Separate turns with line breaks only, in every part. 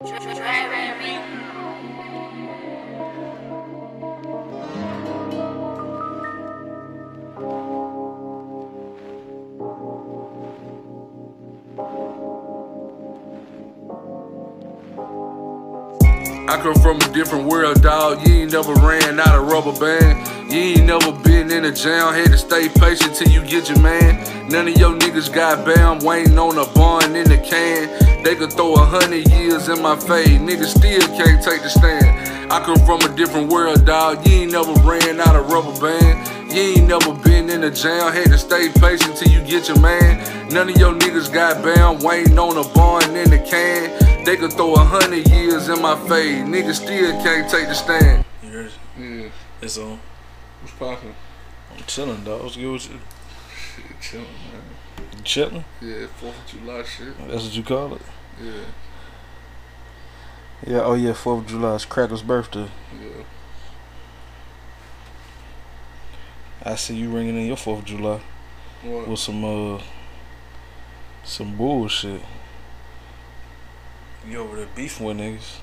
I come from a different world, dawg. You ain't never ran out of rubber band. You ain't never been in a jam. Had to stay patient till you get your man. None of your niggas got bam, waiting on a bun in the can. They could throw a hundred years in my face. Niggas still can't take the stand. I come from a different world, dog. You ain't never ran out of rubber band. You ain't never been in a jam. Had to stay patient till you get your man. None of your niggas got bam, waiting on a bun in the can. They could throw a hundred years in my face. Niggas still can't take the stand.
You?
Yeah,
It's on.
What's poppin'?
I'm chilling, dog. What's good with you?
Shit, chillin', man.
You chilling?
Yeah, 4th of July shit.
That's what you call it?
Yeah,
Yeah, oh yeah, 4th of July. is Cracker's birthday.
yeah.
I see you ringing in your 4th of July
What?
with some, uh, some bullshit. You over there beefing with niggas.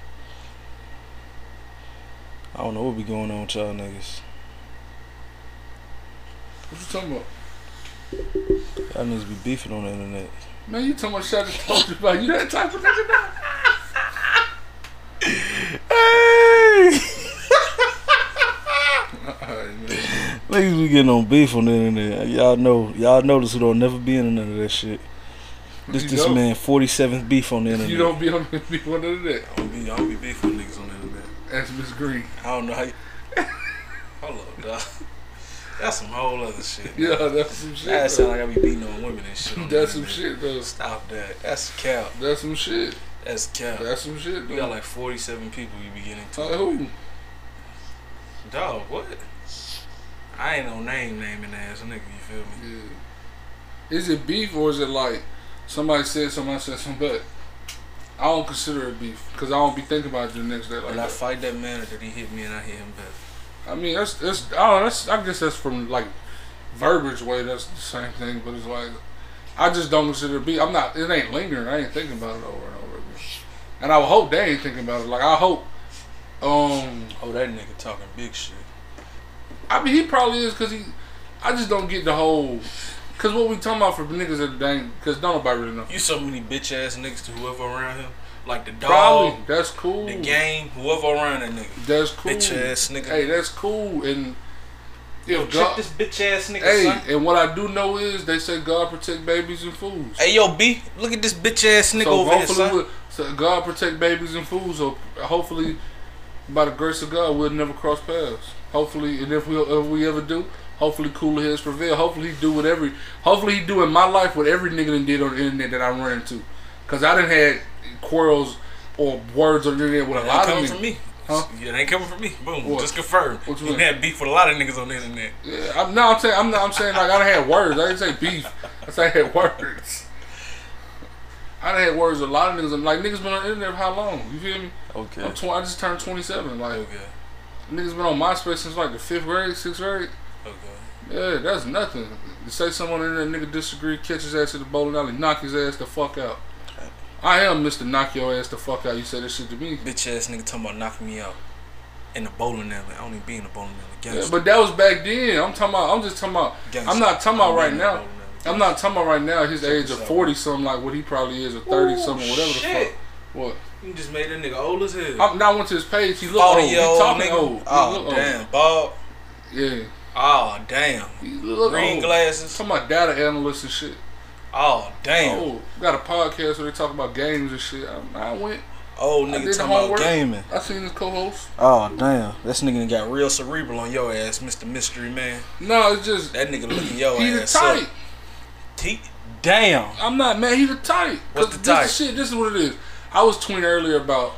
I don't know what be going on with y'all niggas.
What you talking about?
Y'all niggas be beefing on the internet.
Man, you talking about shit I just told you about. You that type of nigga now?
Hey! Niggas be getting on beef on the internet. Y'all know, y'all notice who don't never be in none of that shit. This
You
this man 47th beef on the internet.
You don't be on beef on the internet.
I don't be, I don't be beefing with niggas on the internet.
That's Miss Green.
I don't know how. You... Hold up, dog. That's some whole other shit.
Yeah, that's some shit.
That sound like I be beating on women and shit.
That's some shit though.
Stop that. That's cap.
That's some shit.
That's cap.
That's some shit
You got like 47 people you be getting to.
Like uh, who?
Dog, what? I ain't no name naming ass nigga, you feel me?
Yeah. Is it beef or is it like somebody said somebody said something But I don't consider it beef because I don't be thinking about it the next day like
and I fight that man or did he hit me and I hit him back?
I mean, that's that's oh, that's I guess that's from like verbiage way. That's the same thing, but it's like I just don't consider it beef. I'm not. It ain't lingering. I ain't thinking about it over and over again. And I would hope they ain't thinking about it. Like I hope. Um,
Oh, that nigga talking big shit.
I mean, he probably is because he. I just don't get the whole. Cause what we talking about for niggas that dang, cause don't nobody really know.
You so many bitch ass niggas to whoever around him. Like the dog,
Probably that's cool.
the game, whoever around that nigga.
That's cool.
Bitch ass nigga.
Hey, that's cool. And
Yo,
if
check
God,
this bitch ass nigga,
hey,
son.
and what I do know is they say God protect babies and fools.
Hey, yo, B, look at this bitch ass nigga
so
over here, son.
we'll- so God protect babies and fools. So hopefully, by the grace of God, we'll never cross paths. Hopefully, and if we if we ever do, hopefully cooler heads prevail. Hopefully, he do whatever. Hopefully, he do in my life what every nigga done did on the internet that I run into. Cause I didn't had quarrels or words on the internet with a
It ain't
lot of
coming from me.
Huh?
Yeah, it ain't coming from me. Boom,
What?
just confirmed.
What you
you
mean?
had beef with a lot of niggas on the internet.
Yeah, I'm, no, I'm saying I'm not. I'm saying like I done had words. I didn't say beef. I said I had words. I done had words with a lot of niggas. I'm like niggas been on the internet for how long? You feel me?
Okay.
I'm tw- I just turned 27. Like
Okay.
niggas been on MySpace since like the fifth grade, sixth grade.
Okay.
Yeah, that's nothing. To say someone in there, nigga disagree, catch his ass at the bowling alley, knock his ass the fuck out. I am Mr. Knock your ass the fuck out. You said this shit to me.
Bitch ass nigga talking about knocking me out in the bowling alley. I don't even be in the bowling alley.
Yeah, but that was back then. I'm talking about. I'm just talking about. I'm not talking about right now. I'm not talking about right now. His
Check
age of 40 something, like what he probably is, or 30
Ooh,
something, whatever the fuck. What?
You just made that nigga old as hell.
I'm now I went to his page. He look old.
40
He
old
talking
nigga.
old. He
Oh
old.
damn, bald.
Yeah.
Oh damn.
He look
Green
old.
glasses.
Talking about data analysts and shit.
Oh damn.
Oh, got a podcast where they talk about games and shit. I, I went. Oh
nigga talking about gaming.
I seen his co-host.
Oh damn. This nigga got real cerebral on your ass, Mr. Mystery Man.
No, it's just
That nigga looking your
he the
ass
type.
up. T- damn.
I'm not mad. He's a type.
What's the
this
type?
is Shit, this is what it is. I was tweeting earlier about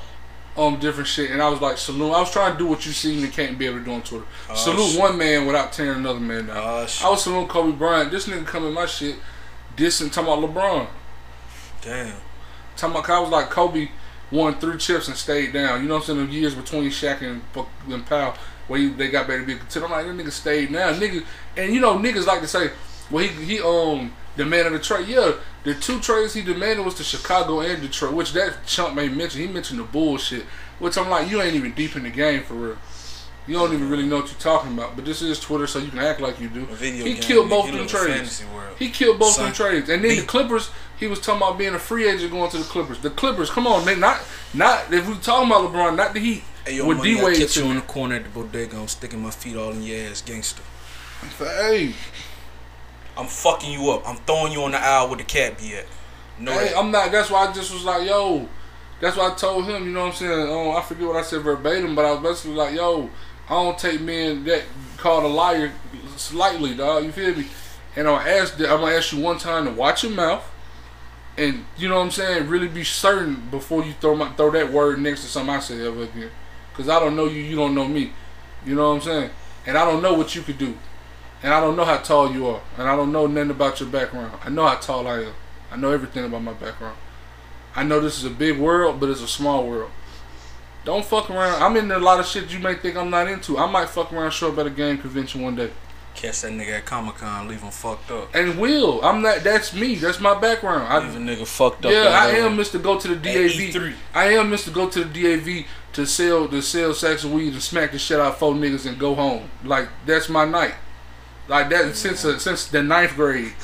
um different shit, and I was like, salute. I was trying to do what you seen and can't be able to do on Twitter.
Oh,
salute
shit.
one man without tearing another man down.
Oh.
I was saluting Kobe Bryant. This nigga coming my shit, dissing talking about LeBron.
Damn.
Talking about, I was like, Kobe won three chips and stayed down. You know what I'm saying? The years between Shaq and, and Pau, where he, they got better to be a contender. I'm like, that nigga stayed down. Nigga, and you know, niggas like to say, well, he, he um, demanded a trade. Yeah, the two trades he demanded was to Chicago and Detroit, which that chump may mention. He mentioned the bullshit, which I'm like, you ain't even deep in the game for real. You don't even really know what you're talking about. But this is Twitter, so you can act like you do.
Video
he
game,
killed both them trades. He killed both them trades, and then the Clippers. He was talking about being a free agent going to the Clippers. The Clippers, come on, man, not not if we talking about LeBron, not the Heat.
Hey, yo,
with D Wade
catch you on the corner at the bodega. I'm sticking my feet all in your ass, gangster.
Hey,
I'm fucking you up. I'm throwing you on the aisle with the cat be at. No,
hey, I'm not. That's why I just was like, yo. That's why I told him. You know what I'm saying? Oh, I forget what I said verbatim, but I was basically like, yo, I don't take men that called a liar slightly, dog. You feel me? And I'll ask. I'm gonna ask you one time to watch your mouth, and you know what I'm saying. Really be certain before you throw my throw that word next to something I say ever again, because I don't know you. You don't know me. You know what I'm saying? And I don't know what you could do, and I don't know how tall you are, and I don't know nothing about your background. I know how tall I am. I know everything about my background. I know this is a big world, but it's a small world. Don't fuck around. I'm into a lot of shit you may think I'm not into. I might fuck around show up at a game convention one day.
catch that nigga at Comic Con, leave him fucked up.
And will. I'm not that's me. That's my background. I,
Leave a nigga fucked up.
yeah, I am Mr. Go to the DAV. I am Mr. Go to the DAV to sell to sell sex of weed and smack the shit out of four niggas and go home. Like that's my night. Like that since uh, since the ninth grade.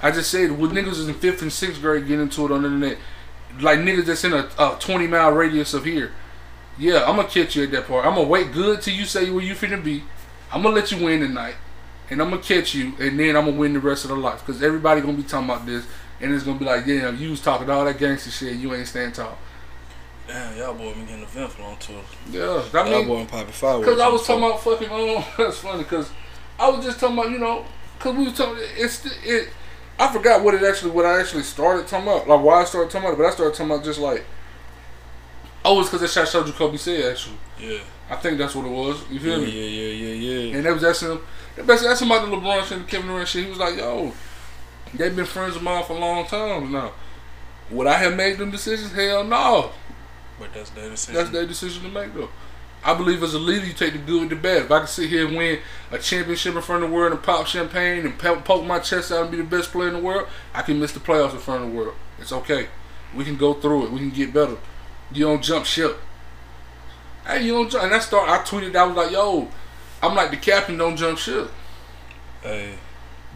I just said with niggas is in fifth and sixth grade getting into it on the internet, like niggas that's in a, a twenty mile radius of here. Yeah, I'm gonna catch you at that part. I'm gonna wait good till you say where you finna be. I'm gonna let you win tonight, and I'm gonna catch you, and then I'm gonna win the rest of the life. Cause everybody gonna be talking about this, and it's gonna be like, yeah, you was talking all that gangster shit, you ain't stand tall.
Damn, y'all boy been getting eventful on tour.
Yeah, I
Y'all
mean,
boy and popping fireworks.
Cause I was talking about fucking. Um, that's funny. Cause I was just talking about you know. Cause we was talking. It's it. I forgot what it actually. What I actually started talking about. Like why I started talking about it. But I started talking about just like. Oh, it's cause that shot showed you Kobe said actually.
Yeah.
I think that's what it was. You feel
yeah,
me?
yeah, yeah, yeah. yeah.
And they was asking him. Basically asking about the LeBron shit and Kevin Durant shit. He was like, "Yo, they've been friends of mine for a long time now. Would I have made them decisions? Hell no.
But that's their decision.
That's their decision to make, though. I believe as a leader, you take the good with the bad. If I can sit here and win a championship in front of the world and pop champagne and poke my chest out and be the best player in the world, I can miss the playoffs in front of the world. It's okay. We can go through it. We can get better. You don't jump ship. Hey, you don't jump. And I start. I tweeted. I was like, "Yo, I'm like the captain. Don't jump ship.
Hey,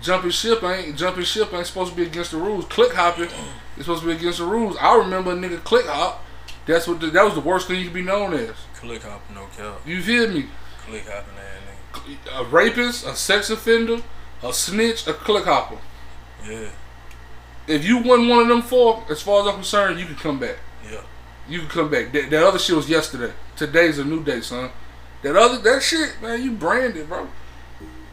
Jumping ship ain't jumping ship ain't supposed to be against the rules. Click hopping is supposed to be against the rules. I remember a nigga click hop. That's what the, that was the worst thing you could be known as.
click hopping, no cap.
You feel me?
Click hopping, that nigga.
a rapist, a sex offender, a snitch, a click hopper.
Yeah,
If you wasn't one of them four, as far as I'm concerned, you can come back. You can come back. That, that other shit was yesterday. Today's a new day, son. That other that shit, man, you branded, bro.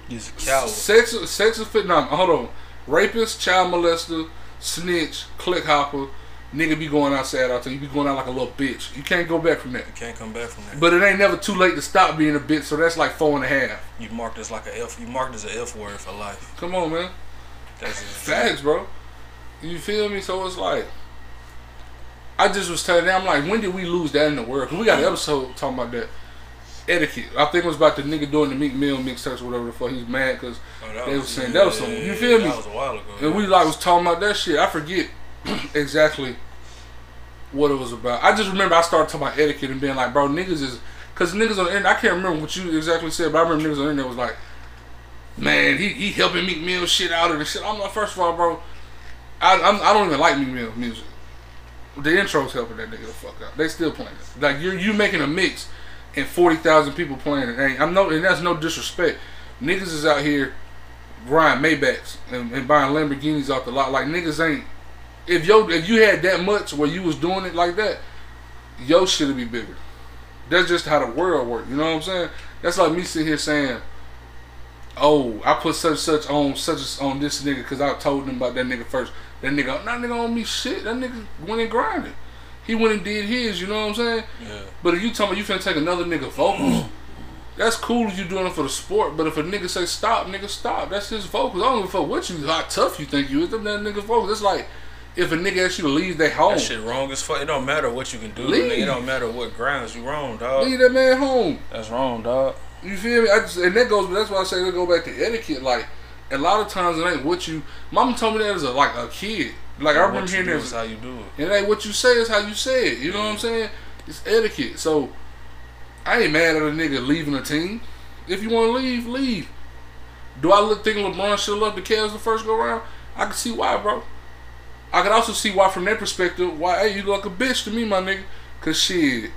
He's a coward.
Sex, sex offender. Nah, hold on. Rapist, child molester, snitch, click hopper. Nigga be going outside out there. You be going out like a little bitch. You can't go back from that.
You can't come back from that.
But it ain't never too late to stop being a bitch. So that's like four and a half.
You marked as like a F. You marked as a F word for life.
Come on, man.
That's.
Facts, bro. You feel me? So it's like, I just was telling them, I'm like, when did we lose that in the world? Cause we got an mm. episode talking about that etiquette. I think it was about the nigga doing the Meek Mill mixtapes or whatever the fuck. He's mad because
Oh,
They was saying that was some- you feel me?
That was a while ago.
and we like was talking about that shit. I forget exactly what it was about. I just remember I started talking about etiquette and being like, bro, niggas is because niggas on the internet. I can't remember what you exactly said, but I remember niggas on the internet was like, man, he he helping Meek Mill shit out of the shit. I'm like, first of all, bro, I I'm, I don't even like Meek Mill music. The intro's helping that nigga the fuck out. They still playing it. Like you're you making a mix and forty thousand people playing it. Ain't I'm no and that's no disrespect. Niggas is out here riding Maybachs and, and buying Lamborghinis off the lot. Like niggas ain't. If yo if you had that much where you was doing it like that, yo shit'd be bigger. That's just how the world works. You know what I'm saying? That's like me sitting here saying, "Oh, I put such such on such on this nigga because I told him about that nigga first. That nigga, that nigga on me shit. That nigga went and grinded. He went and did his. You know what I'm saying?
Yeah.
But if you tell me you finna take another nigga vocals, that's cool if you doing it for the sport. But if a nigga say stop, nigga stop. That's his vocals. I don't give a fuck what you how tough you think you is. Them that nigga vocals. It's like if a nigga asks you to leave their home,
That shit wrong as fuck. It don't matter what you can do.
Leave.
Nigga. It don't matter what grounds you wrong, dog.
leave that man home.
That's wrong, dog.
You feel me? I just and that goes. That's why I say they go back to etiquette. Like a lot of times it ain't what you. Mama told me that as a like a kid. Like I
What
remember
you
hearing that.
is how you do it.
It ain't what you say, it's how you say it. You know what I'm saying? It's etiquette. So I ain't mad at a nigga leaving a team. If you want to leave, leave. Do I look think LeBron should have left the Cavs the first go round? I can see why, bro. I can also see why from that perspective. Why? Hey, you look like a bitch to me, my nigga. Cause shit,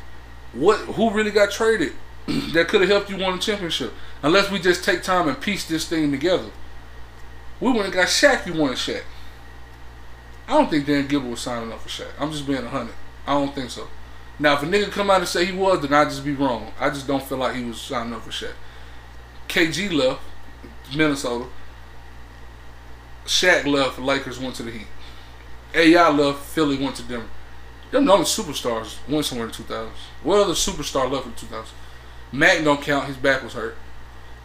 what? Who really got traded that could have helped you win a championship? Unless we just take time and piece this thing together. We went and got Shaq. You wanted Shaq. I don't think Dan Gilbert was signing up for Shaq. I'm just being a hundred. I don't think so. Now, if a nigga come out and say he was, then I just be wrong. I just don't feel like he was signing up for Shaq. KG left Minnesota. Shaq left. Lakers went to the Heat. AI left. Philly went to Denver. Them the only superstars went somewhere in the 2000s. What other superstar left in the 2000s? Mac don't count. His back was hurt.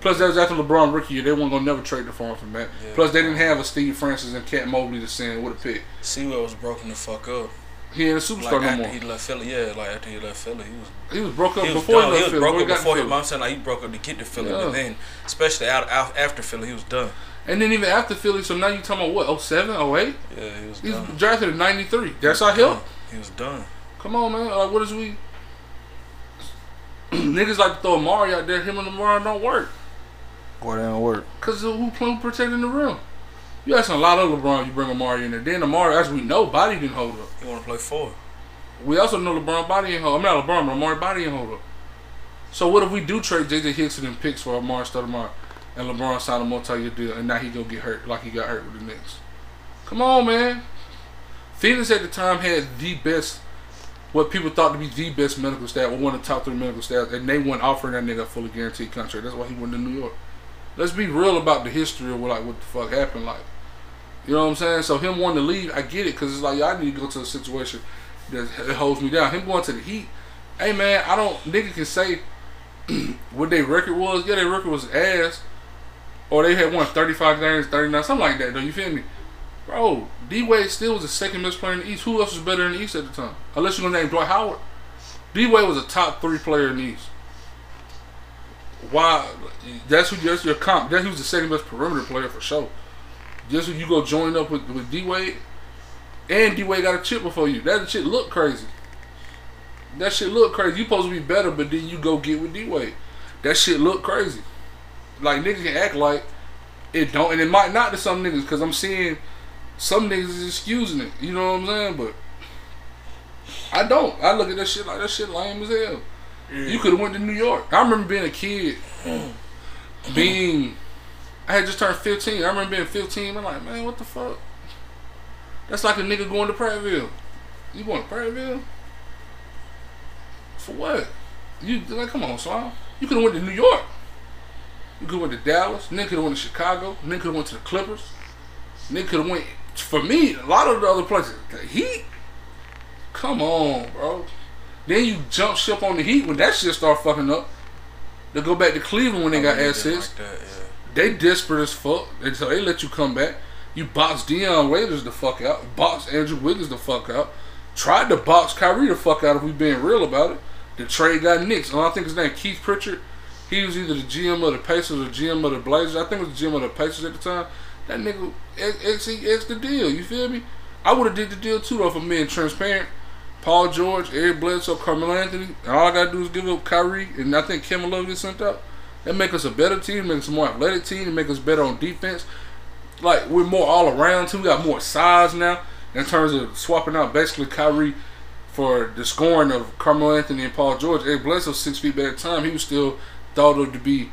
Plus, that was after LeBron rookie year. They weren't gonna never trade the farm for Mac.
Yeah.
Plus, they didn't have a Steve Francis and Cat Mobley to send with a pick.
Sewell was broken the fuck up.
He ain't a superstar
Like
no
after
more.
he left Philly, yeah, like after he left Philly, he was
He was broke up
he was
before
done.
he
He was
Philly.
broke up before him. I'm saying like he broke up to get to Philly,
Yeah.
but then especially out, out after Philly, he was done.
And then even after Philly, so now you talking about what? 07, 08?
Yeah, he was
He was
done.
drafted in 93. That's our help.
He was done.
Come on, man. Like, what is we... Niggas like to throw Amar'e out there. Him and Amar'e don't work.
Why that don't work?
Because who who protecting the rim? You asking a lot of LeBron, you bring Amar'e in there. Then Amar'e, as we know, body didn't hold up.
You want to play four.
We also know LeBron body ain't hold. up. I'm not LeBron, but Amar'e body ain't hold up. So what if we do trade JJ Hickson and picks for Amar'e Stoudemire and LeBron sign a multi-year deal and now he gonna get hurt like he got hurt with the Knicks? Come on, man. Phoenix at the time had the best, what people thought to be the best medical staff, or one of the top three medical staff, and they weren't offering that nigga a fully guaranteed contract. That's why he went to New York. Let's be real about the history of what, like what the fuck happened. Like, you know what I'm saying? So him wanting to leave, I get it, cause it's like y'all need to go to a situation that holds me down. Him going to the Heat, hey man, I don't nigga can say what their record was. Yeah, their record was ass, or they had won 35 games, 39, something like that. Though you feel me, bro? D Wade still was the second best player in the East. Who else was better in the East at the time? Unless you're gonna name Dwight Howard. D Wade was a top three player in the East. Why? That's who. That's your comp. That's who's the second best perimeter player for sure. Just when you go join up with with D Wade, and D Wade got a chip before you. That shit look crazy. That shit look crazy. You supposed to be better, but then you go get with D Wade. That shit look crazy. Like niggas can act like it don't, and it might not to some niggas because I'm seeing some niggas is excusing it. You know what I'm saying? But I don't. I look at that shit like that shit lame as hell. You could have went to New York. I remember being a kid, being. I had just turned 15. I remember being 15. I'm like, man, what the fuck? That's like a nigga going to Prattville. You going to Prattville? For what? You like, come on, son. You could have went to New York. You could have went to Dallas. Nigga could have went to Chicago. Nigga could have went to the Clippers. Nigga could have went. For me, a lot of the other places, the Heat. Come on, bro. Then you jump ship on the Heat when that shit start fucking up. They go back to Cleveland when they oh, got
Oh,
assets.
Like that, yeah.
They desperate as fuck. And so they let you come back. You box Dion Waiters the fuck out. Box Andrew Wiggins the fuck out. Tried to box Kyrie the fuck out if we being real about it. The trade got Knicks. And I think his name Keith Pritchard. He was either the GM of the Pacers or the GM of the Blazers. I think it was the GM of the Pacers at the time. That nigga X, X, X the deal. You feel me? I would have did the deal too though for being transparent. Paul George, Eric Bledsoe, Carmelo Anthony, and all I gotta do is give up Kyrie, and I think Kevin Love gets sent out. That make us a better team, make us a more athletic team, and make us better on defense. Like we're more all around too. We got more size now in terms of swapping out basically Kyrie for the scoring of Carmelo Anthony and Paul George. Eric Bledsoe six feet back time, he was still thought of to be.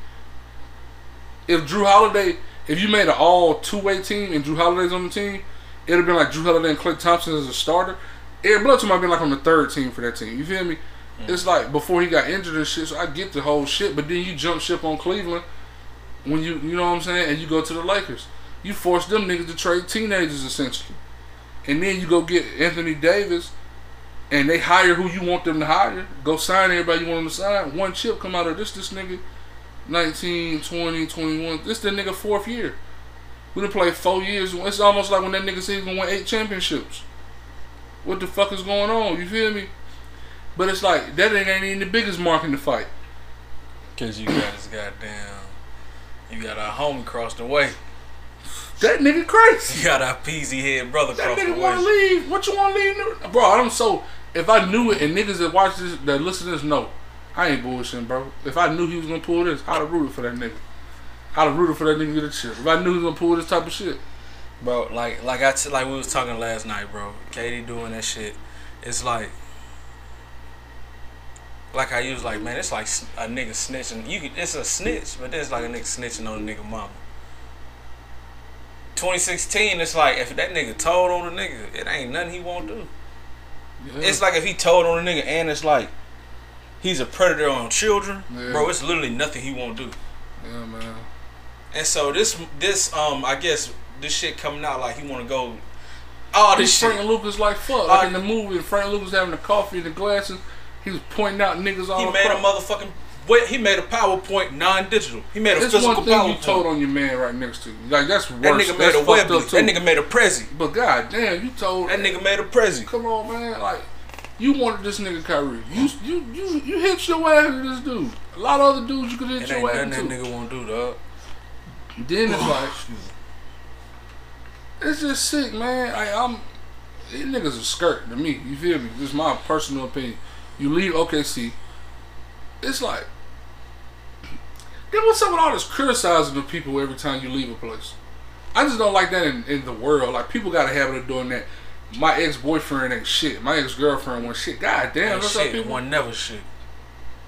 If Jrue Holiday, if you made an all two way team and Jrue Holiday's on the team, it'd have been like Drew Holiday and Klay Thompson as a starter. Eric Bledsoe might been like on the third team for that team. You feel me? Mm. It's like before he got injured and shit. So I get the whole shit, but then you jump ship on Cleveland when you you know what I'm saying, and you go to the Lakers. You force them niggas to trade teenagers essentially, and then you go get Anthony Davis, and they hire who you want them to hire. Go sign everybody you want them to sign. One chip come out of this this nigga, 19, 20, 21. This the nigga fourth year. We done played four years. It's almost like when that nigga said he's gonna win eight championships. What the fuck is going on? You feel me? But it's like that ain't ain't even the biggest mark in the fight.
Cause you got this goddamn, you got our homie across the way.
That nigga crazy.
You got our peasy head brother
That
the
nigga want to
way.
leave. What you want to leave? Bro, I'm so. If I knew it and niggas that watch this, that listen to this, know. I ain't bullshitting, bro. If I knew he was to pull this, I'd have rooted for that nigga. I'd have rooted for that nigga to get a chip. If I knew he was to pull this type of shit.
Bro, like like I t- like we was talking last night, bro. KD doing that shit. It's like like I was like, man, it's like a nigga snitching. You could, it's a snitch, but then it's like a nigga snitching on a nigga mama. 2016, it's like if that nigga told on a nigga, it ain't nothing he won't do.
Yeah.
It's like if he told on a nigga and it's like he's a predator on children,
Yeah.
bro. It's literally nothing he won't do.
Yeah, man.
And so this this um I guess this shit coming out like he want to go. All
This
shit.
Frank Lucas like fuck.
Uh,
Like in the movie, Frank Lucas having the coffee and the glasses, he was pointing out niggas all.
He made a motherfucking. Wait, he made a PowerPoint non-digital. He made a
It's
physical
one thing you
PowerPoint.
told on your man right next to you. Like that's worse.
that nigga made a
fucked
Webley.
up too.
That nigga made a Prezi.
But god damn, you told
That nigga made a Prezi.
Come on, man. Like, you wanted this nigga Kyrie. You you you you hit your ass with this dude. A lot of other dudes you could hit
It
your ass to.
that nigga won't do, dog.
Then it's like, it's just sick, man. I, I'm these niggas are skirt to me. You feel me? This is my personal opinion. You leave OKC, it's like. Then what's up with all this criticizing of people every time you leave a place? I just don't like that in, in the world. Like people got a habit of doing that. My ex boyfriend ain't shit. My ex girlfriend was shit. God damn,
Ain't
that's how
shit.
people.
One never shit.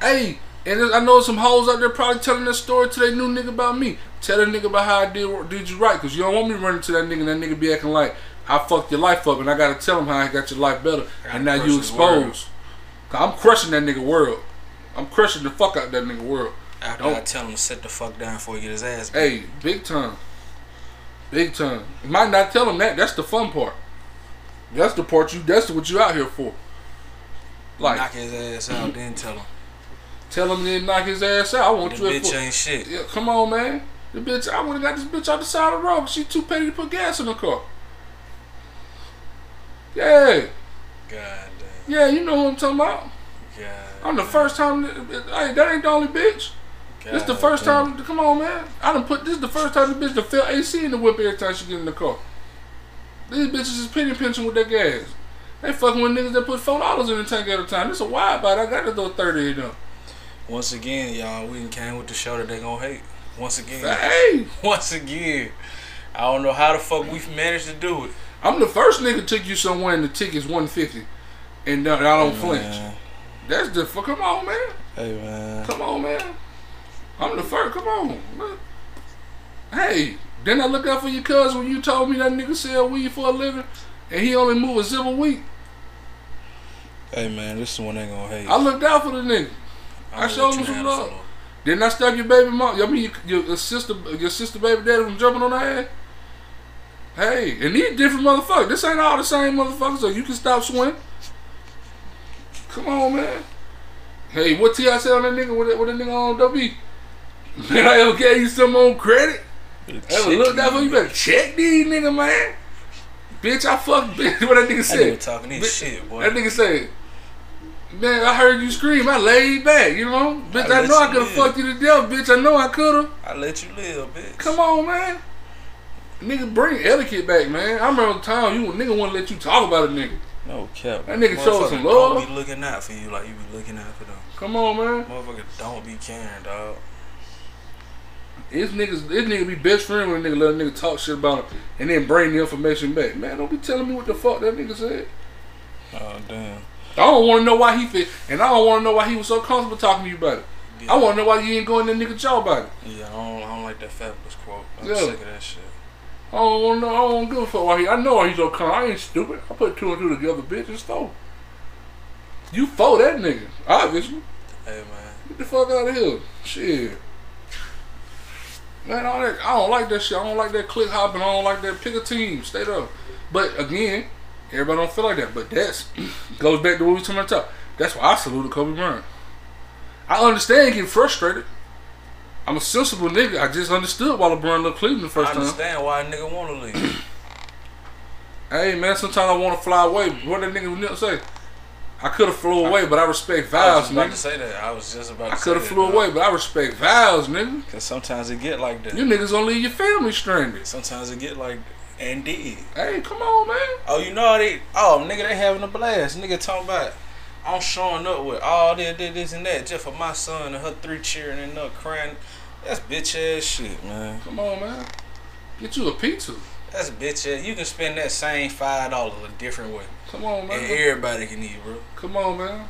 Hey, and I know some hoes out there probably telling this story to their new nigga about me. Tell that nigga about how I did did you right, cause you don't want me running to that nigga and that nigga be acting like I fucked your life up, and I gotta tell him how I got your life better, and now you exposed. I'm crushing that nigga world. I'm crushing the fuck out that nigga world.
After
Don't-
I tell him to sit the fuck down before he get his ass beat.
Hey, big time, big time. You might not tell him that. That's the fun part. That's the part you. That's what you out here for. Like,
knock his ass out, then tell him
tell him to knock his ass out. I want
the
you
bitch ain't shit.
Yeah, come on, man. The bitch, I would have got this bitch off the side of the road. She too petty to put gas in the car. Yeah,
God damn.
yeah, you know who I'm talking about.
God.
I'm the first time. Hey, that ain't the only bitch. This the first
damn.
time. Come on, man. I done put this the first time the bitch to feel AC in the whip every time she get in the car. These bitches is penny pinching with their gas. They fucking with niggas that put four dollars in the tank at a time. This a wide bite. I got to throw thirty in them.
Once again, y'all, we came with the show that they gonna hate. Once again.
Hey,
Once again. I don't know how the fuck we managed to do it.
I'm the first nigga took you somewhere and the ticket's one fifty, and uh, I don't
Hey,
flinch.
man.
That's the fuck. Come on, man.
Hey man.
Come on, man. I'm the first. Come on. man. Hey, didn't I look out for your cousin when you told me that nigga sell weed for a living and he only move a zip a week?
Hey man, this is one they gonna hate.
I looked out for the nigga. I
I'ma
showed
let
him some love.
some.
Didn't I stop your baby mom? I mean, your, your sister, your sister baby daddy from jumping on her head. Hey, and these different motherfuckers. This ain't all the same motherfuckers, so you can stop swing. Come on, man. Hey, what T I said on that nigga? What that, what that nigga on W? Man, I ever gave you some on credit? Ever looked out for you? Better check these nigga, man. Bitch, I fuck bitch. What that nigga
That
said?
nigga talking his
Bitch,
shit, boy.
That nigga said, Man, I heard you scream. I laid back, you know? Bitch,
I
I, know I could have fucked you to death, bitch. I know I could have.
I let you live, bitch.
Come on, man. Nigga, bring etiquette back, man. I remember the time you a nigga want to let you talk about a nigga.
No cap.
That nigga showed some love.
Don't be looking out for you like you be looking out for them.
Come on, man.
Motherfucker, don't be caring, dog.
This niggas, this nigga be best friend with a nigga, let a nigga talk shit about him, and then bring the information back. Man, don't be telling me what the fuck that nigga said.
Oh damn.
I don't want to know why he fit, and I don't want to know why he was so comfortable talking to you about it.
Yeah.
I want to know why you ain't going that nigga jaw about it.
Yeah, I don't, I don't like that fabulous quote. I'm
Yeah.
sick of that shit.
I don't know. I don't give a fuck why he. I know why he's so calm. I ain't stupid. I put two and two together, bitch. It's four. You four that nigga, obviously.
Hey man.
Get the fuck out of here. Shit. Man, all that I don't like that shit. I don't like that click hopping. I don't like that pick a team. Stay up. But again, everybody don't feel like that. But that's goes back to what we talking about. That's why I saluted Kobe Bryant. I understand getting frustrated. I'm a sensible nigga. I just understood why LeBron left Cleveland the first time.
I
time.
understand why a nigga wanna leave.
Hey man, sometimes I want to fly away. What did that nigga say? I could have flew away, but I respect vows,
I was about to say that. I was just about to
I
say
could have flew
dog.
away, but I respect vows, nigga.
Cause sometimes it get like that.
You niggas gonna leave your family stranded.
Sometimes it get like and did.
Hey, come on, man.
Oh, you know they? Oh, nigga, they having a blast. Nigga talking about I'm showing up with all this, this, this, and that just for my son and her three cheering and her crying. That's bitch ass shit, man.
Come on, man. Get you a pizza.
That's bitch ass. You can spend that same five dollars a different way,
Come on, man.
and everybody can eat, bro.
Come on, man.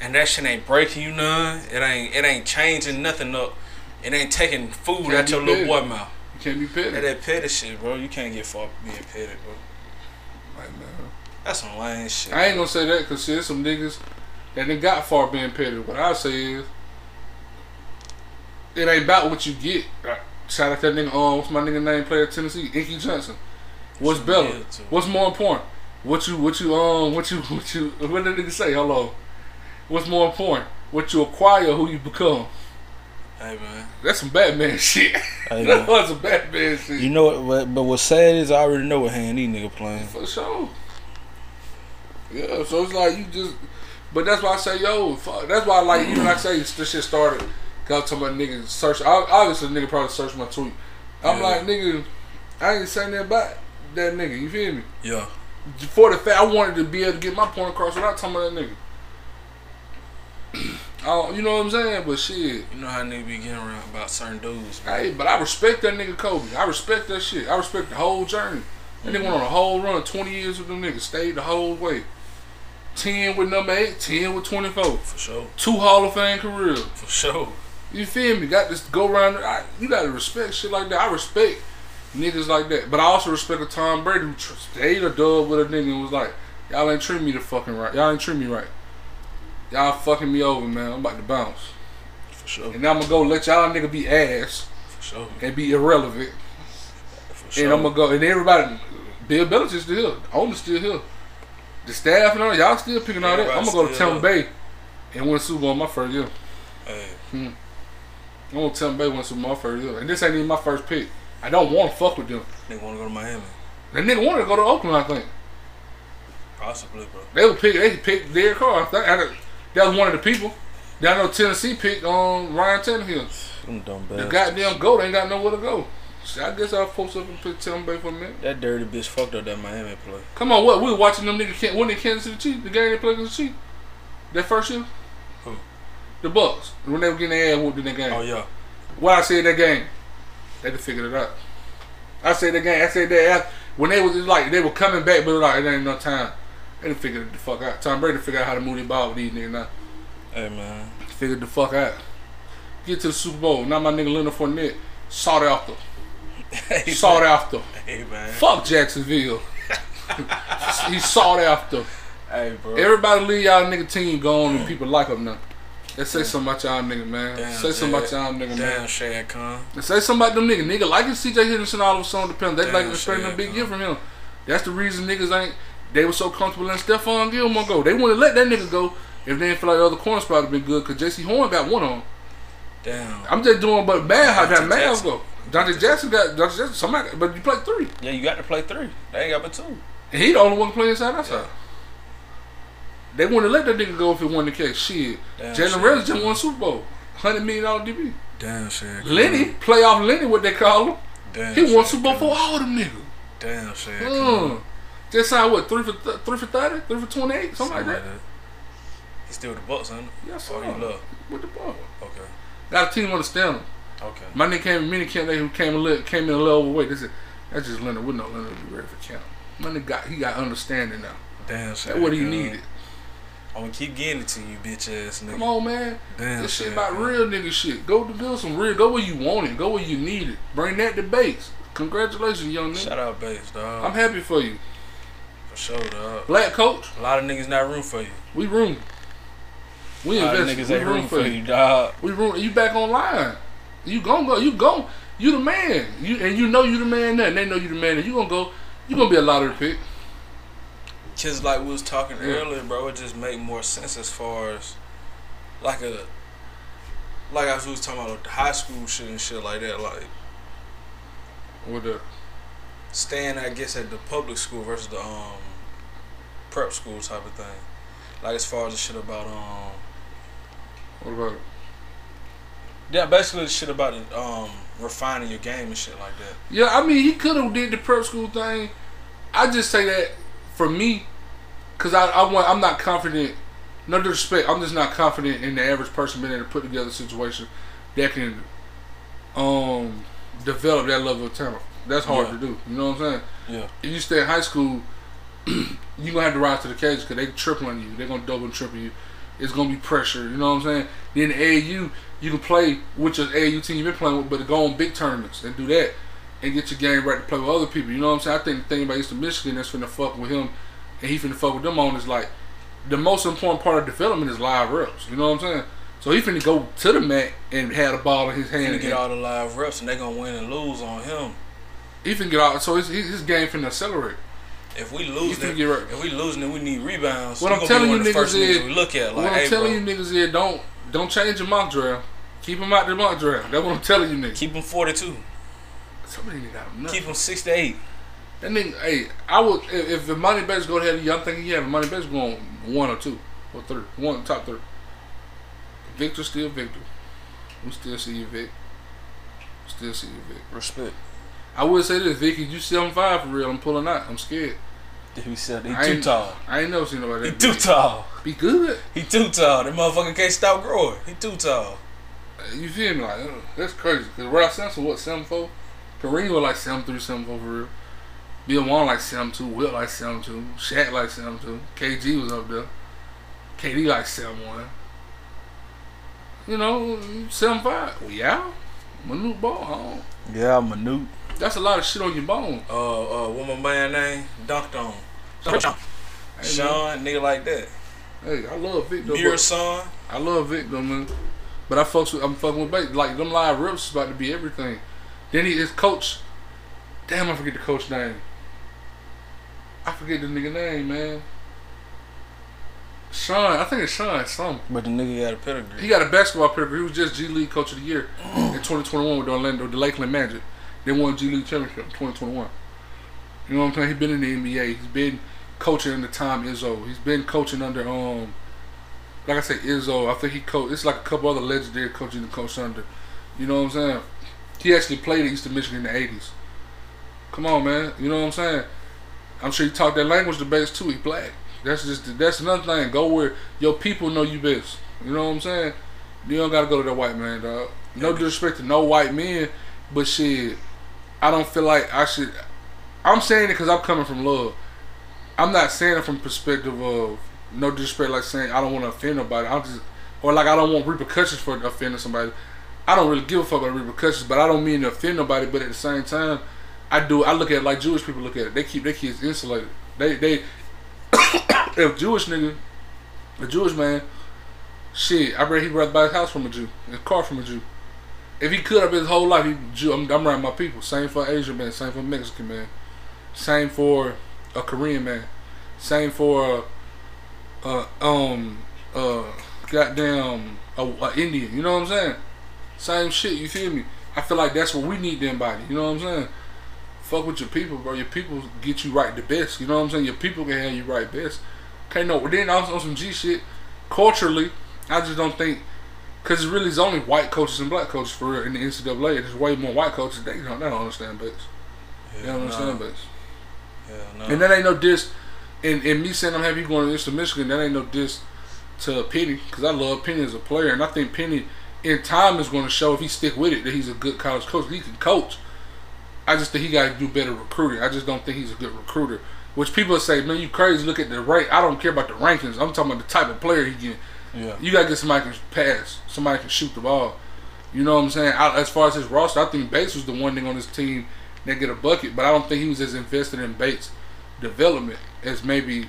And that shit ain't breaking you none. It ain't. It ain't changing nothing up. It ain't taking food
Can't
out your little boy mouth.
Can't be petty.
That, that petty shit, bro. You can't get far being petty, bro.
Like, man.
That's some lame shit.
I ain't gonna say that because shit, some niggas that they got far being petty. What I say is, it ain't about what you get. Shout out to that nigga. Um, what's my nigga name? Player Tennessee, Inky Johnson. What's
Some
better? What's more important? What you, what you, um, what you, what you, what did the nigga say? Hello. What's more important? What you acquire, who you become.
Hey man.
That's some Batman shit.
Hey,
that was some Batman shit.
You know what? But, but what's sad is I already know what hand these nigga playing.
For sure. Yeah, so it's like you just, but that's why I say, yo, fuck. That's why I like, even like I say, this shit started. Got talking about niggas search. ob- Obviously, nigga probably searched my tweet. I'm
Yeah.
like, nigga, I ain't saying that about that nigga. You feel me?
Yeah.
For the fact I wanted to be able to get my point across without talking about that nigga. Don't, you know what I'm saying? But shit,
You know how niggas be getting around about certain dudes, man.
Hey, but I respect that nigga Kobe. I respect that shit. I respect the whole journey. That they went on a whole run, 20 years with them niggas, stayed the whole way. 10 with number 8, 10 with 24.
For sure.
Two Hall of Fame careers.
For sure.
You feel me? Got this go around. I, you gotta respect shit like that. I respect niggas like that. But I also respect a Tom Brady who stayed a dub with a nigga and was like, y'all ain't treat me the fucking right. Y'all ain't treat me right. Y'all fucking me over, man. I'm about to bounce.
For sure.
And now I'm gonna go let y'all nigga be ass
For sure.
and be irrelevant.
For sure.
And I'm gonna go, and everybody, Bill Belichick's still here, the owner's still here, the staff and all, y'all still picking all that. I'm gonna go to Tampa Bay and win Super Bowl my first year.
Hey. Hmm.
I'm gonna Tampa Bay win a Super Bowl my first year, and this ain't even my first pick. I don't want to fuck with them.
They wanna go to Miami.
That nigga wanted to go to Oakland, I think.
Possibly, bro.
They would pick, they pick Derek Carr. I think I, that was one of the people. Down know Tennessee picked on Ryan Tannehill.
Them dumb
The
bastards.
goddamn goat ain't got nowhere to go. So I guess I'll post up and pick Tampa Bay for a minute.
That dirty bitch fucked up that Miami play.
Come on, what? We were watching them niggas winning Kansas City Chiefs, the game they played against the Chiefs. That first year?
Who?
The Bucks. When they were getting their ass whooped in that game.
Oh yeah.
What I said that game, they could figure it out. I said that game, I said that after, when they was like, they were coming back, but like, it ain't no time. They figured it the fuck out. Tom Brady figured out how to move the ball with these niggas now.
Hey man.
Figured the fuck out. Get to the Super Bowl. Now my nigga Leonard Fournette sought after.
hey,
Sought
man.
after.
Hey man.
Fuck Jacksonville. he sought after.
Hey bro.
Everybody leave y'all nigga team gone and people like them now. Let's say something about y'all nigga, man.
Damn,
say something about y'all nigga,
Damn
man.
Shad Khan.
Let's say something about them nigga. Nigga like it CJ Henderson all of a sudden depends. They
Damn,
like expecting a big gift from him. That's the reason niggas ain't they were so comfortable letting Stephon Gilmore go. They wouldn't let that nigga go if they didn't feel like the other corner spot would been good because Jaycee Horn got one on.
Damn.
I'm just doing but bad how that
Jackson.
go. Donte Jackson got Donte Jackson somebody but you play three.
Yeah, you got to play three. They ain't got but two.
And he the only one playing inside outside.
Yeah.
They wouldn't let that nigga go if it wasn't the case. Shit. Jalen
shit.
Ramsey just won Super Bowl. Hundred million dollar DB.
Damn Khan.
Lenny, playoff Lenny, what they call him.
Damn.
He won Super Bowl for all them niggas.
Damn Shad
Mm. Just signed what three for th- three for thirty, three for twenty eight, something like that.
He's still with the Bucks, he?
Yes,
Oh,
sir.
he love.
With the ball.
Okay.
Got a team understand him.
Okay.
My nigga came in mini camp. They came a little, came in a little overweight. They said that's just Leonard. We know Leonard be ready for camp. My nigga got he got understanding now.
Damn
That's what he
Khan.
needed.
Uh, I'm gonna keep getting it to you, bitch ass nigga.
Come on, man.
Damn
This shit about real nigga shit. Go to build some real. Go where you want it. Go where you need it. Bring that to base. Congratulations, young nigga.
Shout out Bates, dog.
I'm happy for you.
Sure, dog.
Black coach,
A lot of niggas not room for you.
we room. We invest.
niggas
We
ain't
room
room
for
for
you.
dog.
We room. You back online. You gon' go. You gon' You the man. You and you know you the man. There, and they know you the man. And you gonna go. You gonna be a lottery pick.
Cause like we was talking
Yeah.
earlier, bro, it just make more sense as far as like a like I was talking about the high school shit and shit like that, like
With the
staying I guess at the public school versus the um prep school type of thing. Like as far as the shit about um.
What about it?
Yeah, basically the shit about um refining your game and shit like that.
Yeah, I mean, he could have did the prep school thing. I just say that for me, cause I, I want I'm not confident. No disrespect, I'm just not confident in the average person being able to put together a situation that can um develop that level of talent. That's hard
Yeah.
to do. You know what I'm saying?
Yeah.
If you stay in high school, you gonna have to rise to the occasion because they triple on you. They're gonna double and triple you. It's gonna be pressure. You know what I'm saying? Then the AAU, you can play with your AAU team you've been playing with, but go on big tournaments and do that and get your game right to play with other people. You know what I'm saying? I think the thing about Eastern Michigan that's finna fuck with him and he finna fuck with them on is like the most important part of development is live reps. You know what I'm saying? So he finna go to the mat and have a ball in his hand. And
get all the live reps and they're gonna win and lose on him.
he finna get out. So his, his his game finna accelerate.
If we
You
lose,
finna
then,
right.
if we losing, then we need rebounds.
What I'm
gonna
telling
be
you
the first
niggas is-
niggas we look at. Like,
what I'm
hey,
telling
bro,
you niggas is don't don't change your mock draft. Keep him out the mock draft. That's what I'm telling you niggas.
keep him 42.
Somebody nigga got enough.
Keep him 6 to 8.
That nigga, hey, I would if, if the money bets go ahead, I'm thinking yeah, the money bets going one or two or three, one top three. Victor still Victor. We still see you, Vic. Still see you, Vic.
Respect.
I would say this, Vicky, you seven five for real. I'm pulling out. I'm scared.
He said he too tall.
I ain't never seen nobody
He too
big.
tall.
Be good.
He too tall. That motherfucker can't stop growing. He too tall.
You feel me? Like uh, that's crazy. Cause Ralph Sampson what seven four? Kareem was like seven three, seven four for real. Bill Warren like seven two, Wilt like seven two, Shaq like seven two, KG was up there, KD like seven one. You know, seven five. We out. Manute Bol.
Yeah, new.
That's a lot of shit on your bone.
Uh, uh, what my man name? Dunked on.
Hey.
Sean, nigga like that.
Hey, I love Vic though.
Mirror
but-
son.
I love Vic though, man. But I fucks with I'm fucking with Bates. Like them live rips is about to be everything. Then he his coach. Damn, I forget the coach name. I forget the nigga name, man. Sean, I think it's Sean. Some
But the nigga got a pedigree.
he got a basketball pedigree. He was just G League Coach of the Year in 2021 with the Orlando, the Lakeland Magic. They won G League championship in 2021. You know what I'm saying? He's been in the NBA. He's been coaching under Tom Izzo. He's been coaching under um, like I said, Izzo. I think he coached. It's like a couple other legendary coaches he coached under. You know what I'm saying? He actually played at Eastern Michigan in the 80s. Come on, man. You know what I'm saying? I'm sure he talked that language the best too. He black. That's just that's another thing. Go where your people know you best. You know what I'm saying? You don't gotta go to that white man, dog. No disrespect to no white men, but shit, I don't feel like I should. I'm saying it because I'm coming from love. I'm not saying it from perspective of no disrespect, like saying I don't want to offend nobody. I'm just or like I don't want repercussions for offending somebody. I don't really give a fuck about repercussions, but I don't mean to offend nobody. But at the same time, I do. I look at it like Jewish people look at it. They keep their kids insulated. They they if Jewish nigga, a Jewish man, shit, I bet he'd rather buy his house from a Jew, his car from a Jew. If he could have his whole life, he. I'm, I'm around my people. Same for Asian man. Same for Mexican man. Same for a Korean man. Same for a, uh um uh goddamn a, a Indian. You know what I'm saying? Same shit. You feel me? I feel like that's what we need to embody. You know what I'm saying? Fuck with your people, bro. Your people get you right the best. You know what I'm saying? Your people can have you right best. Okay, no. Then also on some G shit, culturally, I just don't think because it really is only white coaches and black coaches for real in the NCAA. There's way more white coaches. They don't, they don't understand Bates. They don't understand Bates.
Yeah, no.
And that ain't no diss. And, and me saying I'm happy going to Eastern Michigan, that ain't no diss to Penny because I love Penny as a player, and I think Penny in time is going to show if he stick with it that he's a good college coach. He can coach. I just think he got to do better recruiting. I just don't think he's a good recruiter. Which people say, man, you crazy. Look at the rank. I don't care about the rankings. I'm talking about the type of player he get.
Yeah.
You got to get somebody can pass, somebody can shoot the ball. You know what I'm saying? I, as far as his roster, I think Bates was the one thing on his team that get a bucket, but I don't think he was as invested in Bates' development as maybe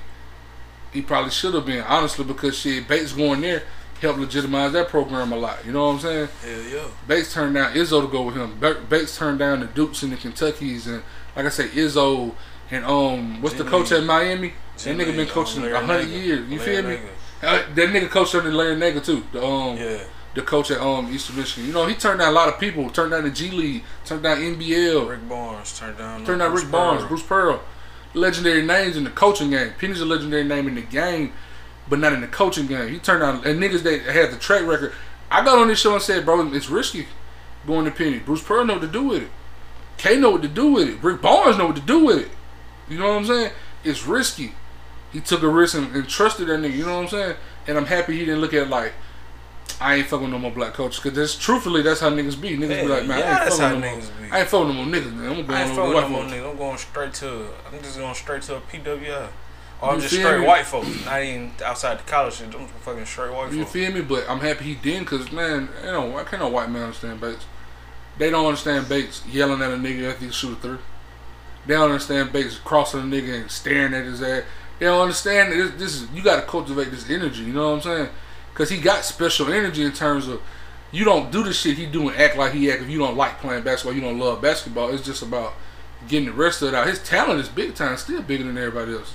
he probably should have been, honestly, because shit, Bates going there helped legitimize that program a lot. You know what I'm saying?
Hell yeah.
Bates turned down Izzo to go with him. Bates turned down the Dukes and the Kentuckies, and like I say, Izzo and um, what's the coach at Miami? That
Jimmy,
nigga been coaching a hundred years. You
Larry
feel me?
Nagel.
Uh, that nigga coached under Larry Nagel too. The um,
Yeah.
the coach at um Eastern Michigan. You know, he turned down a lot of people. Turned down the G League. Turned down NBL.
Rick Barnes turned down.
turned down
Bruce
Rick Barnes,
Pearl.
Bruce Pearl. Legendary names in the coaching game. Penny's a legendary name in the game. but not in the coaching game. He turned down and niggas that had the track record. I got on this show and said, bro, it's risky going to Penny. Bruce Pearl know what to do with it. K know what to do with it. Rick Barnes know what to do with it. You know what I'm saying? It's risky. He took a risk and, and trusted that nigga. You know what I'm saying? And I'm happy he didn't look at like I ain't fucking no more black coaches. Cause that's truthfully that's how niggas be. Niggas
Yeah,
be like, man,
yeah,
I ain't fucking
how
no more.
niggas be.
I ain't fucking no more niggas, man. I'm going
I ain't fucking no more
folks.
nigga. I'm going straight to. I'm just going straight to a PWI. Or I'm just straight
me?
white folks. Not even outside the college shit. I'm just fucking straight white
You
folks.
feel me? But I'm happy he didn't, cause man, you know, I can't no white man understand Bates. They don't understand Bates yelling at a nigga after he shoot a three. They don't understand Bates crossing a nigga and staring at his ass. They don't understand this, this is you got to cultivate this energy. You know what I'm saying? Cause he got special energy in terms of you don't do the shit he do and act like he act if you don't like playing basketball. You don't love basketball. It's just about getting the rest of it out. His talent is big time, still bigger than everybody else.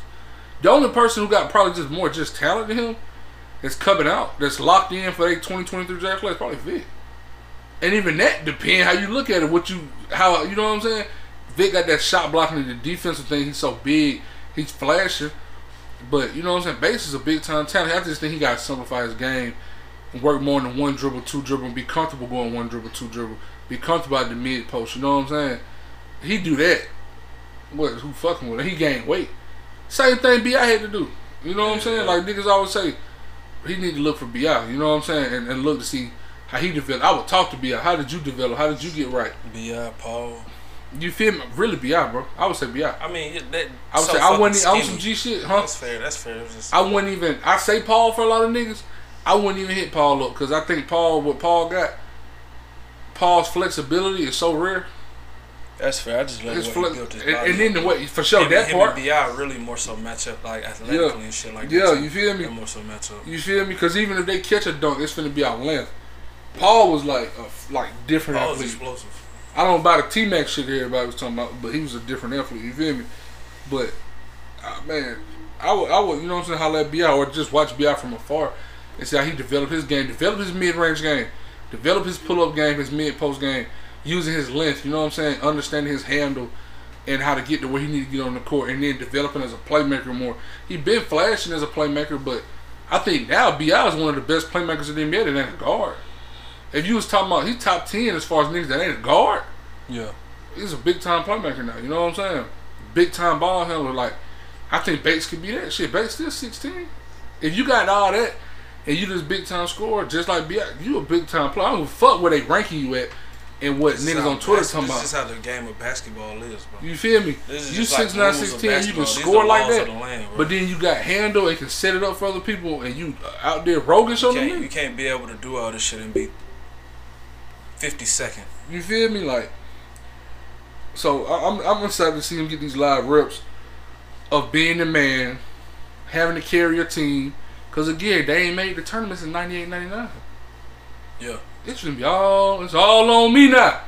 The only person who got probably just more just talent than him that's coming out, that's locked in for their 2023 draft class, probably Vic. And even that depend how you look at it, what you how you know what I'm saying. Vic got that shot blocking and the defensive thing. He's so big, he's flashing. But you know what I'm saying. Bates is a big time talent. I just think he got to simplify his game and work more than one dribble, two dribble, and be comfortable going one dribble, two dribble. Be comfortable at the mid post. You know what I'm saying. He do that. What? Who fucking with him? He gained weight. Same thing Bi had to do. You know what I'm saying? Like niggas always say, he need to look for Bi. You know what I'm saying? And, and look to see how he developed. I would talk to Bi. How did you develop? How did you get right?
B.I. Paul.
You feel me? Really Bi, bro. I would say Bi.
I mean, that.
I would
so
say I wouldn't. I was some G shit, huh?
That's fair. That's fair. Just,
I wouldn't even. I say Paul for a lot of niggas. I wouldn't even hit Paul up because I think Paul, what Paul got, Paul's flexibility is so rare.
that's fair. I just love
His
the way
flex,
he built his
and, and then the way for sure
him,
that
him
part.
and Bi really more so match up like athletically and shit like
Yeah,
that. too.
you feel me?
More so match up.
You feel me? Because even if they catch a dunk, it's gonna be out length. Paul was like a like different athlete.
explosive.
I don't buy the T Mac shit everybody was talking about, but he was a different athlete. You feel me? But uh, man, I would, I would, you know what I'm saying? Holla at Bi or just watch Bi from afar and see how he developed his game, develop his mid range game, develop his pull up game, his mid post game, using his length. You know what I'm saying? Understanding his handle and how to get to where he need to get on the court, and then developing as a playmaker more. He been flashing as a playmaker, but I think now Bi is one of the best playmakers in the NBA that a guard. If you was talking about he's top ten as far as niggas that ain't a guard
Yeah.
he's a big time playmaker now. You know what I'm saying? Big time ball handler. Like I think Bates could be that shit. Bates still 16. If you got all that and you just big time scorer, just like B, you a big time player. I don't give a fuck where they ranking you at and what
This
niggas on Twitter
bas-
talking
This is how the game of basketball is, bro.
You feel me?
This is
You
just like
6'9",
the
16, you can score
the
like that.
the land.
But then you got handle and can set it up for other people, and you uh, out there roguish on them.
can't, you can't be able to do all this shit and be 50 second.
You feel me? Like, so I- I'm I'm excited to see him get these live reps of being the man, having to carry a team. Cause again, they ain't made the tournaments in 98, 99.
Yeah.
It's gonna be all it's all on me now.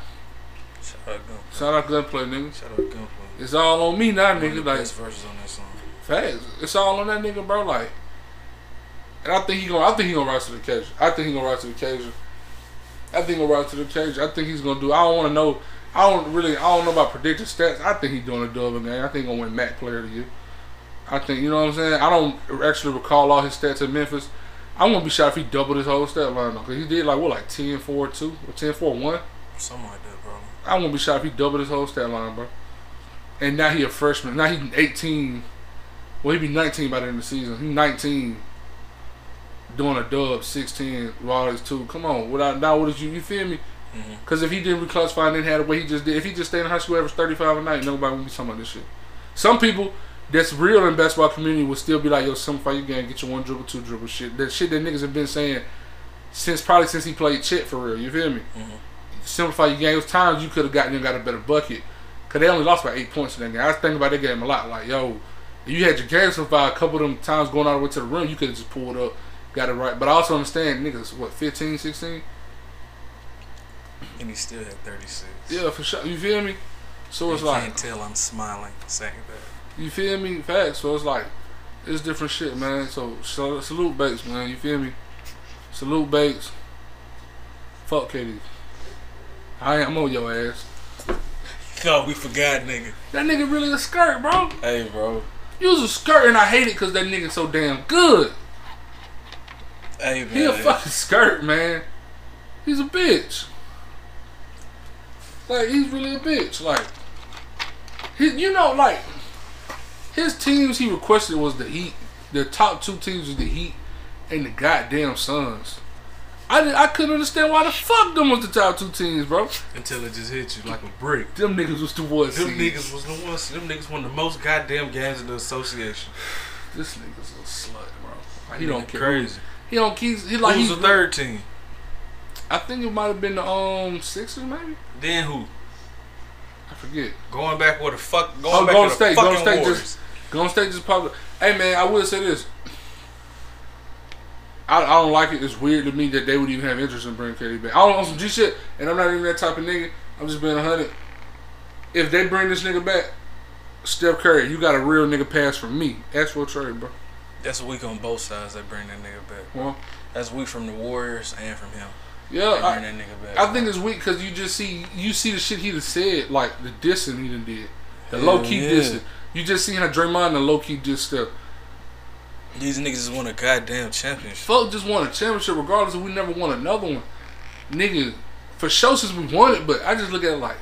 Shout out Gunplay.
Shout out Gunplay, nigga.
Shout out Gunplay.
It's all on me now, nigga. Like
best verses on that song.
facts. It's all on that nigga, bro. Like, and I think he gonna I think he gonna rise to the occasion. I think he gonna rise to the occasion. I think rise to the occasion. I think he's gonna do. I don't want to know. I don't really. I don't know about predicted stats. I think he's doing a double game. I think he's gonna win MAC Player of the Year. I think you know what I'm saying. I don't actually recall all his stats at Memphis. I won't be shocked if he doubled his whole stat line though, cause he did like what, like 10 4 2 or 10 4 1.
Something like that, bro.
I won't be shocked if he doubled his whole stat line, bro. And now he a freshman. Now he 18. Well, he be 19 by the end of the season. He 19, doing a dub 16 with all his two. Come on, without now what is you? You feel me? Because if he didn't reclassify and then had the way he just did, if he just stayed in high school, average 35 a night, nobody would be talking about this shit. Some people that's real in basketball community would still be like, yo, simplify your game, get your one dribble, two dribble shit. That shit that niggas have been saying since probably since he played Chet for real. You feel me?
Mhm.
Simplify your game. It was times you could have gotten and got a better bucket. Cause they only lost by eight points in that game. I was thinking about that game a lot. Like, yo, if you had your game simplified a couple of them times going all the way to the rim, you could have just pulled up, got it right. But I also understand niggas, what, 15, 16?
And he still had 36.
Yeah, for sure. You feel me? So it's
you
like,
can't tell I'm smiling saying that.
You feel me? Facts. So it's like, it's different shit, man. So, so salute Bates, man. You feel me? Salute Bates. Fuck KD. I am on your ass.
No, oh, we forgot, nigga.
That nigga really a skirt, bro.
Hey, bro.
You was a skirt and I hate it because that nigga so damn good.
Hey man,
He a fucking skirt, man. He's a bitch. Like he's really a bitch. Like he, you know, like his teams he requested was the Heat. The top two teams was the Heat and the goddamn Suns. I did, I couldn't understand why the fuck them was the top two teams, bro.
until it just hit you like a brick.
Them niggas was the one
Them
seed.
niggas was the ones. Them niggas won the most goddamn games in the association.
This nigga's a slut, bro. Like, he don't care.
Crazy.
He don't keep. He like
Who's
he's
the third team?
I think it might have been the um Sixers, maybe.
Then who?
I forget.
Going back where the fuck? Going
Oh,
back
Golden
to the
State,
fucking
Golden State
Warriors.
just- Golden State just popped up. Hey man, I will say this. I, I don't like it. It's weird to me that they would even have interest in bringing KD back. I don't on some G shit, and I'm not even that type of nigga. I'm just being a hundred. If they bring this nigga back, Steph Curry, you got a real nigga pass from me. Ask for a trade, bro.
That's weak on both sides. They bring that nigga back.
Well,
That's weak from the Warriors and from him.
Yeah,
bring
I,
that nigga back.
I think it's weak because you just see you see the shit he done said, like the dissing he done did, the low key
yeah.
dissing. You just seen how Draymond and the low key diss Steph.
these niggas just won a goddamn championship.
Fuck just won a championship regardless if we never won another one. Nigga, for sure since we won it, but I just look at it like,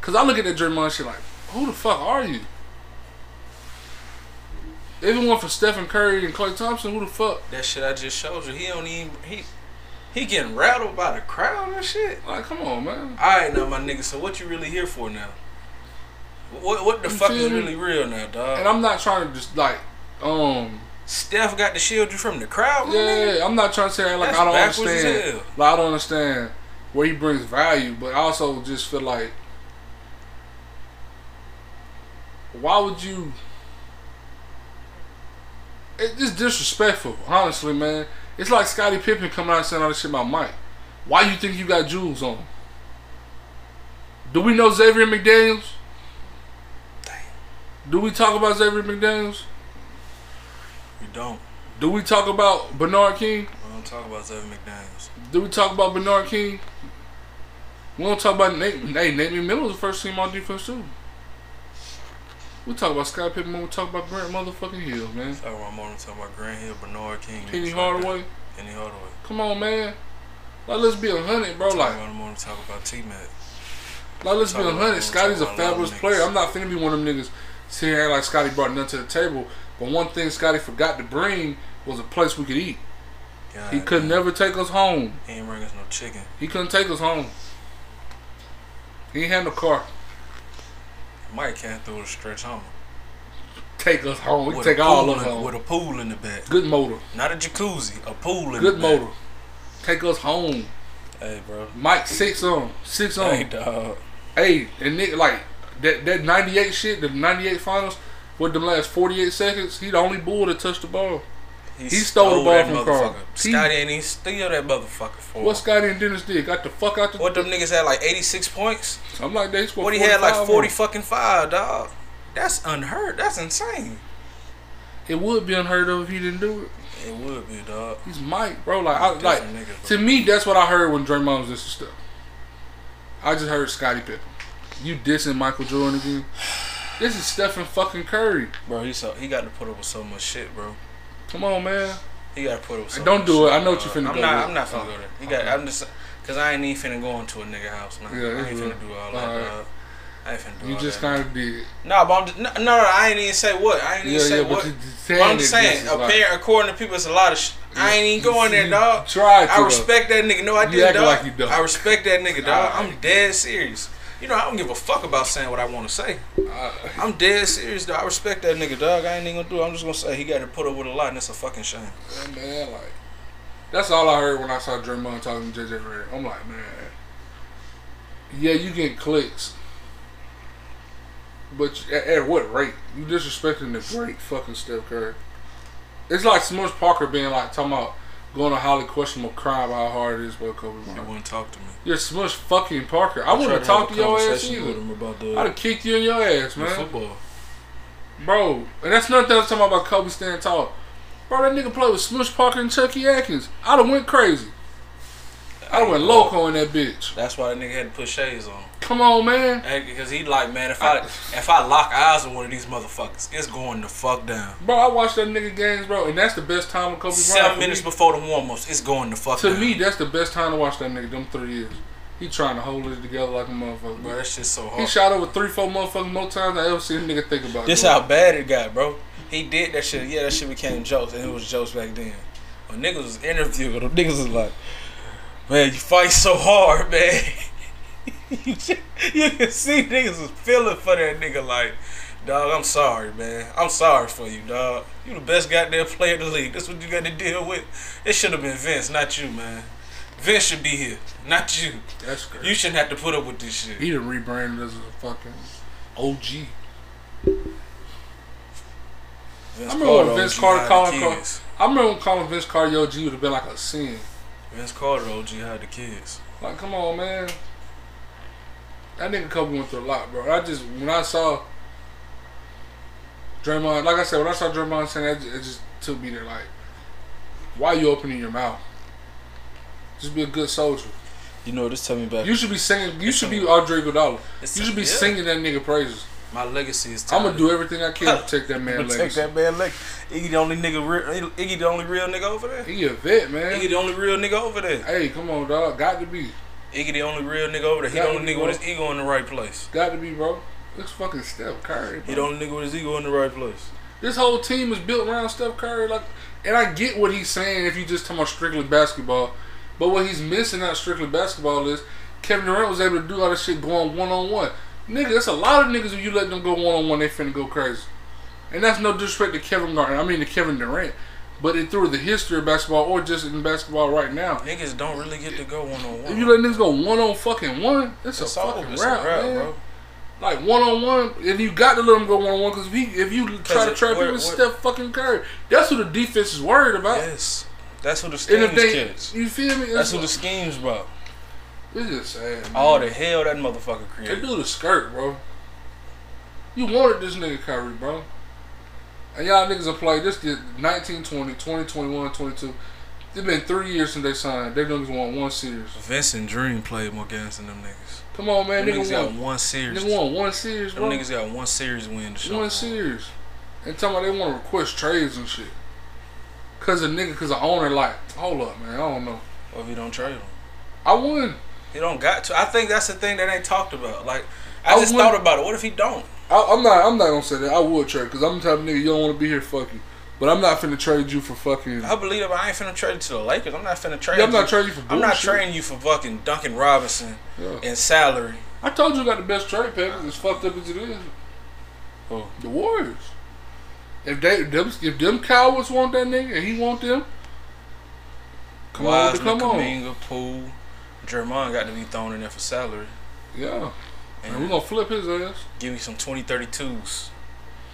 cause I look at that Draymond shit like, who the fuck are you? If it weren't for Stephen Curry and Klay Thompson, who the fuck?
That shit I just showed you. He don't even he he getting rattled by the crowd and shit.
Like, come on, man.
All right, now my nigga. So what you really here for now? What what the
You
fuck is
me?
really real now, dog?
And I'm not trying to just like, um,
Steph got to shield you from the crowd,
yeah,
nigga.
I'm not trying to say like
That's
I don't understand.
hell.
Like I don't understand where he brings value, but I also just feel like, why would you? It's disrespectful, honestly, man. It's like Scottie Pippen coming out and saying all this shit about Mike. Why you think you got jewels on? Do we know Xavier McDaniels? Do we talk about Xavier McDaniels?
We don't.
Do we talk about Bernard King?
We don't talk about Xavier McDaniels.
Do we talk about Bernard King? We don't talk about Nate. Hey, Nate McMillan was the first team on defense too. We talk about Scott Pippen when we talk about Grant motherfucking Hill, man.
Talk about more than talking about Grant Hill, Bernard King,
Penny
like
Hardaway.
that. Penny Hardaway.
Come on, man. Like let's be a hundred, bro.
Talk
Like,
about more than talk about T Mac.
like let's be a hundred. Scotty's a
about a lot of
fabulous player. I'm not finna be one of them niggas sitting here like Scotty brought nothing to the table. But one thing Scotty forgot to bring was a place we could eat.
God,
He could
damn.
never take us home.
He ain't bring us no chicken.
He couldn't take us home. He ain't had no car.
Mike can't throw the stretch home.
Take us home. We
With
take all of us home.
With a pool in the back.
Good motor.
Not a jacuzzi, a pool in
Good
the back. Good motor.
Take us home.
Hey, bro.
Mike six on. Six on.
Hey, dog.
Hey, and Nick like that that ninety eight shit, the ninety eight finals, with them last forty eight seconds, he the only bull that touched the ball. He stole the ball from Karl.
motherfucker.
He-
Scotty ain't even steal that motherfucker for
What. Scotty and Dennis did, got the fuck out the
What them niggas had like 86 points?
I'm like they scored
What he had like
45
40
on.
fucking five, dog. That's unheard. That's insane.
It would be unheard of if he didn't do it.
It would be, dog.
He's Mike, bro. Like I like
nigga,
to me that's what I heard when Draymond was this stuff. I just heard Scottie Pippen. You dissing Michael Jordan again? This is Stephen fucking Curry.
Bro, he so he got to put up with so much shit, bro.
Come on, man.
You got to put up with so
Don't do it. I know what you finna do.
I'm
go
not.
with.
I'm not finna go there. He got. I'm just. Cause I ain't even finna go into a nigga house now.
Yeah,
I ain't finna do all that.
Alright.
dog. I ain't finna do
You
all
just
that.
kind of did.
No, but I'm just, no, no, I ain't even say what. I ain't even
Yeah,
say
yeah,
what.
but you saying
But I'm just saying,
is like-
according to people, it's a lot of shit. I ain't even going there,
You
dog.
to,
I
though.
respect that nigga. No, I
You
did, dog.
like you don't.
I respect that nigga, dog. I'm dead serious. You know, I don't give a fuck about saying what I want to say.
Uh,
I'm dead serious, though. I respect that nigga, dog. I ain't even gonna do it. I'm just gonna say he got to put up with a lot, and that's a fucking shame.
yeah, man, like that's all I heard when I saw Draymond talking to JJ Redick. I'm like, man, yeah, you get clicks, but at, at what rate? You disrespecting the great fucking Steph Curry. It's like Smush Parker being like talking about going to Holly highly questionable crime how hard it is for Kobe
He
Bryant.
wouldn't talk to me.
You're Smush fucking Parker. I, wouldn't have talked to your ass either.
with him about the,
I'd have kicked you in your ass, man.
football.
Bro, and that's nothing I was talking about Kobe standing tall. Bro, that nigga played with Smush Parker and Chucky Atkins. I'd have went crazy. Have went loco in that bitch.
That's why that nigga had to put shades on.
Come on, man.
Because he like, man, if I if I lock eyes with one of these motherfuckers, it's going the fuck down.
Bro, I watched that nigga games, bro, and that's the best time of Kobe Bryant.
Seven minutes
me.
before the warm ups, it's going the fuck down.
To
down.
me, that's the best time to watch that nigga. Them three years. He trying to hold it together like a motherfucker.
bro, that shit's so hard.
He shot over three, four motherfuckers more times than I ever seen a nigga think about.
This
bro.
how bad it got, bro. He did that shit. Yeah, that shit became jokes, and it was jokes back then. When niggas was interviewing them, niggas was like, "Man, you fight so hard, man." you, you can see niggas was feeling for that nigga. Like, dog, I'm sorry, man. I'm sorry for you, dog. You the best goddamn player in the league. That's what you got to deal with. It should have been Vince, not you, man. Vince should be here, not you.
That's crazy.
You shouldn't have to put up with this shit.
He done rebranded as a fucking OG.
Vince
I remember when Vince Carter calling Car- I remember when calling Vince Carter OG would have been like a sin.
Vince Carter OG had the kids.
Like, come on, man. That nigga Kobe went through a lot, bro. I just when I saw Draymond, like I said, when I saw Draymond saying that, it just took me there. like, why are you opening your mouth? Just be a good soldier.
You know, this tell me back.
You should be singing. You should be Andre Iguodala. You should be
yeah.
singing that nigga praises.
My legacy is.
I'm gonna do everything I can to protect that man
Protect
legacy.
that man leg. Iggy the only nigga. Real, Iggy the only real nigga over there.
He a vet, man.
Iggy the only real nigga over there.
Hey, come on, dog. Got to be.
Iggy the only real nigga over there. He the
Gotta
only
be,
nigga with his ego in the right place.
Got to be, bro. It's fucking Steph Curry.
He
Bro.
the only nigga with his ego in the right place.
This whole team is built around Steph Curry. Like, and I get what he's saying if you just talking about strictly basketball. But what he's missing out strictly basketball is Kevin Durant was able to do all this shit going one on one. Nigga, that's a lot of niggas if you let them go one on one, they finna go crazy. And that's no disrespect to Kevin Garnett. I mean to Kevin Durant. But it through the history of basketball or just in basketball right now.
Niggas don't really get to go one on one.
If you let niggas go one on fucking one, it's,
It's
a
all
fucking
it's
rap,
rap,
man.
bro.
Like one on one, if you got to let him go one on one because if he, if you try to trap
what-
him, it's
what-
Steph fucking Curry. That's who the defense is worried about.
Yes, that's who the schemes kids.
you feel me?
That's who the schemes about.
It's just sad. Man.
All the hell that motherfucker created.
They do the skirt, bro. You wanted this nigga Curry, bro. And y'all niggas have played this did 19, 20, 20, 21, 22. It's been three years since they signed. They niggas won one series.
Vince and Dream played more games than them niggas.
Come on, man.
Them
Nigga
niggas got one series.
nigga won one series,
Them niggas got one series win to show.
One series. And tell me they want to request trades and shit. Cause the nigga, cause the owner like, hold up, man. I don't know.
Or if you don't trade him.
I won.
He don't got to. I think that's the thing that ain't talked about. Like I,
I
just
would-
thought about it. What if he don't?
I, I'm not. I'm not gonna say that. I would trade because I'm the type of nigga you don't want to be here. Fuck you. But I'm not finna trade you for fucking.
I believe it. I ain't finna trade you to the Lakers. I'm not finna trade.
Yeah, I'm not trading you for.
I'm not trading you for fucking Duncan Robinson
Yeah.
and salary.
I told you I got the best trade package. As fucked up as it is.
Who?
The Warriors. If they them if them cowards want that nigga and he want them, come on, come on.
Kuminga, Poole, Jermon got to be thrown in there for salary.
Yeah,
And
and we gonna flip his ass.
give me some 2032s.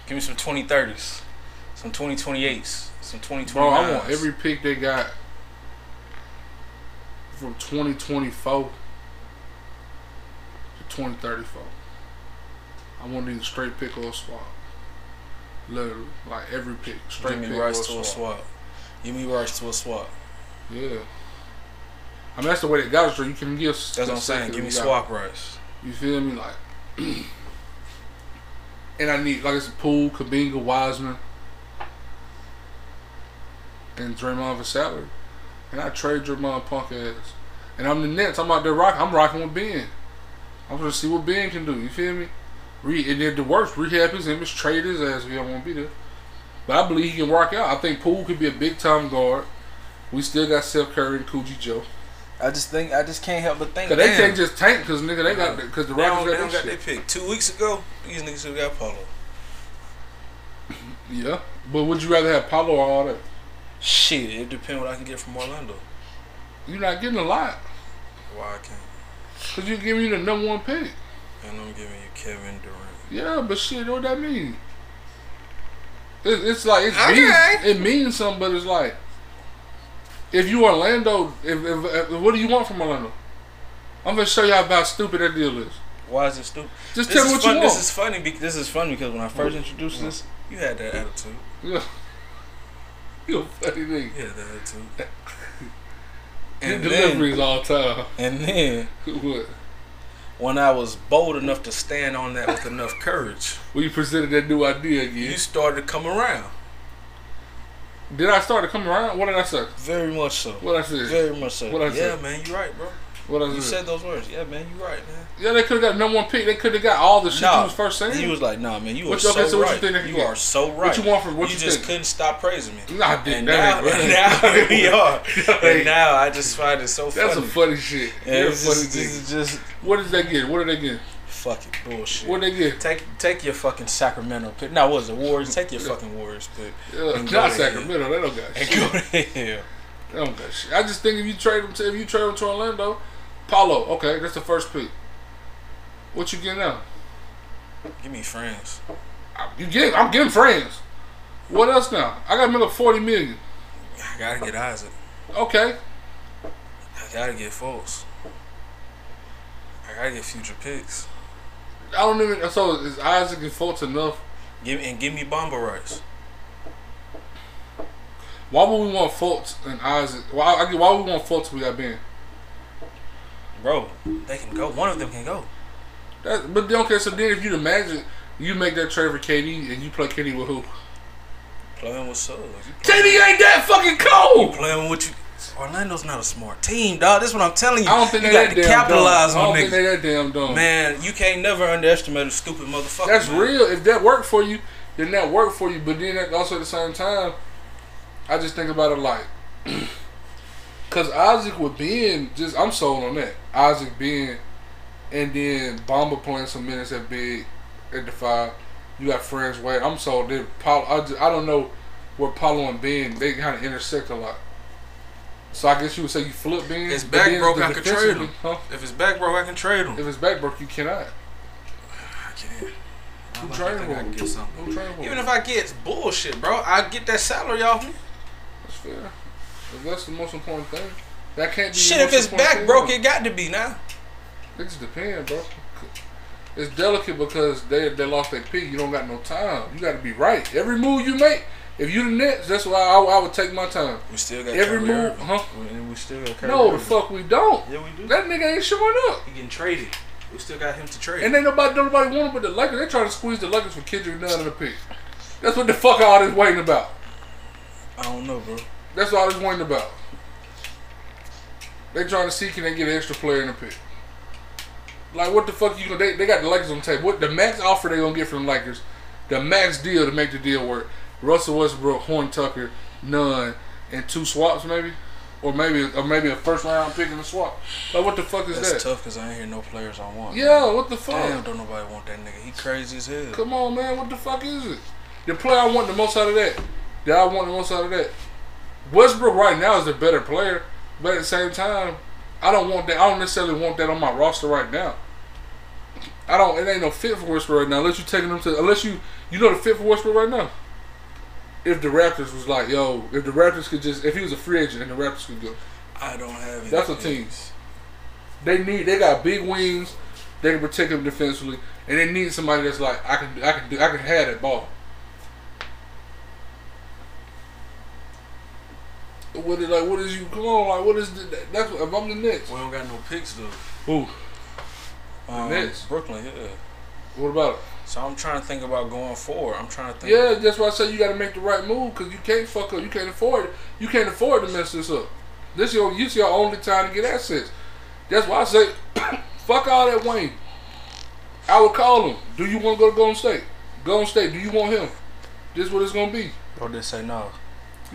Give me some 2030s. Some 2028s. Some 2029s.
Bro, I want every pick they got from 2024 to 2034. I want either straight pick or swap. Literally, like every pick, straight
Give me
pick
rights
or
to a swap. Give me rights to a swap.
Yeah. I mean, that's the way they got it. So you can give.
That's what I'm saying. Give me swap rights.
You feel me? Like, and I need like it's Poole, Kuminga, Wiseman, and Draymond for salary. And I trade Draymond punk ass. And I'm the Nets. I'm out there rocking. I'm rocking with Ben. I'm gonna see what Ben can do. You feel me? Re- and then the worst, rehab his image, trade his ass if he don't want to be there. But I believe he can rock out. I think Poole could be a big time guard. We still got Steph Curry and Coogee Joe.
I just think I just can't help but think.
Cause they
damn,
can't just tank because nigga they got because the
they don't,
Rockets
they
got
don't
that
got their pick. Two weeks ago, these niggas who got Paolo.
Yeah, but would you rather have Paolo or all that?
Shit, it depends what I can get from Orlando.
You're not getting a lot
Why I can't?
because you're giving you the number one pick.
And I'm giving you Kevin Durant.
Yeah, but shit, what that mean? It, it's like it
Okay.
means it means something, but it's like if you Orlando, if, if, if what do you want from Orlando? I'm gonna show y'all how stupid that deal is.
Why is it stupid?
Just
This
tell me what
fun,
you want.
This is funny. Because, this is funny because when I first mm. introduced this, you had that attitude.
yeah. You a funny nigga.
Yeah, had that attitude.
Your
And then,
deliveries all time.
and then
what?
when I was bold enough to stand on that with enough courage,
we presented that new idea again,
you started to come around.
Did I start to come around? What did I say?
Very much so.
What I said?
Very much so.
What I said?
yeah, man, you're right, bro.
What I
You
said?
said those words. Yeah, man, you're right, man.
yeah, they could have got number one pick. They could have got all the shit you was first saying.
He was like, "Nah, man, you
What
are
you- okay,
so,
you
right.
think they
you are so right.
What you want from- what you
just
think?
couldn't stop praising me.
Nah, dick,
And
that
now, and now here we are. And now I just find it so
That's
funny.
some funny shit. A
it's
funny
just, this is just
What did they get? What did they get?
Fucking bullshit.
What did they get?
Take take your fucking Sacramento pick. No, what was it Warriors? Take your fucking Warriors pick. Go
not
to
Sacramento. They don't got
And
shit.
go to hell.
They don't got shit. I just think if you trade them to if you trade them to Orlando, Paolo. Okay, that's the first pick. What you getting now?
Give me Franz.
I- You get? I'm getting Franz. What else now? I got another forty million.
I gotta get Isaac.
Okay.
I gotta get Fultz. I gotta get future picks.
I don't even. So is Isaac and Fultz enough?
Give and give me Bamba rights.
Why would we want Fultz and Isaac? Why? Why would we want Fultz? We got Ben.
Bro, they can go. One of them can go.
That, but okay, so then if you imagine you make that trade for KD and you play KD with who?
Playing with Suggs. You
KD ain't that fucking cold.
playing with you. Orlando's not a smart team, dog. This is what I'm telling you.
I don't think
you got to capitalize
dumb. I
on
don't think they
niggas.
that damn dumb.
Man, you can't never underestimate a stupid motherfucker.
That's
man.
real. If that worked for you, then that worked for you. But then also at the same time, I just think about it like, cause Isaac with Ben, just I'm sold on that. Isaac Ben, and then Bamba playing some minutes at big, at the five. You got friends way. I'm sold. There, Paolo. I, just, I don't know where Paolo and Ben they kind of intersect a lot. So I guess you would say you flip Ben.
It's
but
back
then
broke,
the
I could trade him.
Huh?
If it's back, broke, I can trade him.
If it's back broke, you cannot.
I can't. I
Who
might
trade
think I
him?
can get something.
Who trade him?
Even if I get bullshit, bro, I get that salary off me.
That's fair. If that's the most important thing. That can't be.
Shit, if
most
it's back
thing.
broke, it got to be now.
It just depends, bro. It's delicate because they they lost their pick. You don't got no time. You got to be right. Every move you make, if you the Nets, that's why I, I would take my time.
We still got
Every
Kyrie
move,
Irving.
huh?
We, we still got Kyrie
No, the
Irving.
fuck we don't.
Yeah, we do.
That nigga ain't showing up.
He getting traded. We still got him to trade.
And ain't nobody nobody want him but the Lakers. They trying to squeeze the Lakers for Kendrick Nunn in the pick. That's what the fuck all this waiting about.
I don't know, bro.
That's all this waiting about. They trying to see can they get an extra player in the pick. Like what the fuck you gonna? They, they got the Lakers on the table. What the max offer they gonna get from the Lakers? The max deal to make the deal work. Russell Westbrook, Horn Tucker, Nunn, and two swaps maybe, or maybe or maybe a first round pick and a swap. Like what the fuck is
That's
that?
tough because I ain't hear no players I want.
Yeah, what the fuck?
Damn, don't nobody want that nigga. He crazy as hell.
Come on, man. What the fuck is it? The player I want the most out of that. That I want the most out of that. Westbrook right now is the better player, but at the same time, I don't want that. I don't necessarily want that on my roster right now. I don't. It ain't no fit for Westbrook right now. Unless you're taking them to. Unless you you know the fit for Westbrook right now. If the Raptors was like, yo, if the Raptors could just, if he was a free agent and the Raptors could go,
I don't have it.
That's a team. they need. They got big wings. They can protect him defensively, and they need somebody that's like, I can, I can do, I can have that ball. What is like? What is you? Come on, like what is the, that's what, if I'm the Nets.
We don't got no picks though.
Who?
Um,
Nets?
Brooklyn, yeah.
What about it?
So I'm trying to think about going forward. I'm trying to think.
Yeah, that's why I say you got to make the right move because you can't fuck up. You can't afford it. You can't afford to mess this up. This your this your only time to get assets. That's why I say, fuck all that Wayne. I would call him. Do you want to go to Golden State? Golden State. Do you want him? This is what it's gonna be.
Or they say no.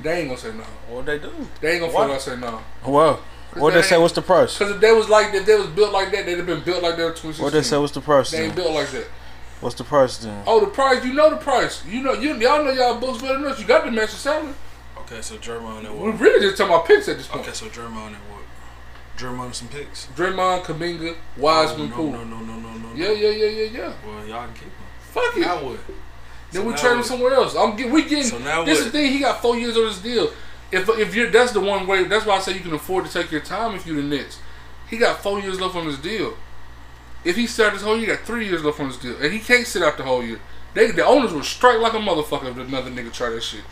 They ain't gonna say no.
What they do?
They ain't gonna fuck out say no.
Well,
what they say,
What's the price?
Because if they was like if they was built like that, they'd have been built like that in 2016.
What they say? What's the price?
They ain't built like that.
What's the price then?
Oh, the price. You know the price. You know you y'all know y'all books better than us. You got the master salary.
Okay, so Jermon and
We
what?
really just talking about picks at this point.
Okay, so Jermon and what? Jermon and some picks.
Draymond, Kuminga,
Oh,
Wiseman,
no,
Poole.
no, no, no, no, no.
Yeah, yeah, yeah, yeah, yeah.
Well, y'all can keep him.
Fuck it.
I would.
then
So
we trade him somewhere else. I'm get, we getting.
So now
this is the thing. He got four years on his deal. If if you're that's the one way. That's why I say you can afford to take your time if you're the Nets. He got four years left on his deal. If he started this whole year, he got three years left on his deal, and he can't sit out the whole year. They the owners will strike like a motherfucker if another nigga try that shit.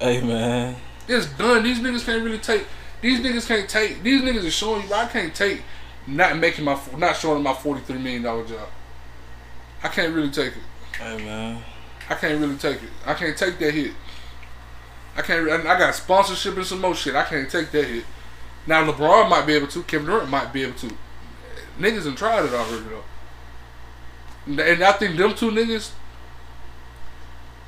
Hey man.
It's done. These niggas can't really take. These niggas can't take. These niggas are showing you. I can't take not making my not showing my forty three million dollar job. I can't really take it.
Hey man,
I can't really take it. I can't take that hit. I can't. I got sponsorship and some more shit. I can't take that hit. Now LeBron might be able to. Kevin Durant might be able to. Niggas done tried it already though. And- And I think them two niggas,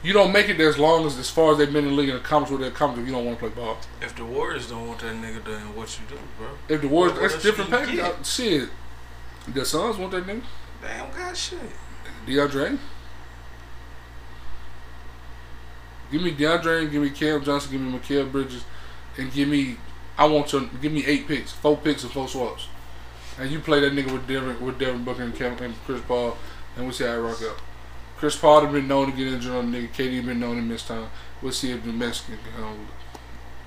you don't make it as long as as far as they've been in the league and accomplished what they accomplished. If you don't want to play ball.
if the Warriors don't want that nigga, then what you do, bro?
If the Warriors, that's different package. Uh, Shit, the Suns want that nigga.
Damn, got shit.
DeAndre. Give me DeAndre, give me Cam Johnson, give me Mikal Bridges, and give me I want you give me eight picks, four picks and four swaps. And you play that nigga with Devin with Devin Booker and, Cam, and Chris Paul, and we'll see how it rock out. Chris Paul have been known to get injured on the nigga. KD been known to miss time. We'll see if the Mexican can handle it.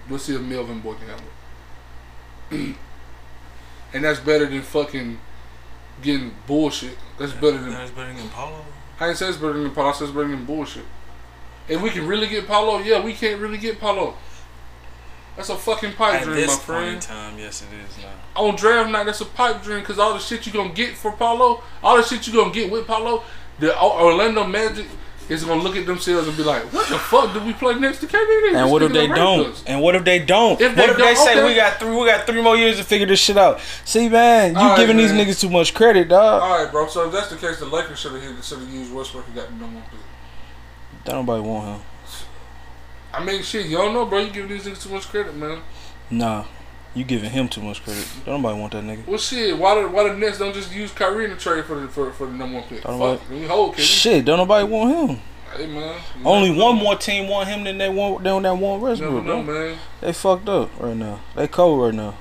We'll see if Melvin Boy can handle it. and that's better than fucking getting bullshit. That's better than
That's better than Paolo.
I ain't say it's better than Paolo. I said it's better than bullshit. If we can really get Paolo, yeah, we can't really get Paolo. That's a fucking pipe
At
dream,
this
my
point in
friend.
time, yes, it is now.
On draft night, that's a pipe dream because all the shit you gonna get for Paolo, all the shit you gonna get with Paolo, the Orlando Magic is gonna look at themselves and be like, "What the fuck did we play next to KD?"
And
This
what if they don't?
us."
And what if they don't?
If they
what if they
don't,
say
okay.
we got three? We got three more years to figure this shit out. See, man, you
All right,
giving these
man.
niggas too much credit, dog.
All right, bro. So if that's the case, the Lakers should have should have used Westbrook and got the number one pick.
Don't nobody want him.
I mean, shit, you don't know, bro. You giving these niggas too much credit, man.
Nah, you giving him too much credit. Don't nobody want that nigga.
Well, shit. Why the why the Nets don't just use Kyrie in the trade for the for, for the number one pick?
Don't
Fuck, we hold.
Shit, don't nobody want him.
Hey man,
Only one
know.
more team want him than they want than that one Westbrook,
know, man.
They fucked up right now. They cold right now.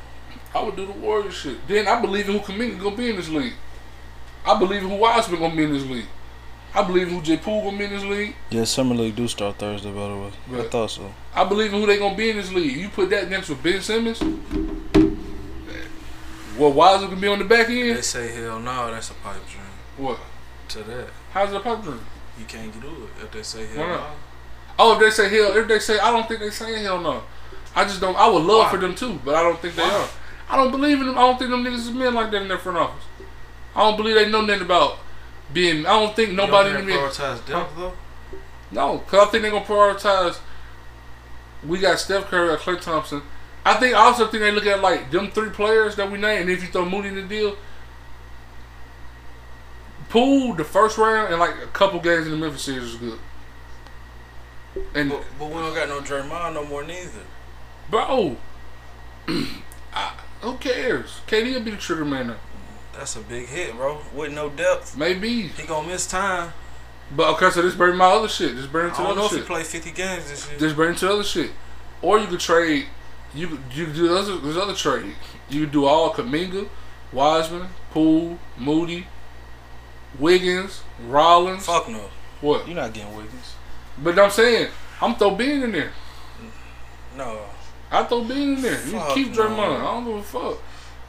I would do the Warriors shit. Then I believe in who Kuminga gonna be in this league. I believe in who Wiseman gonna be in this league. I believe in who J. Poole gonna be in this league.
Yeah, summer league do start Thursday, by the way. I thought so.
I believe in who they gonna be in this league. You put that next to Ben Simmons. What Wiseman can be on the back end.
They say hell no, that's a pipe dream.
What?
To that,
How's it a pipe dream?
you can't do it if they say hell no.
Oh, if they say hell, if they say I don't think they saying hell no. I just don't. I would love
Why?
for them too, but I don't think they are. I don't believe in them. I don't think them niggas is men like that in their front office. I don't believe they know nothing about being. I don't think nobody in
you
the
don't prioritize depth though.
No, because I think they're gonna prioritize. We got Steph Curry, got Klay Thompson. I think I also think they look at like them three players that we named, and if you throw Moody in the deal, Poole the first round and like a couple games in the Memphis series is good. And
But, but we don't got no Draymond no more neither.
bro, I, who cares? KD will be the trigger man now.
That's a big hit, bro. With no depth,
Maybe,
he gonna miss time.
but okay, so this bring my other shit. Just bring it to the
don't know
other
if he
shit.
play 50 games this year.
Just bring it to other shit. Or you could trade. You you could do other there's other trade. You could do all Kuminga, Wiseman, Poole, Moody, Wiggins, Rollins.
Fuck no.
What?
You're not getting Wiggins.
But I'm saying I'm throw Ben in there.
No,
I throw Ben in there. You
Fuck
keep
no.
Draymond. I don't give a fuck.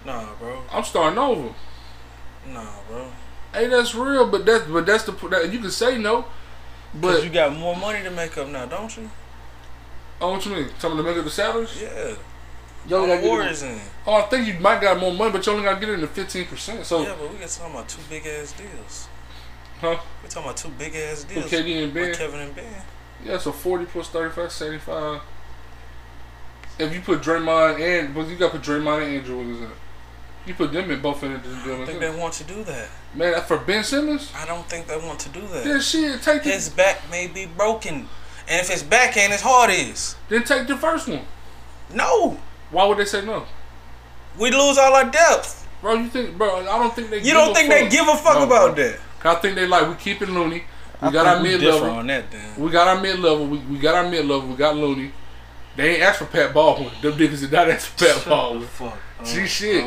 nah, bro.
I'm starting over.
Nah, bro.
Hey, that's real, but that's but that's the that, you can say no.
But
But
you got more money to make up now, don't you?
oh, what you mean? Some of the make up the salaries?
Yeah.
You only
All
gotta
the Warriors in.
Oh, I think you might got more money, but you only gotta get it in the fifteen percent. So,
Yeah, but we got talking about two big ass deals.
huh?
We're talking about two big ass deals.
KD and Ben?
With Kevin and Ben.
Yeah, so 40 plus 35, 75. If you put Draymond and, but you got to put Draymond and Andrew Wiggins in it. You put them in both in it. Just
I
doing
think they want to do that.
Man, for Ben Simmons?
I don't think they want to do that.
Then shit, take the,
His back may be broken. And if his back ain't, his heart is.
then take the first one.
No.
Why would they say no?
We lose all our depth.
Bro, you think, bro, I don't think they
You don't think they give a fuck
No,
about
bro.
that?
'Cause I think they like, we keeping Looney. We
I
got
think
our
we
mid
different
level.
on that then.
We got our mid level. We, we got our mid level. We got Looney. They ain't asked for Pat Baldwin. Them niggas did not ask for Pat Baldwin.
The Fuck.
See, shit.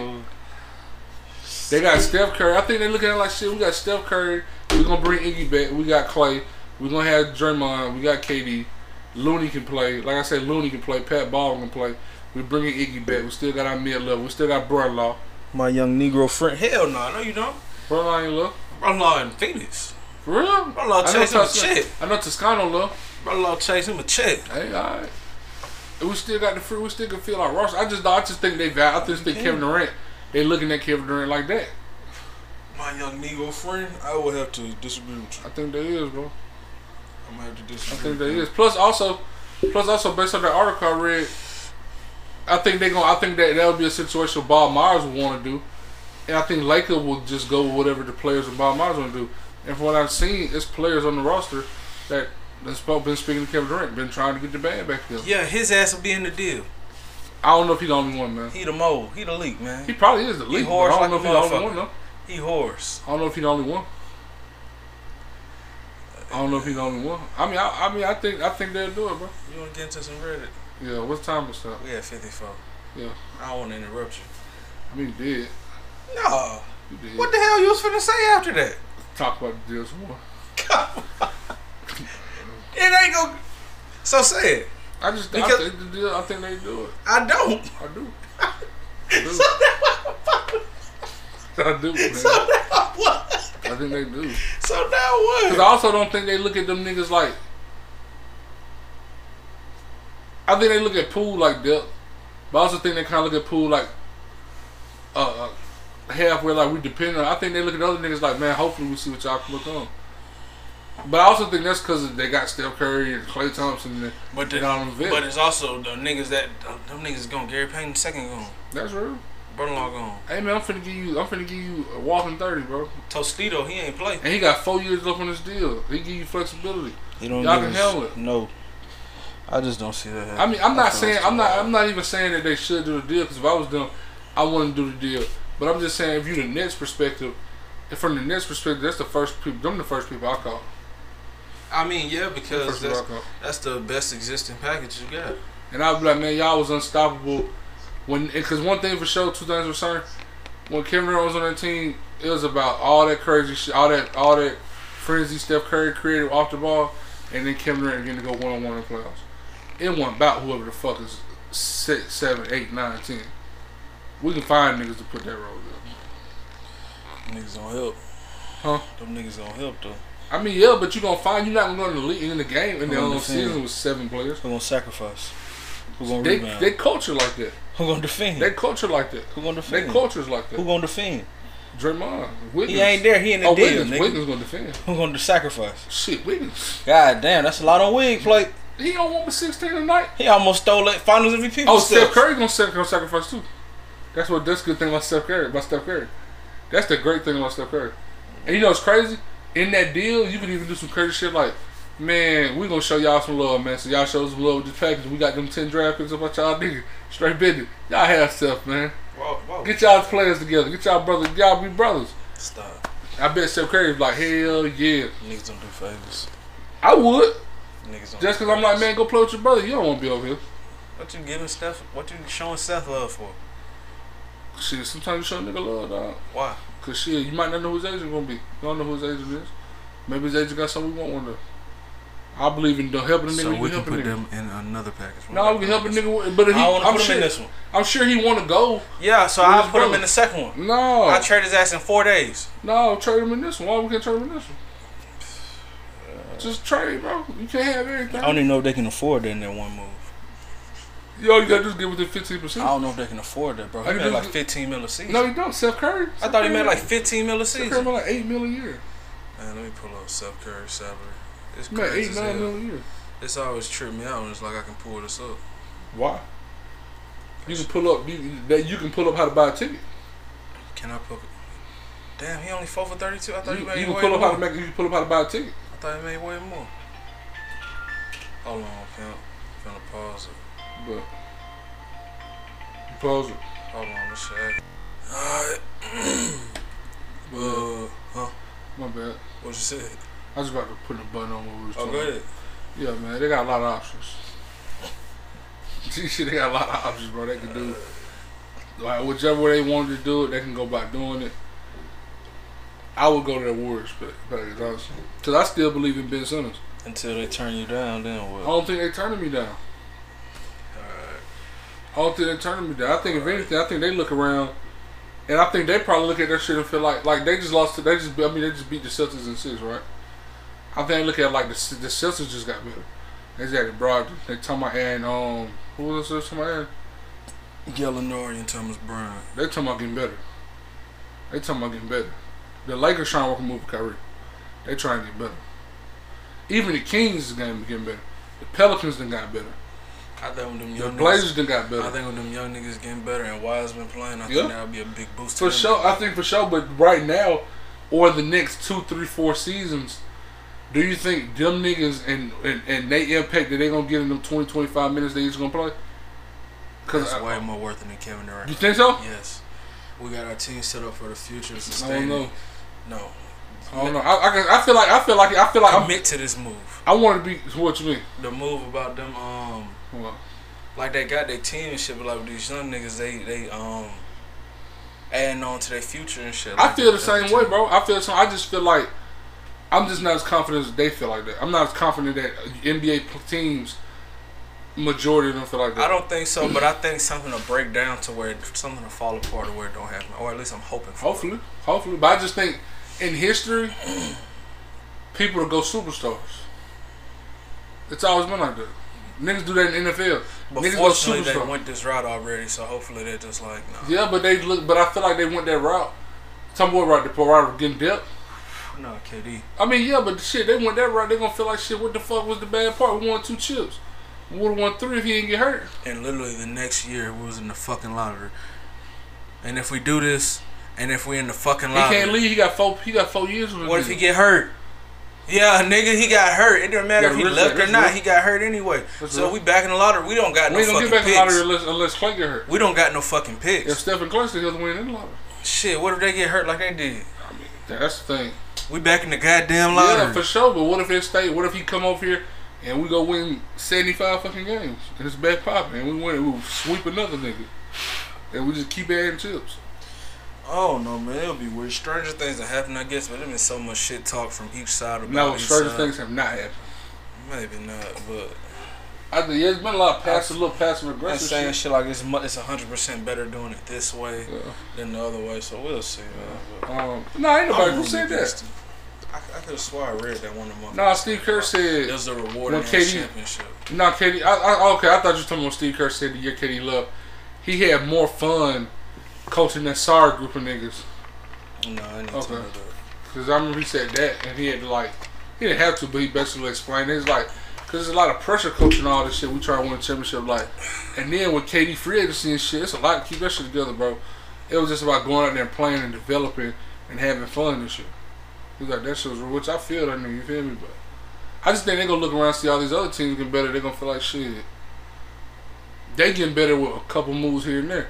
They got Steph Curry. I think they're looking at it like shit. We got Steph Curry. We're gonna bring Iggy back. We got Klay. We're gonna have Draymond. We got KD. Looney can play. Like I said, Looney can play. Pat Baldwin can play. We bringing Iggy back. We still got our mid level. We still got Brunlaw.
My young Negro friend. Hell no, no you don't.
Brunlaw ain't love.
Brother in Phoenix.
For real?
Brother
I know
chase him a check.
I know Toscano love.
Brother Law chase him a check.
Hey, all right. And we still got the free. We still can feel our roster. I just, I just think they value. I just think Kevin Durant they looking at Kevin Durant like that.
My young Negro friend, I would have to disagree with you.
I think there is, bro.
I'm gonna have to disagree.
I think there
with you.
is. Plus, also, plus also based on that article I read, I think they gonna. I think that that would be a situation Bob Myers would want to do, and I think Lacob will just go with whatever the players of Bob Myers want to do. And from what I've seen, it's players on the roster that that's spoke- been speaking to Kevin Durant, been trying to get the band back together.
Yeah, his ass will be in the deal.
I don't know if he's the only one, man.
He the mole. He the leak, man.
He probably is the leak. but
horse
I don't
like
know if he's the only one though.
He horse.
I don't know if he's the only one. I don't know if he's the only one. I mean, I, I mean, I think, I think they'll do it, bro.
You want to get into some Reddit?
Yeah. What time is that?
We at 54.
Yeah.
I don't want to interrupt you.
I mean, you did.
No.
You did.
What the hell you was finna say after that?
Talk about the deal some more.
It ain't gonna. So say it.
I just,
Because-
I think. I think they do it.
I don't.
I do. I do.
So now,
I do. Man.
so now what?
I think they do.
So now what?
Because I also don't think they look at them niggas like. I think they look at Poole like depth, but I also think they kind of look at Poole like uh, uh, halfway like we depend on. I think they look at other niggas like, man, hopefully we see what y'all can look on. But I also think that's because they got Steph Curry and Klay Thompson. And
But, the,
Donovan Vick.
but it's also the niggas that uh, them niggas gone. Gary Payton second gone.
that's real.
Brother-in-law gone.
Hey man, I'm finna give you. I'm finna give you a walking thirty, bro.
Tostito, he ain't play.
And he got four years left on his deal. He give you flexibility.
You don't
Y'all can handle it.
No. I just don't see that.
I mean, I'm not saying I'm not
hard.
I'm not even saying that they should do the deal because if I was them, I wouldn't do the deal. But I'm just saying, if you the Nets perspective, if from the Nets perspective, that's the first people. Them the first people I call.
I mean, yeah, because that's, that's the best existing package you got.
And I'd be like, man, y'all was unstoppable. When because one thing for sure, two things for certain. When Kevin Durant was on that team, it was about all that crazy shit, all that all that frenzy Steph Curry created off the ball, and then Kevin Durant getting to go one on one in the playoffs. It wasn't about whoever the fuck is six, seven, eight, nine, ten. We can find niggas to put that role in.
Niggas don't help.
Huh?
Them niggas don't help though.
I mean, yeah, but you're gonna find you're not gonna go in the league in the game in the
Who
own season with seven players.
Who gonna sacrifice? Who gonna
They
rebound?
they culture like that.
Who gonna defend?
They culture like that.
Who gonna defend?
They cultures like that.
Who gonna defend?
Draymond, Wiggins.
He ain't there. He in the
Oh,
deal,
Wiggins,
nigga.
Wiggins gonna defend.
Who gonna sacrifice?
Shit, Wiggins.
God damn, that's a lot on wig plate.
He don't want with 16 tonight.
He almost stole that Finals MVP.
Oh,
from
Steph Curry gonna sacrifice too. That's what that's the good thing about Steph Curry. About Steph Curry, that's the great thing about Steph Curry. And you know it's crazy. In that deal, you can even do some crazy shit like, man, we gonna show y'all some love, man. So y'all show us some love with this package. We got them ten draft picks about y'all niggas. Straight business. Y'all have stuff, man.
Whoa, whoa.
Get y'all players together. Get y'all brothers. Y'all be brothers.
Stop.
I bet Steph Curry was like, hell yeah.
Niggas don't do favors.
I would.
Niggas don't.
Just because I'm like, man, go play with your brother. You don't want to be over here.
What you giving Steph? What you showing Steph love for?
Shit, sometimes you show a nigga love, dog.
Why?
Cause shit, you might not know who his agent gonna be. You don't know who his agent is. Maybe his agent got something we want one day. I believe in the helping a nigga.
So
you
we can put
nigga.
them in another package.
No, we can help a nigga. with- But he,
I want to
I'm
put
sure,
him in this one.
I'm sure he want to go.
Yeah, so I'll
his
put him in the second one.
No,
I trade his ass in four days.
no, trade him in this one. Why we can't trade him in this one? Just trade, bro. You can't have everything.
I don't even know if they can afford that in that one move.
Yo, you gotta just get within fifteen percent.
I don't know if they can afford that, bro. He
I
made like 15 mil a season.
No, you don't. Steph Curry.
I thought he made like 15 mil a
Steph Curry
season.
made like eight mil a year.
Man, let me pull up Steph Curry's salary. It's
He made
crazy.
eight
as
nine mil a year.
It's always tripped me out when it's like I can pull this up.
Why? You can pull up. You, that you can pull up how to buy a ticket.
Can I pull it? Damn, he only four for 32. I thought
You,
he made
you can
way
pull up how
more.
to make. You can pull up how to buy a ticket.
I thought he made way more. Hold on. I'm finna pause it.
But it.
Hold on, this shit. Alright. uh, huh?
My bad.
What you said?
I was about to put a button on what we was
Oh,
talking.
go ahead.
Yeah, man, they got a lot of options. Shit, they got a lot of options, bro. They can do like whichever way they wanted to do it, they can go about doing it. I would go to the Warriors package, honestly, because I still believe in Ben Simmons.
Until they turn you down, then what?
I don't think they turning me down.
Alright.
I don't think they turning me. I think if anything, I think they look around, and I think they probably look at that shit and feel like like they just lost. To, they just I mean they just beat the Celtics in six, right? I think they look at it like the the Celtics just got better. They just got broad. They talking about and um who was this talking about? Aaron?
Gallinari and Thomas Bryant.
They talking about getting better. They talking about getting better. The Lakers trying to work a move with Kyrie. They trying to get better. Even the Kings is getting getting better. The Pelicans done got better.
I think when them
The
young
Blazers
niggas,
done got
I think when them young niggas getting better and Wiseman playing, I
Yeah.
think that'll be a big boost. to
For sure, I think for sure. But right now, or the next two, three, four seasons, do you think them niggas and and, and they impact that they gonna get in them 20, 25 minutes they each gonna play? Cause
That's
I-
way more worth than Kevin Durant.
you think so?
Yes. We got our team set up for the future.
I don't know.
No.
I don't know. I, I, I feel like I feel like I feel like I'm,
Commit to this move.
I want to be. What you mean?
The move about them, um, Like they got their team and shit, but like these young niggas, they they um adding on to their future and shit.
I feel the same way, bro. I feel same. I just feel like I'm just not as confident as they feel like that. I'm not as confident that NBA teams, majority of them feel like that.
I don't think so, but I think something will break down to where something will fall apart or where it don't happen, or at least I'm hoping for. it.
Hopefully, hopefully, but I just think in history, people will go superstars. It's always been like that. Niggas do that in the NFL.
But
Niggas
fortunately, they went this route already, so hopefully they're just like, no,
Yeah, but they look. But I feel like they went that route. Some boy right the route of getting depth.
no, KD.
I mean, yeah, but shit, they went that route. They gonna feel like shit. What the fuck was the bad part? We won two chips. We would have won three if he didn't get hurt.
And literally the next year we was in the fucking lottery. And if we do this, and if we in the fucking
locker.
He
can't leave. He got four. He got four years.
What if he get hurt? Yeah, nigga, he got hurt. It didn't matter if he
risk
left or not. He got hurt anyway. So we back in the lottery. We don't got
We
no
ain't gonna
fucking
get back in the lottery unless unless Klay get hurt.
We don't got no fucking picks.
If
picks.
Stephen Klay still win in the lottery.
Shit, what if they get hurt like they did?
I mean, that's the thing.
We back in the goddamn lottery.
Yeah, for sure. But what if they stay? What if he come over here and we go win seventy five fucking games and it's back popping and we win? We sweep another nigga and we just keep adding chips.
Oh no, man, it'll be weird. Stranger things that happen, I guess, but there's been so much shit talk from each side about
No,
each
stranger
side.
things have not happened.
Maybe not, but
I think yeah, it's been a lot of passive, little passive aggressive
saying
shit.
shit like it's it's hundred percent better doing it this way
Yeah.
than the other way. So we'll see, man.
Um, no, ain't nobody who said that.
I, I could have swore I read that one of them.
Nah, Steve Kerr said.
It was a reward
when
in
KD
championship.
No, KD. I, I, okay, I thought you were talking about Steve Kerr said the year KD left. He had more fun coaching that sorry group of niggas.
No, I didn't
Okay.
tell her that.
Cause I remember he said that, and he had to like, he didn't have to, but he basically explained it. It's like, cause there's a lot of pressure coaching all this shit. We try to win a championship, like, and then with KD free agency and shit, it's a lot to keep that shit together, bro. It was just about going out there and playing and developing and having fun and shit. He's like, that shit was real, which I feel that nigga, you feel me? But I just think they're gonna look around and see all these other teams getting better. They're gonna feel like shit. They getting better with a couple moves here and there.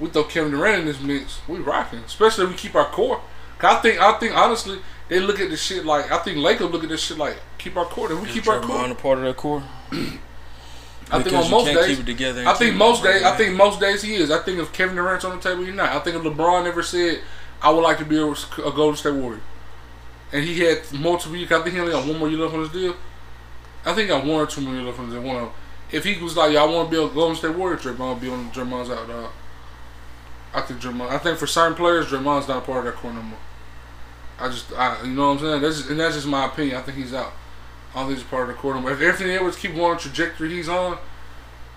We throw Kevin Durant in this mix, we rocking. Especially if we keep our core. 'Cause I think, I think honestly, they look at this shit like I think Lakers look at this shit like keep our core. If we
Is
keep our core,
a part of that core?
I think on most days,
together.
I think most days, I think most days he is. I think if Kevin Durant's on the table, he's not. I think if LeBron never said, "I would like to be a, a Golden State Warrior," and he had multiple. years, I think he only got one more year left on his deal. I think he got one or two more years left on his deal. One of them. If he was like, "Yeah, I want to be a Golden State Warrior," Draymond would be on Draymond's out. Dog. I think Draymond. I think for certain players, Draymond's not part of that core no more. I just, I, you know what I'm saying? That's just, and that's just my opinion. I think he's out. I don't think he's part of the core no more. If Anthony Edwards keep on the trajectory he's on,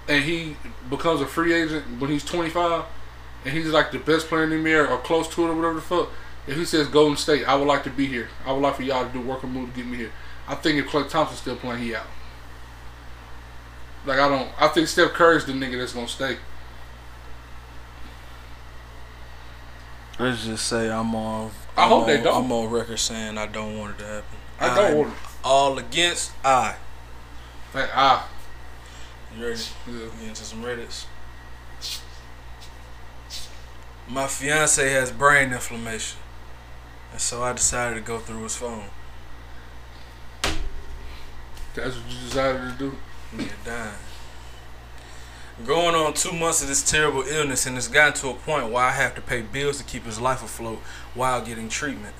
and he becomes a free agent when he's 25, and he's like the best player in the NBA or close to it or whatever the fuck. If he says Golden State, I would like to be here. I would like for y'all to do work and move to get me here. I think if Klay Thompson's still playing, he out. Like I don't. I think Steph Curry's the nigga that's gonna stay.
Let's just say I'm on.
I hope they don't.
I'm on record saying I don't want it to happen.
I don't want it.
All against I.
Like ah,
You ready?
yeah.
Get into some Reddits. My fiance has brain inflammation, and so I decided to go through his phone.
that's what you decided to do.
Nigga dying. Going on two months of this terrible illness, and it's gotten to a point where I have to pay bills to keep his life afloat while getting treatment.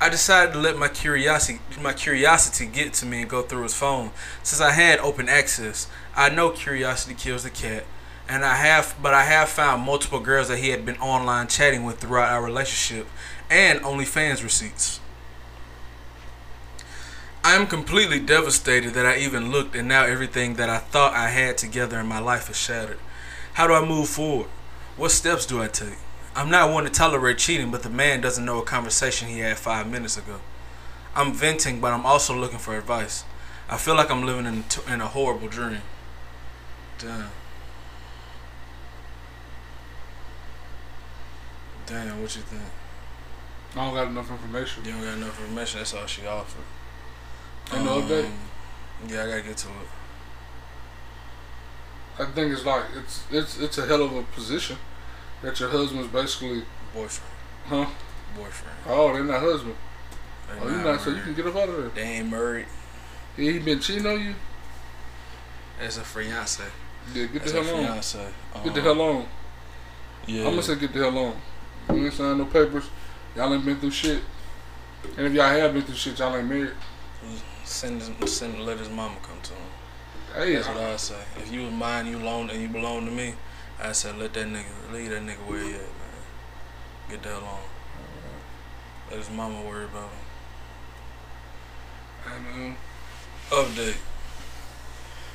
I decided to let my curiosity my curiosity get to me and go through his phone. Since I had open access, I know curiosity kills the cat, and I have but I have found multiple girls that he had been online chatting with throughout our relationship and OnlyFans receipts. I am completely devastated that I even looked and now everything that I thought I had together in my life is shattered. How do I move forward? What steps do I take? I'm not one to tolerate cheating, but the man doesn't know a conversation he had five minutes ago. I'm venting, but I'm also looking for advice. I feel like I'm living in, in a horrible dream. Damn. Damn, what you think?
I don't got enough information.
You don't got enough information. That's all she offered.
Update?
Um, Yeah, I gotta get to it.
I think it's like it's it's it's a hell of a position that your husband's basically,
Boyfriend,
huh?
boyfriend.
Oh, they're not husband.
They
Oh, you not so you can get up out of there.
They ain't married.
He, he been cheating on you.
As a fiance.
Yeah, get
That's
the hell on.
fiance.
Get the
Um,
hell on.
Yeah.
I'm gonna say get the hell on. You ain't signed no papers. Y'all ain't been through shit. And if y'all have been through shit, y'all ain't married.
Send, his, send, let his mama come to him.
Hey,
That's what I say. If you was mine, you loan, and you belong to me, I said let that nigga, leave that nigga where he at, man. Get the hell on. Let his mama worry about him.
and, um,
update.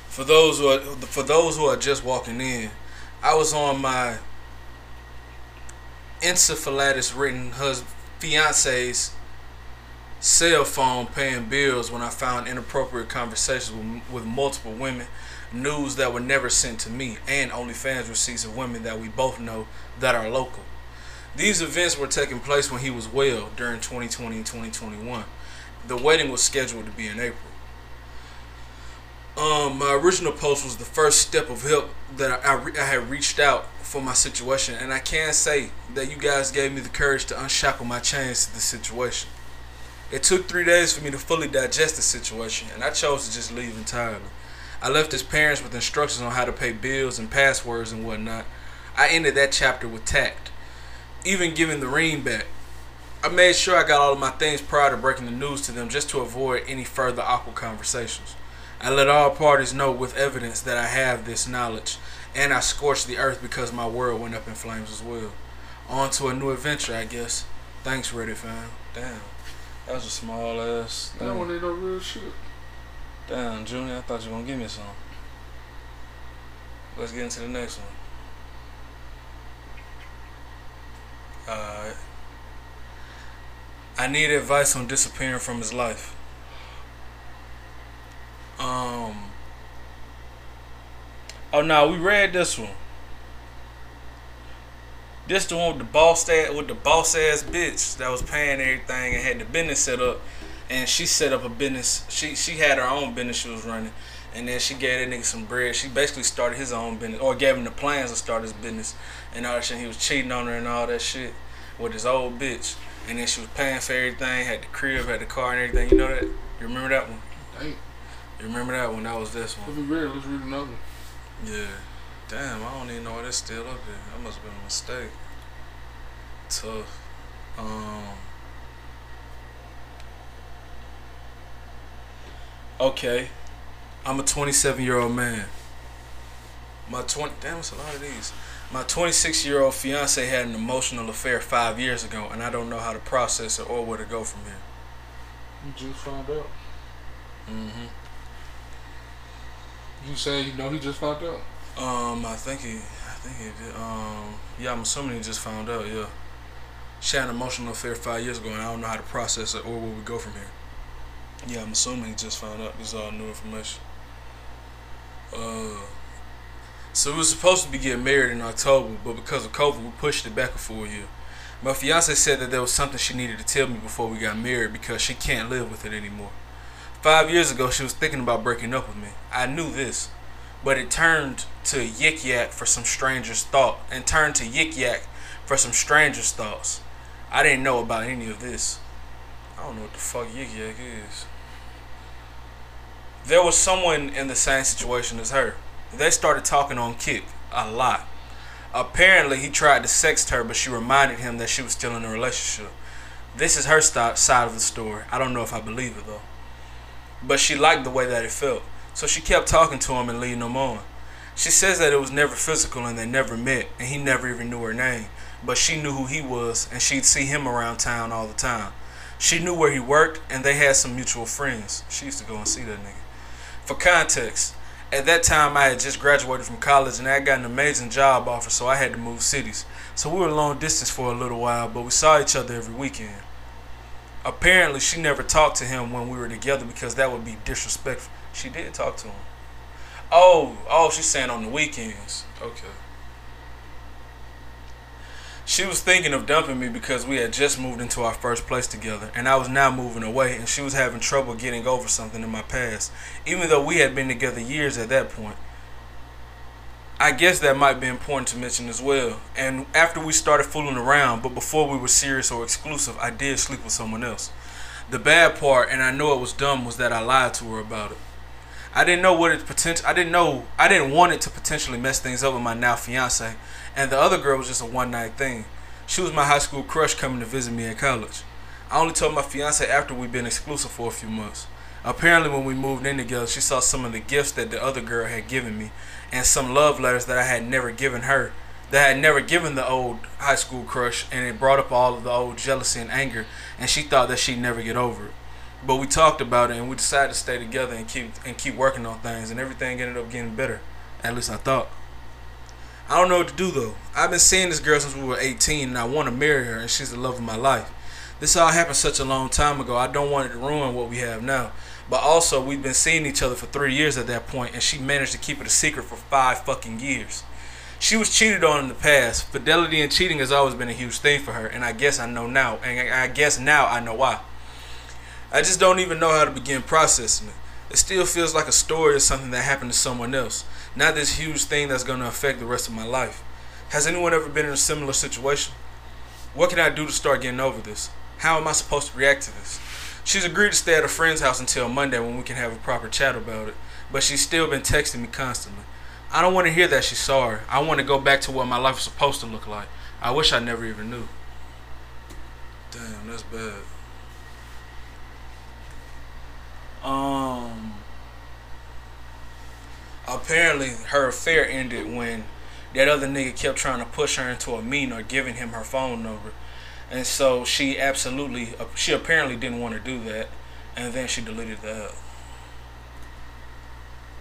For those who are for those who are just walking in, I was on my encephalitis ridden husband fiance's cell phone paying bills when I found inappropriate conversations with, with multiple women, news that were never sent to me, and OnlyFans receipts of women that we both know that are local. These events were taking place when he was well during 2020 and 2021. The wedding was scheduled to be in April. Um, my original post was the first step of help that I, I, I had reached out for my situation, and I can say that you guys gave me the courage to unshackle my chains to the situation. It took three days for me to fully digest the situation, and I chose to just leave entirely. I left his parents with instructions on how to pay bills and passwords and whatnot. I ended that chapter with tact, even giving the ring back. I made sure I got all of my things prior to breaking the news to them just to avoid any further awkward conversations. I let all parties know with evidence that I have this knowledge, and I scorched the earth because my world went up in flames as well. On to a new adventure, I guess. Thanks, Reddit fam. Damn. That was a small ass.
I don't need no real shit.
Damn, Junior, I thought you were gonna give me some. Let's get into the next one. Alright. I need advice on disappearing from his life. Um. Oh no, we read this one. This the one with the boss ass with the boss ass bitch that was paying everything and had the business set up, and she set up a business. She she had her own business she was running, and then she gave that nigga some bread. She basically started his own business or gave him the plans to start his business, and all that shit. He was cheating on her and all that shit with his old bitch, and then she was paying for everything. Had the crib, had the car, and everything. You know that? You remember that one?
Dang.
You remember that one? That was this one.
Let's be real. Let's read another. one.
Yeah. Damn, I don't even know why that's still up there. That must have been a mistake. Tough. Um. Okay. I'm a 27 year old man. My 20. Damn, it's a lot of these. My 26 year old fiance had an emotional affair five years ago, and I don't know how to process it or where to go from here.
You just found out.
Mm-hmm.
You say you know he just found out?
Um, I think he, I think he did. Um, yeah, I'm assuming he just found out. Yeah, she had an emotional affair five years ago, and I don't know how to process it or where we go from here. Yeah, I'm assuming he just found out. This is all new information. Uh, so we were supposed to be getting married in October, but because of COVID, we pushed it back a full year. My fiance said that there was something she needed to tell me before we got married because she can't live with it anymore. Five years ago, she was thinking about breaking up with me. I knew this but it turned to yik yak for some stranger's thought and turned to yik yak for some stranger's thoughts. I didn't know about any of this. I don't know what the fuck yik yak is. There was someone in the same situation as her. They started talking on Kik a lot. Apparently, he tried to sext her, but she reminded him that she was still in a relationship. This is her side of the story. I don't know if I believe it though. But she liked the way that it felt. So she kept talking to him and leading him on. She says that it was never physical and they never met and he never even knew her name. But she knew who he was and she'd see him around town all the time. She knew where he worked and they had some mutual friends. She used to go and see that nigga. For context, At that time, I had just graduated from college and I got an amazing job offer, so I had to move cities. So we were long distance for a little while, but we saw each other every weekend. Apparently, she never talked to him when we were together because that would be disrespectful. She did talk to him. Oh, oh, she's saying on the weekends. Okay. She was thinking of dumping me because we had just moved into our first place together and I was now moving away and she was having trouble getting over something in my past, even though we had been together years at that point. I guess that might be important to mention as well. And after we started fooling around, but before we were serious or exclusive, I did sleep with someone else. The bad part, and I know it was dumb, was that I lied to her about it. I didn't know what it potential. I didn't know. I didn't want it to potentially mess things up with my now fiance, and the other girl was just a one night thing. She was my high school crush coming to visit me in college. I only told my fiance after we'd been exclusive for a few months. Apparently, when we moved in together, she saw some of the gifts that the other girl had given me, and some love letters that I had never given her, that I had never given the old high school crush, and it brought up all of the old jealousy and anger, and she thought that she'd never get over it. But we talked about it, and we decided to stay together and keep and keep working on things, and everything ended up getting better. At least I thought. I don't know what to do though. I've been seeing this girl since we were 18, and I want to marry her, and she's the love of my life. This all happened such a long time ago. I don't want it to ruin what we have now. But also, we've been seeing each other for three years at that point, and she managed to keep it a secret for five fucking years. She was cheated on in the past. Fidelity and cheating has always been a huge thing for her, and I guess I know now, and I guess now I know why. I just don't even know how to begin processing it. It still feels like a story or something that happened to someone else, not this huge thing that's going to affect the rest of my life. Has anyone ever been in a similar situation? What can I do to start getting over this? How am I supposed to react to this? She's agreed to stay at a friend's house until Monday when we can have a proper chat about it, but she's still been texting me constantly. I don't want to hear that she's sorry. I want to go back to what my life was supposed to look like. I wish I never even knew. Damn, that's bad. Um apparently her affair ended when that other nigga kept trying to push her into a meeting or giving him her phone number. And so she absolutely, she apparently didn't want to do that. And then she deleted the app.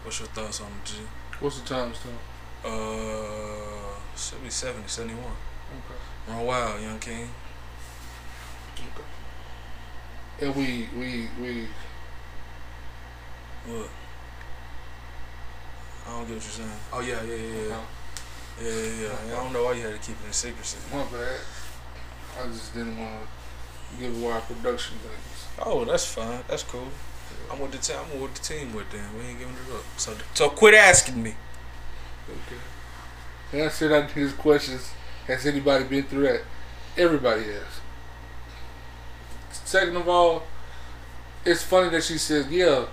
What's your thoughts on the G?
What's the time stamp?
Uh, should be 70, 71.
Okay.
Run wild, young king.
Okay. And we, we, we.
What? I don't get what you're saying. Oh, yeah, yeah, yeah, yeah. Yeah, yeah, yeah. I don't know why you had to keep it in secrecy.
My bad. I just didn't want to give away our production things.
Oh, that's fine. That's cool. I'm with the team. I'm with the team with them. We ain't giving it up. So, so quit asking me.
Okay. And I said I his questions. Has anybody been through that? Everybody has. Second of all, it's funny that she says, "Yeah,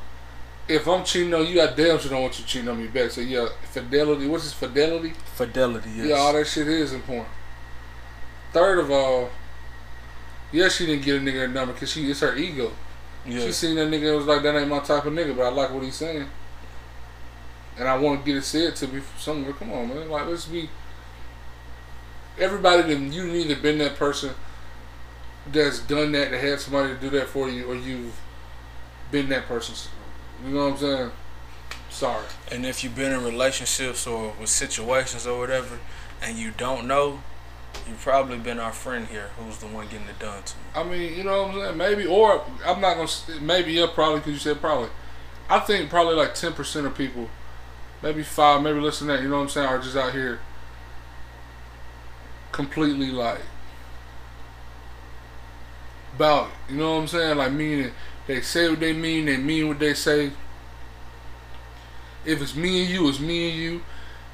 if I'm cheating on you, I damn sure don't want you cheating on me back." So yeah, fidelity. What's his fidelity?
Fidelity. Yes.
Yeah, all that shit is important. Third of all, yeah, she didn't get a nigga her number because she it's her ego.
Yeah.
She seen that nigga and was like, that ain't my type of nigga, but I like what he's saying. And I want to get it said to me somewhere. Come on, man. Like, let's be. Everybody that you either been that person that's done that, that had somebody to do that for you, or you've been that person. You know what I'm saying? Sorry.
And if you've been in relationships or with situations or whatever, and you don't know, you've probably been our friend here, who's the one getting it done to.
I mean, you know what I'm saying? Maybe, or I'm not gonna. Maybe yeah, probably because you said probably. I think probably like ten percent of people, maybe five, maybe less than that. You know what I'm saying? Are just out here completely like about it. You know what I'm saying? Like meaning they say what they mean, they mean what they say. If it's me and you, it's me and you.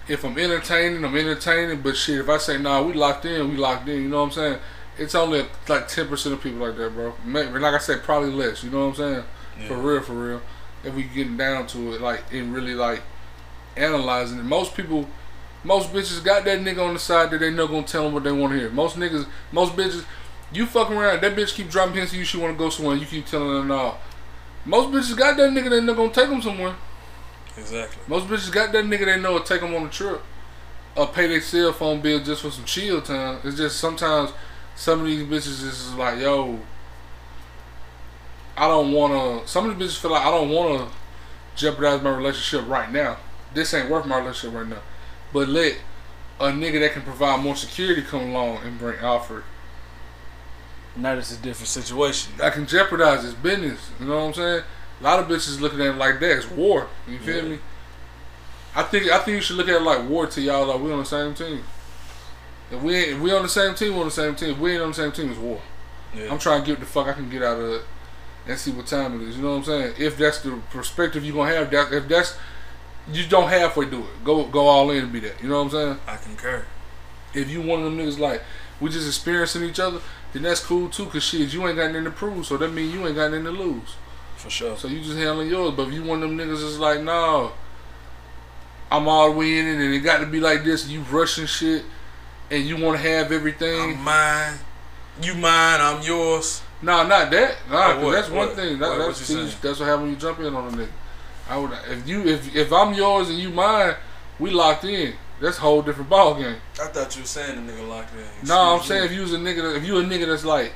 If I'm entertaining, I'm entertaining. But shit, if I say nah, we locked in, we locked in. You know what I'm saying? It's only like ten percent of people like that, bro. Maybe, like I said, probably less. You know what I'm saying? For real, for real. If we getting down to it, like and really like analyzing it. Most people, most bitches got that nigga on the side that they not gonna tell them what they want to hear. Most niggas, most bitches, you fucking around. That bitch keep dropping hints to you. She want to go somewhere. You keep telling her no. Most bitches got that nigga. They not gonna take them somewhere.
Exactly.
Most bitches got that nigga they know will take them on a trip or pay their cell phone bill just for some chill time. It's just sometimes some of these bitches is like, yo, I don't want to. Some of these bitches feel like I don't want to jeopardize my relationship right now. this ain't worth my relationship right now. But let a nigga that can provide more security come along and bring offer.
Now it's a different situation.
I can jeopardize his business. You know what I'm saying? A lot of bitches looking at it like that. It's war. You feel
Yeah.
me? I think I think you should look at it like war to y'all. Like we on the same team. If we ain't, if we on the same team, we on the same team. If we ain't on the same team, it's war.
Yeah.
I'm trying to get the fuck I can get out of it and see what time it is. You know what I'm saying? If that's the perspective you're gonna have, that if that's you don't halfway do it. Go go all in and be that. You know what I'm saying?
I concur.
If you one of them niggas like we just experiencing each other, then that's cool too. Cause shit, you ain't got nothing to prove, so that means you ain't got nothing to lose.
For sure.
So you just handling yours. But if you one of them niggas that's like, no, I'm all the way in it, and it got to be like this, you rushing shit, and you want to have everything.
I'm mine. You mine. I'm yours.
No, not that. Nah,
Oh,
'cause
what?
that's one
What?
thing. That,
What? What
that's
you
that's what happens when you jump in on a nigga. I would if you if if I'm yours and you mine, we locked in. That's a whole different ball game.
I thought you were saying the nigga locked in.
No, I'm saying if you was a nigga, that, if you a nigga that's like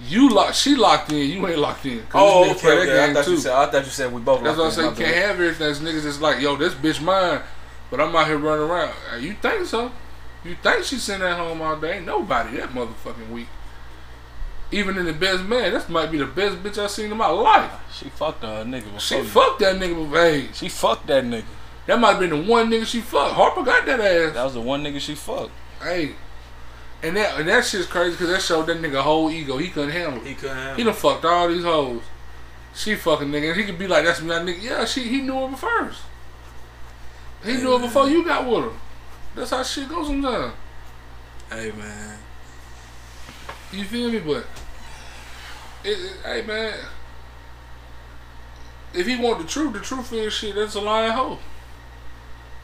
you lock, she locked in, you ain't locked in.
Oh, okay.
play
okay.
that
I thought you said. I thought you said we both.
That's what I
locked
say.
in.
You can't
bad.
have everything. It's niggas that's like, yo, this bitch mine, but I'm out here running around. Uh, You think so? You think she sitting that home all day? Ain't nobody that motherfucking week. Even in the best man, this might be the best bitch I seen in my life.
She fucked a nigga.
She
you.
fucked that nigga, hey,
She fucked that nigga.
That might have been the one nigga she fucked. Harper got that ass.
That was the one nigga she fucked.
Hey, and that and that shit's crazy because that showed that nigga whole ego. He couldn't handle it.
He couldn't handle
He done fucked all these hoes. She fucking nigga. And he could be like, that's my nigga. Yeah, she he knew her first. He knew her before you got with her. That's how shit goes sometimes.
Hey man.
You feel me? But it, it- hey man, if he want the truth, the truth is shit. That's a lying hoe.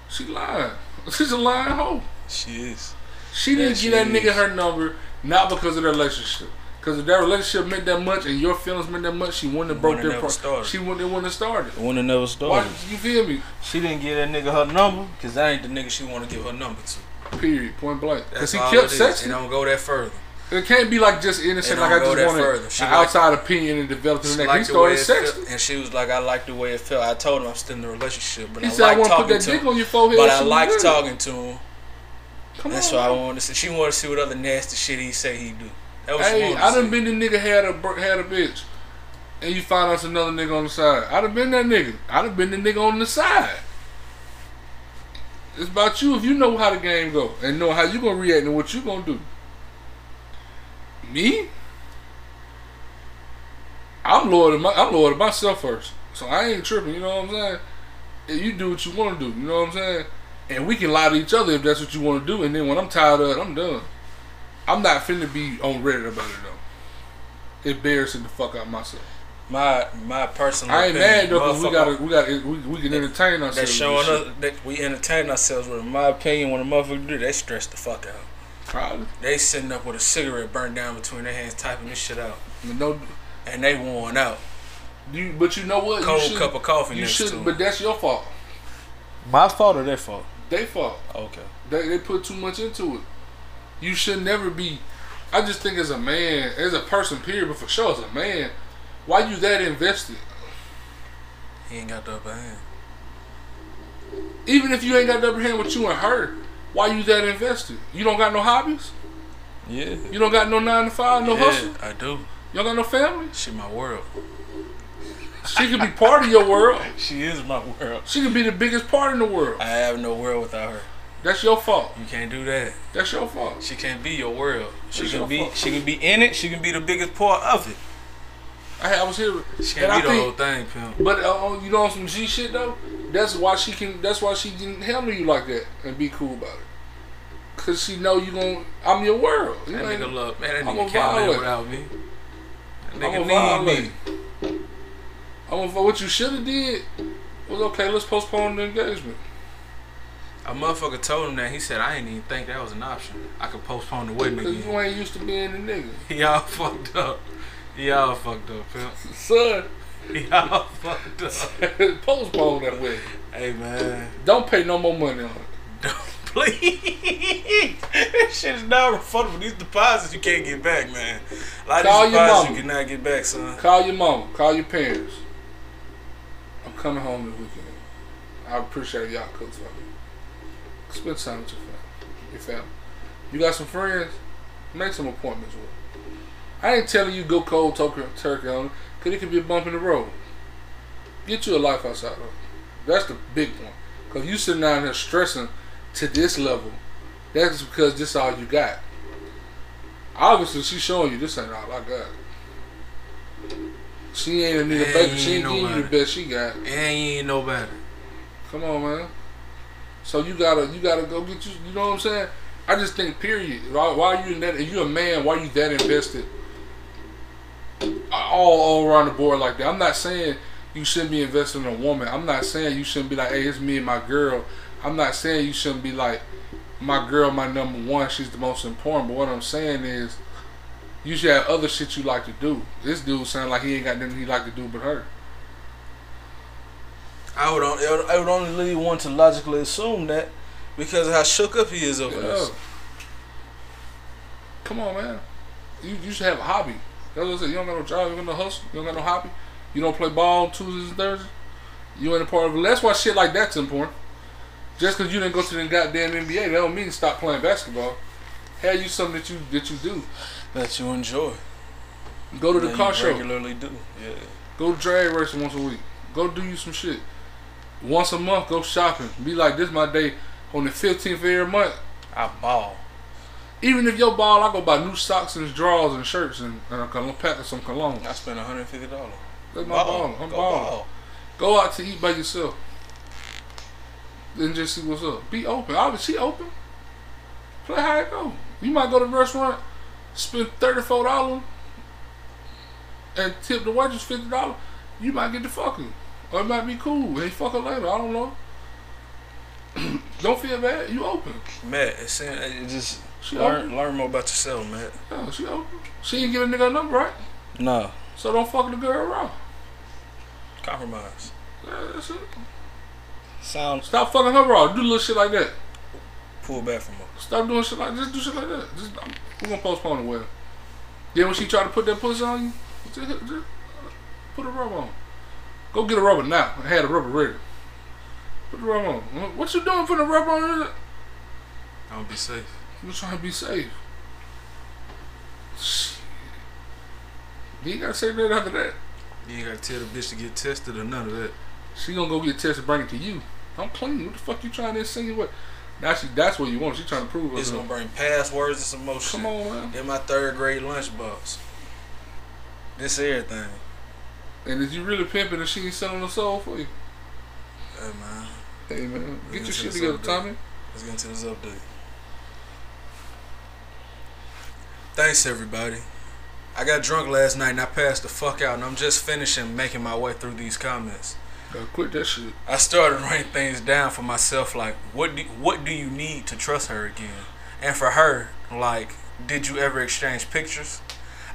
She lying. She's a lying hoe.
She is.
She didn't
Yeah,
give that nigga her number not because of their relationship. Because if that relationship meant that much and your feelings meant that much, she wouldn't have broke their problem.
She Wouldn't have
pro-
never started.
She wouldn't have wouldn't have started.
The one that never
Why,
started.
you feel me?
She didn't give that nigga her number because that ain't the nigga she want to give her number to.
Period. Point blank. Because he kept
is.
sexting.
It don't go that further.
It can't be like just innocent, like I just
further.
An outside opinion and developed
She
in that. He
the
started sexting.
and she was like, "I like the way it felt." I told him I'm still in the relationship, but
He
I
said, I
like
want to put
talking
that
to
dick
him.
on your forehead.
But I like talking to him.
Come
That's
on.
why I wanted to see. She wanted to see what other nasty shit he say he do. That was
Hey,
she
I done
see.
been the nigga had a had a bitch, and you find out it's another nigga on the side. I done been that nigga. I done been the nigga on the side. It's about you if you know how the game go and know how you gonna react and what you gonna do. Me, I'm lord of my I'm loyal to myself first, so I ain't tripping. You know what I'm saying? And you do what you want to do. You know what I'm saying? And we can lie to each other if that's what you want to do. And then when I'm tired of it, I'm done. I'm not finna be on Reddit about it though. Embarrassing the fuck out myself.
My my personal.
I ain't
opinion,
mad though because we gotta we gotta we, we can entertain ourselves.
That
with
showing us that we entertain ourselves with. In my opinion, when a motherfucker do, they stress the fuck out.
Shit. Probably.
They sitting up with a cigarette burned down between their hands, typing this shit out,
no,
and they worn out.
you, but you know what?
Cold
you should,
cup of coffee
You should, but that's your fault.
My fault or their fault?
They fault.
Okay.
They they put too much into it. You should never be. I just think as a man, as a person, period, but for sure as a man, why you that invested?
He ain't got the upper hand.
Even if you ain't got the upper hand with you and her, why you that invested? You don't got no hobbies.
Yeah.
You don't got no nine to five, no
yeah,
hustle.
I do.
You don't got no family.
She my world.
She could be part of your world.
She is my world.
She could be the biggest part in the world.
I have no world without her.
That's your fault.
You can't do that.
That's your fault.
She can't be your world. She
It's
can be.
fault.
She can be in it. She can be the biggest part of it.
I, I was here,
She can't
I
be the
think,
whole thing, pimp.
but uh, you know on some G shit though. That's why she can. That's why she didn't handle you like that and be cool about it. Cause she know you gon' I'm your world. You
That
ain't-
nigga love man. That
I'm
nigga can't live without me. That
I'm
nigga
violent.
need me.
I'm a, what you should have did was okay. Let's postpone the engagement.
A motherfucker told him that. He said, I ain't even think that was an option. I could postpone the wedding
Cause you ain't used to being a nigga,
Y'all fucked up. He all fucked up, pimp.
son.
He all fucked up.
postpone that way.
Hey, man.
Don't pay no more money on it.
Don't, please. this shit is not refundable. These deposits you can't get back, man. A lot
Call
of these deposits you cannot get back, son.
Call your mom. Call your parents. I'm coming home this weekend. I appreciate y'all cooks for me. Spend time with your family. Your family. You got some friends? Make some appointments with. I ain't telling you go cold turkey, turkey on it, cause it could be a bump in the road. Get you a life outside of it. That's the big one. Cause you sitting down here stressing to this level, that's because this all you got. Obviously, she's showing you this ain't all I got. She ain't a baby. She
ain't
giving you the best she got.
And you ain't no better.
Come on, man. So you gotta you gotta go get you. You know what I'm saying? I just think, period. Why, why are you in that? If you're a man, why are you that invested? All all around the board like that. I'm not saying you shouldn't be investing in a woman. I'm not saying you shouldn't be like, hey, it's me and my girl. I'm not saying you shouldn't be like, my girl, my number one. She's the most important. But what I'm saying is, you should have other shit you like to do. This dude sound like he ain't got nothing he like to do but her.
I would, on, I would only lead one to logically assume that because of how shook up he is over
Yeah.
this.
Come on, man. You, you should have a hobby. That's what I said. You don't got no job. You don't got no hustle. You don't got no hobby. You don't play ball Tuesdays and Thursdays. You ain't a part of it. That's why shit like that's important. Just because you didn't go to the goddamn NBA, that don't mean stop playing basketball. Have you something that you that you do.
That you enjoy.
Go to the car show.
regularly do. Yeah.
Go to drag racing once a week. Go do you some shit. Once a month, go shopping. Be like, this my day on the 15th of every month.
I ball.
Even if your ball, I go buy new socks and drawers and shirts and, and a pack of some cologne.
I spent $150.
That's my ball. I'm
Go
balling.
ball.
Go out to eat by yourself. Then just see what's up. Be open. Obviously, she open. Play how it go. You might go to the restaurant, spend thirty four dollars, and tip the waitress fifty dollars. You might get the fucking, or it might be cool. Hey, fuck her later. I don't know. don't feel bad. You open.
Matt, it's it just
She
learn,
open.
learn more about yourself, man.
Yeah, she open. She ain't give a nigga a number, right?
No.
So don't fuck the girl around.
Compromise.
Yeah, that's it.
Sound
Stop fucking her raw. Do little shit like that.
pull back from her.
Stop doing shit like that. just do shit like that. Just we're gonna postpone the wedding. Then when she try to put that pussy on you, just, just uh, put a rubber on. Go get a rubber now. I had a rubber ready. Put the rubber on. What you doing putting a rubber on? it?
I'll be safe.
You trying to be safe. Shit. You ain't gotta say that after that.
You ain't gotta tell the bitch to get tested or none of that.
She gonna go get tested, bring it to you. I'm clean. What the fuck you trying to insinuate? Now she, that's what you want. She trying to prove
It's gonna bring passwords and some more shit.
Come on, man.
In my third grade lunchbox. This everything.
And is you really pimping and she ain't selling her soul for you?
Hey man,
Hey man, get your shit together. Tommy.
let's get into this update. Thanks everybody. I got drunk last night and I passed the fuck out and I'm just finishing making my way through these comments.
Gotta quit that shit.
I started writing things down for myself like what do what do you need to trust her again? And for her, like, did you ever exchange pictures?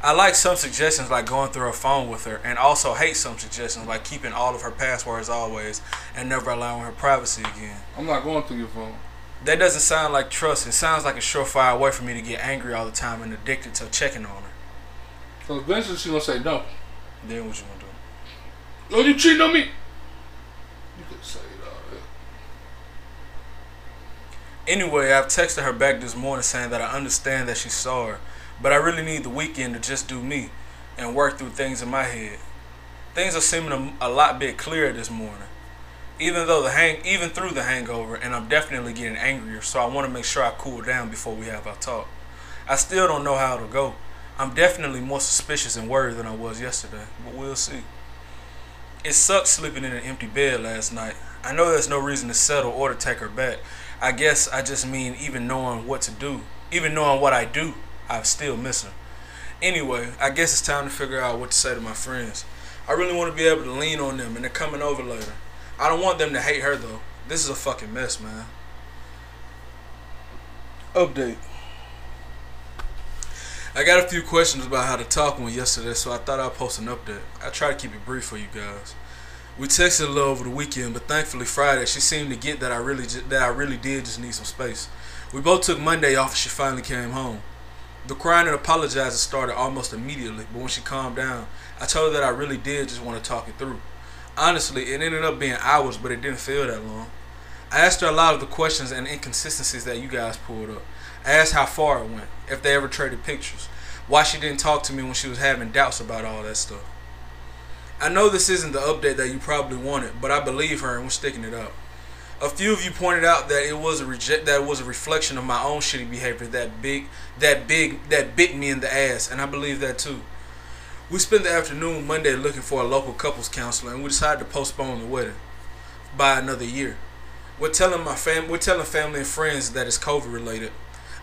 I like some suggestions like going through her phone with her and also hate some suggestions like keeping all of her passwords always and never allowing her privacy again.
I'm not going through your phone.
That doesn't sound like trust. It sounds like a surefire way for me to get angry all the time and addicted to checking on her.
So eventually she gonna say no.
Then what you gonna do?
Oh, you cheating on me? You could say it all that.
Anyway, I've texted her back this morning saying that I understand that she's sorry, but I really need the weekend to just do me and work through things in my head. Things are seeming a, a lot bit clearer this morning. Even though the hang, even through the hangover, and I'm definitely getting angrier, so I want to make sure I cool down before we have our talk. I still don't know how it'll go. I'm definitely more suspicious and worried than I was yesterday, but we'll see. It sucked sleeping in an empty bed last night. I know there's no reason to settle or to take her back. I guess I just mean even knowing what to do, even knowing what I do, I still miss her. Anyway, I guess it's time to figure out what to say to my friends. I really want to be able to lean on them, and they're coming over later. I don't want them to hate her though. This is a fucking mess, man. Update. I got a few questions about how the talk went yesterday, so I thought I'd post an update. I try to keep it brief for you guys. We texted a little over the weekend, but thankfully Friday she seemed to get that I really ju- that I really did just need some space. We both took Monday off and she finally came home. The crying and apologizing started almost immediately, but when she calmed down, I told her that I really did just want to talk it through. Honestly, it ended up being hours, but it didn't feel that long. I asked her a lot of the questions and inconsistencies that you guys pulled up. I asked how far it went, if they ever traded pictures, why she didn't talk to me when she was having doubts about all that stuff. I know this isn't the update that you probably wanted, but I believe her and we're sticking it up. A few of you pointed out that it was a reject that was a reflection of my own shitty behavior that big that big that bit me in the ass, and I believe that too. We spent the afternoon Monday looking for a local couples counselor, and we decided to postpone the wedding by another year. We're telling my fam we're telling family and friends that it's COVID related.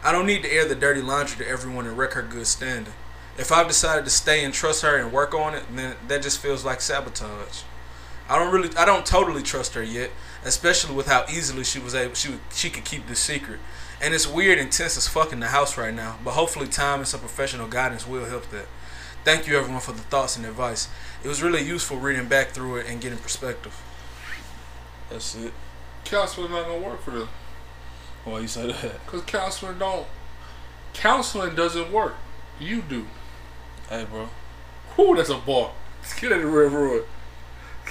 I don't need to air the dirty laundry to everyone and wreck her good standing. If I've decided to stay and trust her and work on it, then that just feels like sabotage. I don't really I don't totally trust her yet, especially with how easily she was able she she could keep this secret. And it's weird and tense as fuck in the house right now, but hopefully time and some professional guidance will help that. Thank you everyone for the thoughts and advice. It was really useful reading back through it and getting perspective. That's it.
Counseling not gonna work for them.
Why you say that?
Cause counseling don't. Counseling doesn't work. You do.
Hey bro.
Whoo, that's a bar. Let's get at the railroad.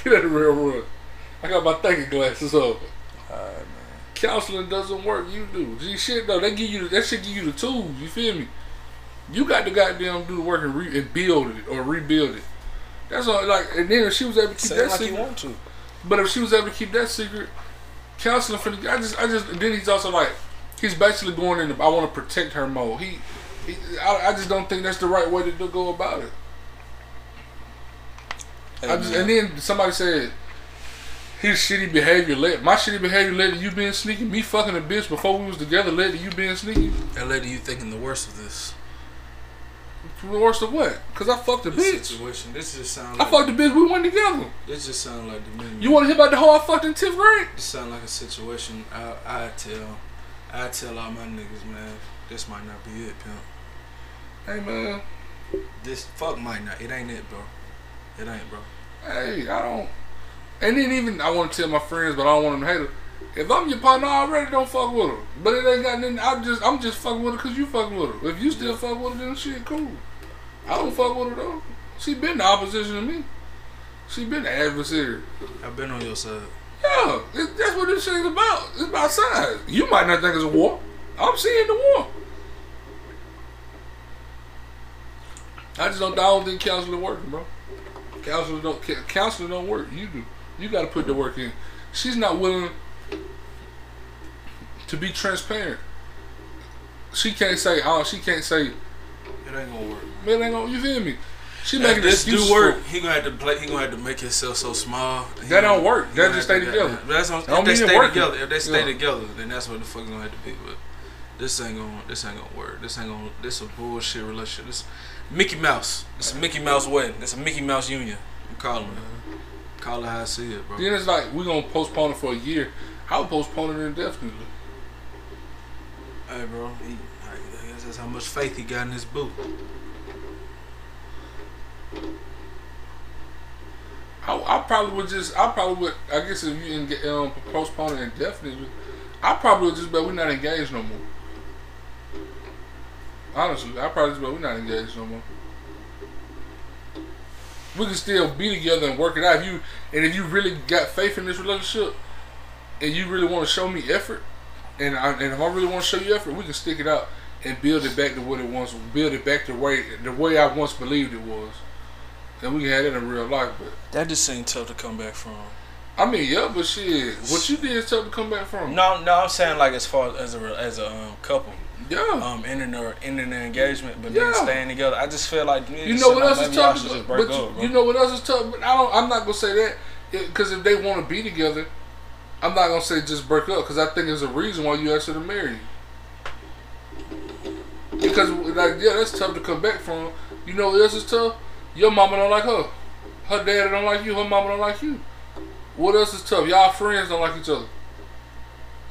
Get at the railroad. I got my thinking glasses on.
Alright man.
Counseling doesn't work. You do. Gee, shit though. They give you that shit. Give you the tools. You feel me? You got to goddamn do the work and, re- and build it or rebuild it. That's all. Like, and then if she was able to keep
Say
that
like
secret,
you want to.
but if she was able to keep that secret, counseling for the guy I just I just and then he's also like he's basically going in the I want to protect her mode. He, he I, I just don't think that's the right way to go about it. I just, and then somebody said his shitty behavior led my shitty behavior led to you being sneaky. Me fucking a bitch before we was together led to you being sneaky.
that led to you thinking the worst of this.
The worst of what? Cause I fucked a bitch.
situation. This just sounds
I
like
fucked a bitch. We went together.
this just sounds like the minimum.
You want to hear about the hoe I fucked in tenth grade?
This sound like a situation I I tell I tell all my niggas, man. This might not be it, pimp.
Hey man.
This fuck might not. It ain't it, bro. It ain't, bro.
Hey, I don't. And then even I want to tell my friends, but I don't want them to hate her. If I'm your partner I already, don't fuck with her. But it ain't got nothing. I just I'm just fucking with her because you fucking with her. If you still fuck with her, then shit cool. I don't fuck with her though. She been the opposition to me. She been the adversary.
I've been on your side.
Yeah, it, that's what this shit's about. It's about size. You might not think it's a war. I'm seeing the war. I just don't. I don't think counseling working, bro. Counseling don't. Counseling don't work. You do. You got to put the work in. She's not willing to be transparent. She can't say. Oh, she can't say.
It ain't gonna work.
Man, ain't gonna. You feel me? She
If
making
this
excuses
do
for-
work, he gonna have to play. He gonna have to make himself so small. He
That don't work.
he
That just
have
stay
to-
together.
That's what,
Don't
if they stay
working.
together. If they stay
Yeah.
together, then that's what the fuck is gonna have to be. But this ain't gonna. This ain't gonna work. This ain't gonna. This a bullshit relationship. This Mickey Mouse. This a Mickey Mouse wedding. This a Mickey Mouse union. I'm calling it. Call it how I see it, bro.
Then it's like we gonna postpone it for a year. I would postpone it indefinitely.
Hey, bro. That's how much faith he got in his boo.
I, I probably would just. I probably would. I guess if you can um, postpone it indefinitely, I probably would just bet we're not engaged no more. Honestly, I probably just bet we're not engaged no more. We can still be together and work it out. If you and if you really got faith in this relationship, and you really want to show me effort, and I, and if I really want to show you effort, we can stick it out and build it back to what it once. Build it back the way the way I once believed it was, and we had it in real life. But
That just seemed tough to come back from.
I mean, yeah, but shit, what you did is tough to come back from.
No, no, I'm saying like as far as a as a um, couple,
Yeah.
um, ending their ending their engagement, but
Yeah.
then staying together. I just feel like
you know what else is tough?
Maybe y'all should just
But you know what else is tough? But I don't. I'm not gonna say that because if they want to be together, I'm not gonna say just break up because I think there's a reason why you asked her to marry you. Because like yeah, that's tough to come back from. You know what else is tough? Your mama don't like her. Her daddy don't like you. Her mama don't like you. What else is tough? Y'all friends don't like each other.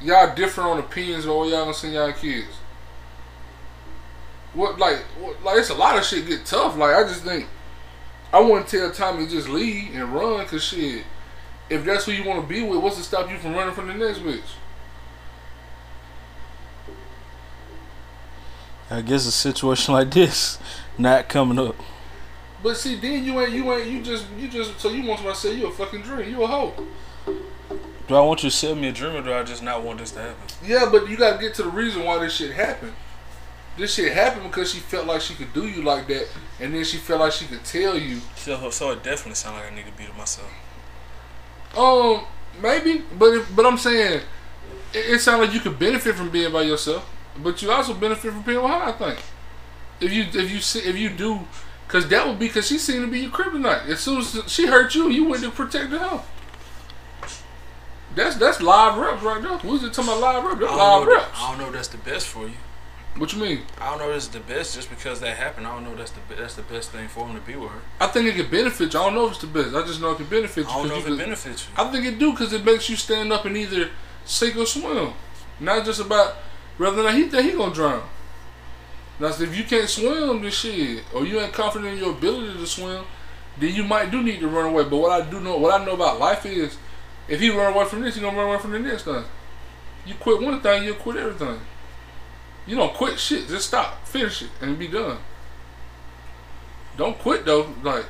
Y'all different on opinions or y'all gonna send y'all kids. What like what, like it's a lot of shit get tough. Like I just think I wouldn't tell Tommy to just leave and run cause shit. If that's who you want to be with, what's to stop you from running from the next bitch?
I guess a situation like this not coming up.
But see, then you ain't you ain't you just you just so you want to say you a fucking dream, you a hoe.
Do I want you to sell me a dream or do I just not want this to happen?
Yeah, but you gotta get to the reason why this shit happened. This shit happened because she felt like she could do you like that, and then she felt like she could tell you.
So, so it definitely sounds like I need to beat myself.
Um, maybe, but if, but I'm saying it, it sounds like you could benefit from being by yourself, but you also benefit from being with her. I think if you if you see if you do, because that would be because she seemed to be your kryptonite. As soon as she hurt you, you went to protect her. That's that's live reps right there. We was just talking about live reps. That's
I
live
don't, know,
reps.
I don't know if that's the best for you.
What you mean?
I don't know if it's the best just because that happened. I don't know if that's the that's the best thing for him to be with her.
I think it could benefit you. I don't know if it's the best. I just know it can benefit you.
I don't know if it
could-
benefits you.
I think it do because it makes you stand up and either sink or swim. Not just about whether than he think he gonna drown. Now, if you can't swim, this shit, or you ain't confident in your ability to swim, then you might do need to run away. But what I do know, what I know about life is, if he run away from this, he gonna run away from the next thing. You quit one thing, you'll quit everything. You don't quit shit. Just stop, finish it, and be done. Don't quit though. Like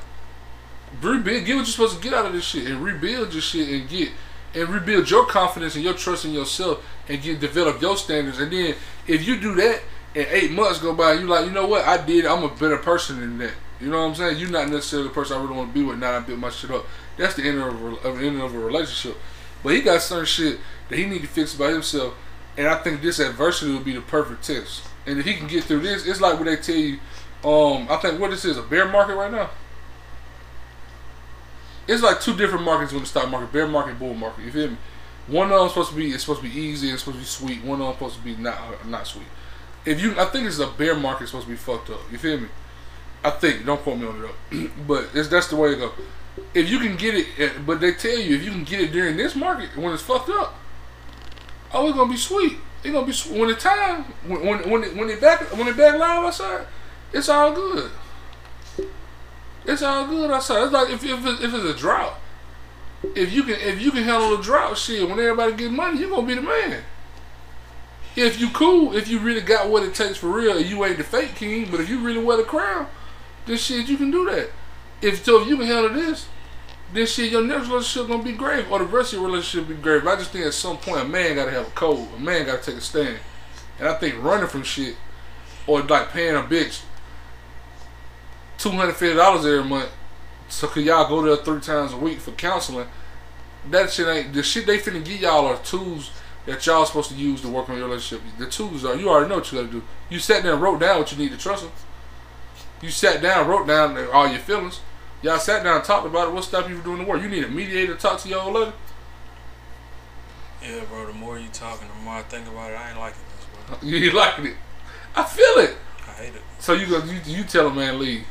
rebuild, get what you're supposed to get out of this shit, and rebuild your shit, and get and rebuild your confidence and your trust in yourself, and get develop your standards. And then if you do that, and eight months go by, you like, you know what, I did. I'm a better person than that. You know what I'm saying? You're not necessarily the person I really want to be with. Now I built my shit up. That's the end of a, of end of a relationship. But he got certain shit that he need to fix by himself, and I think this adversity will be the perfect test. And if he can get through this, it's like what they tell you. Um, I think what this is a bear market right now. It's like two different markets when the stock market: bear market, bull market. You feel me? One of them supposed to be it's supposed to be easy and it's supposed to be sweet. One of them supposed to be not not sweet. If you, I think it's a bear market supposed to be fucked up. You feel me? I think. Don't quote me on it though. but it's that's the way to go. If you can get it, eh, but they tell you if you can get it during this market when it's fucked up, oh, it's gonna be sweet. It's gonna be sweet. when the time when when when it, when it back when it back live outside, it's all good. It's all good outside. It's like if if it's, if it's a drought, if you can if you can handle a drought, shit, when everybody get money, you gonna be the man. If you cool, if you really got what it takes for real, you ain't the fake king. But if you really wear the crown, then shit, you can do that. If so, if you can handle this, then shit, your next relationship gonna be great, or the rest of your relationship be great. But I just think at some point a man gotta have a code. A man gotta take a stand. And I think running from shit, or like paying a bitch two hundred fifty dollars every month, so could y'all go there three times a week for counseling? That shit ain't the shit they finna give y'all are tools that y'all supposed to use to work on your relationship. The tools are you already know what you gotta do. You sat there and wrote down what you need to trust them. You sat down, wrote down all your feelings. Y'all sat down and talked about it. What stopped you from doing the work? You need a mediator to talk to your old lady.
Yeah, bro. The more you talking, the more I think about it. I ain't liking this, bro.
You ain't liking it. I feel it.
I hate it.
So you go, you, you tell a man leave.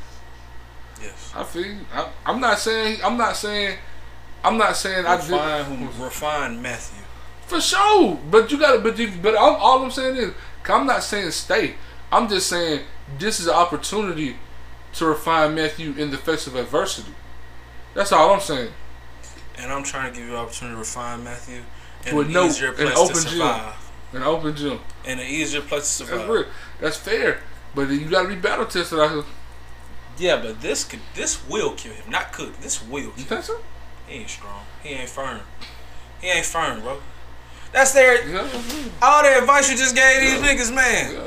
I feel. You. I, I'm not saying. I'm not saying. I'm not saying I did.
Refine, refine Matthew.
For sure, but you gotta. But you, but I'm, all I'm saying is, I'm not saying stay. I'm just saying this is an opportunity to refine Matthew in the face of adversity. That's all I'm saying.
And I'm trying to give you an opportunity to refine Matthew in
With
an
no-
easier
an open
to
gym. An open gym.
In an easier place to
That's
survive.
real. That's fair. But you gotta be battle tested out here.
Yeah, but this could this will kill him. Not could. This will
You
kill him.
think so?
He ain't strong. He ain't firm. He ain't firm, bro. That's their
Yeah.
all the advice you just gave these niggas, man.
yeah.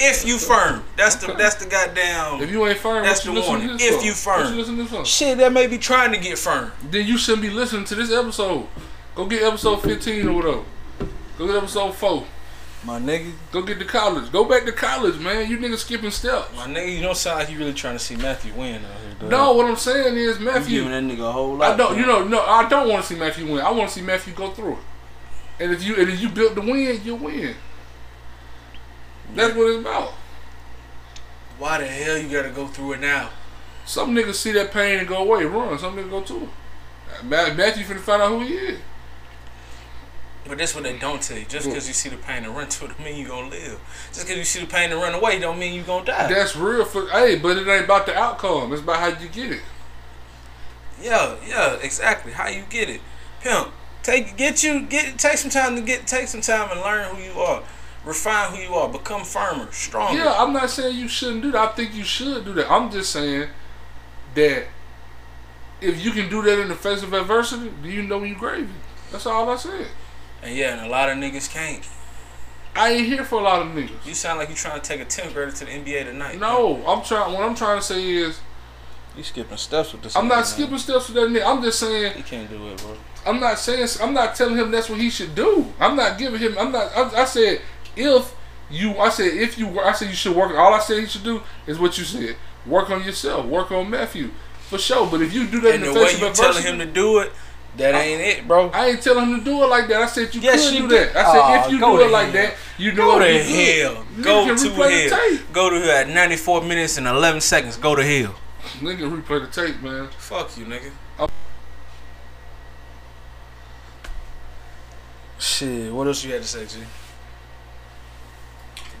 If you firm, that's the that's the goddamn
If you ain't firm,
That's
you
the warning. If you firm.
you listen to this for?
shit that may be trying to get firm.
Then you shouldn't be listening to this episode. Go get episode 15 or whatever. Go get episode 4.
My nigga,
Go get to college. Go back to college, man. You niggas skipping steps.
my nigga, you don't sound like you really trying to see Matthew win out here, dog.
No, what I'm saying is
you
Matthew.
giving that nigga a whole lot.
I don't.
bro.
You know, no, I don't want to see Matthew win. I want to see Matthew go through it. And if you and if you built the win, you win. That's what it's about.
Why the hell you gotta go through it now?
Some niggas see that pain and go away, run. Some niggas go to it. Ma- Matthew finna find out who he is.
But that's what they don't tell you. Just hmm. because you see the pain and run to it, don't mean you gonna live. Just because you see the pain and run away, don't mean you gonna die.
That's real for hey, but it ain't about the outcome. It's about how you get it.
Yeah, yeah, exactly. How you get it, pimp? Take get you get take some time to get take some time and learn who you are, refine who you are, become firmer, stronger.
Yeah, I'm not saying you shouldn't do that. I think you should do that. I'm just saying that if you can do that in the face of adversity, do you know you gravy? That's all I said.
And yeah, and a lot of niggas can't.
I ain't here for a lot of niggas.
You sound like you trying to take a 10th grader to the NBA tonight.
No, I'm trying. What I'm trying to say is,
You skipping steps with this.
I'm not
man.
skipping steps with that nigga. I'm just saying.
He can't do it, bro.
I'm not saying. I'm not telling him that's what he should do. I'm not giving him. I'm not. I, I said if you. I said if you. I said you should work. All I said he should do is what you said. Work on yourself. Work on Matthew for sure. But if you do that
And
in
the
the
way
face
you
of
telling him to do it, that ain't it, bro.
I ain't telling him to do it like that. I said you
Yes,
could
you
do
did.
that. I said
Aw,
if you
go
do
to
it like
hell.
that, you know
Go
what
to
you
hell. Go to hell. Go to hell at 94 minutes and 11 seconds. Go to hell.
Nigga replay the tape, man.
Fuck you, nigga.
Oh.
Shit, what else you had to say, G?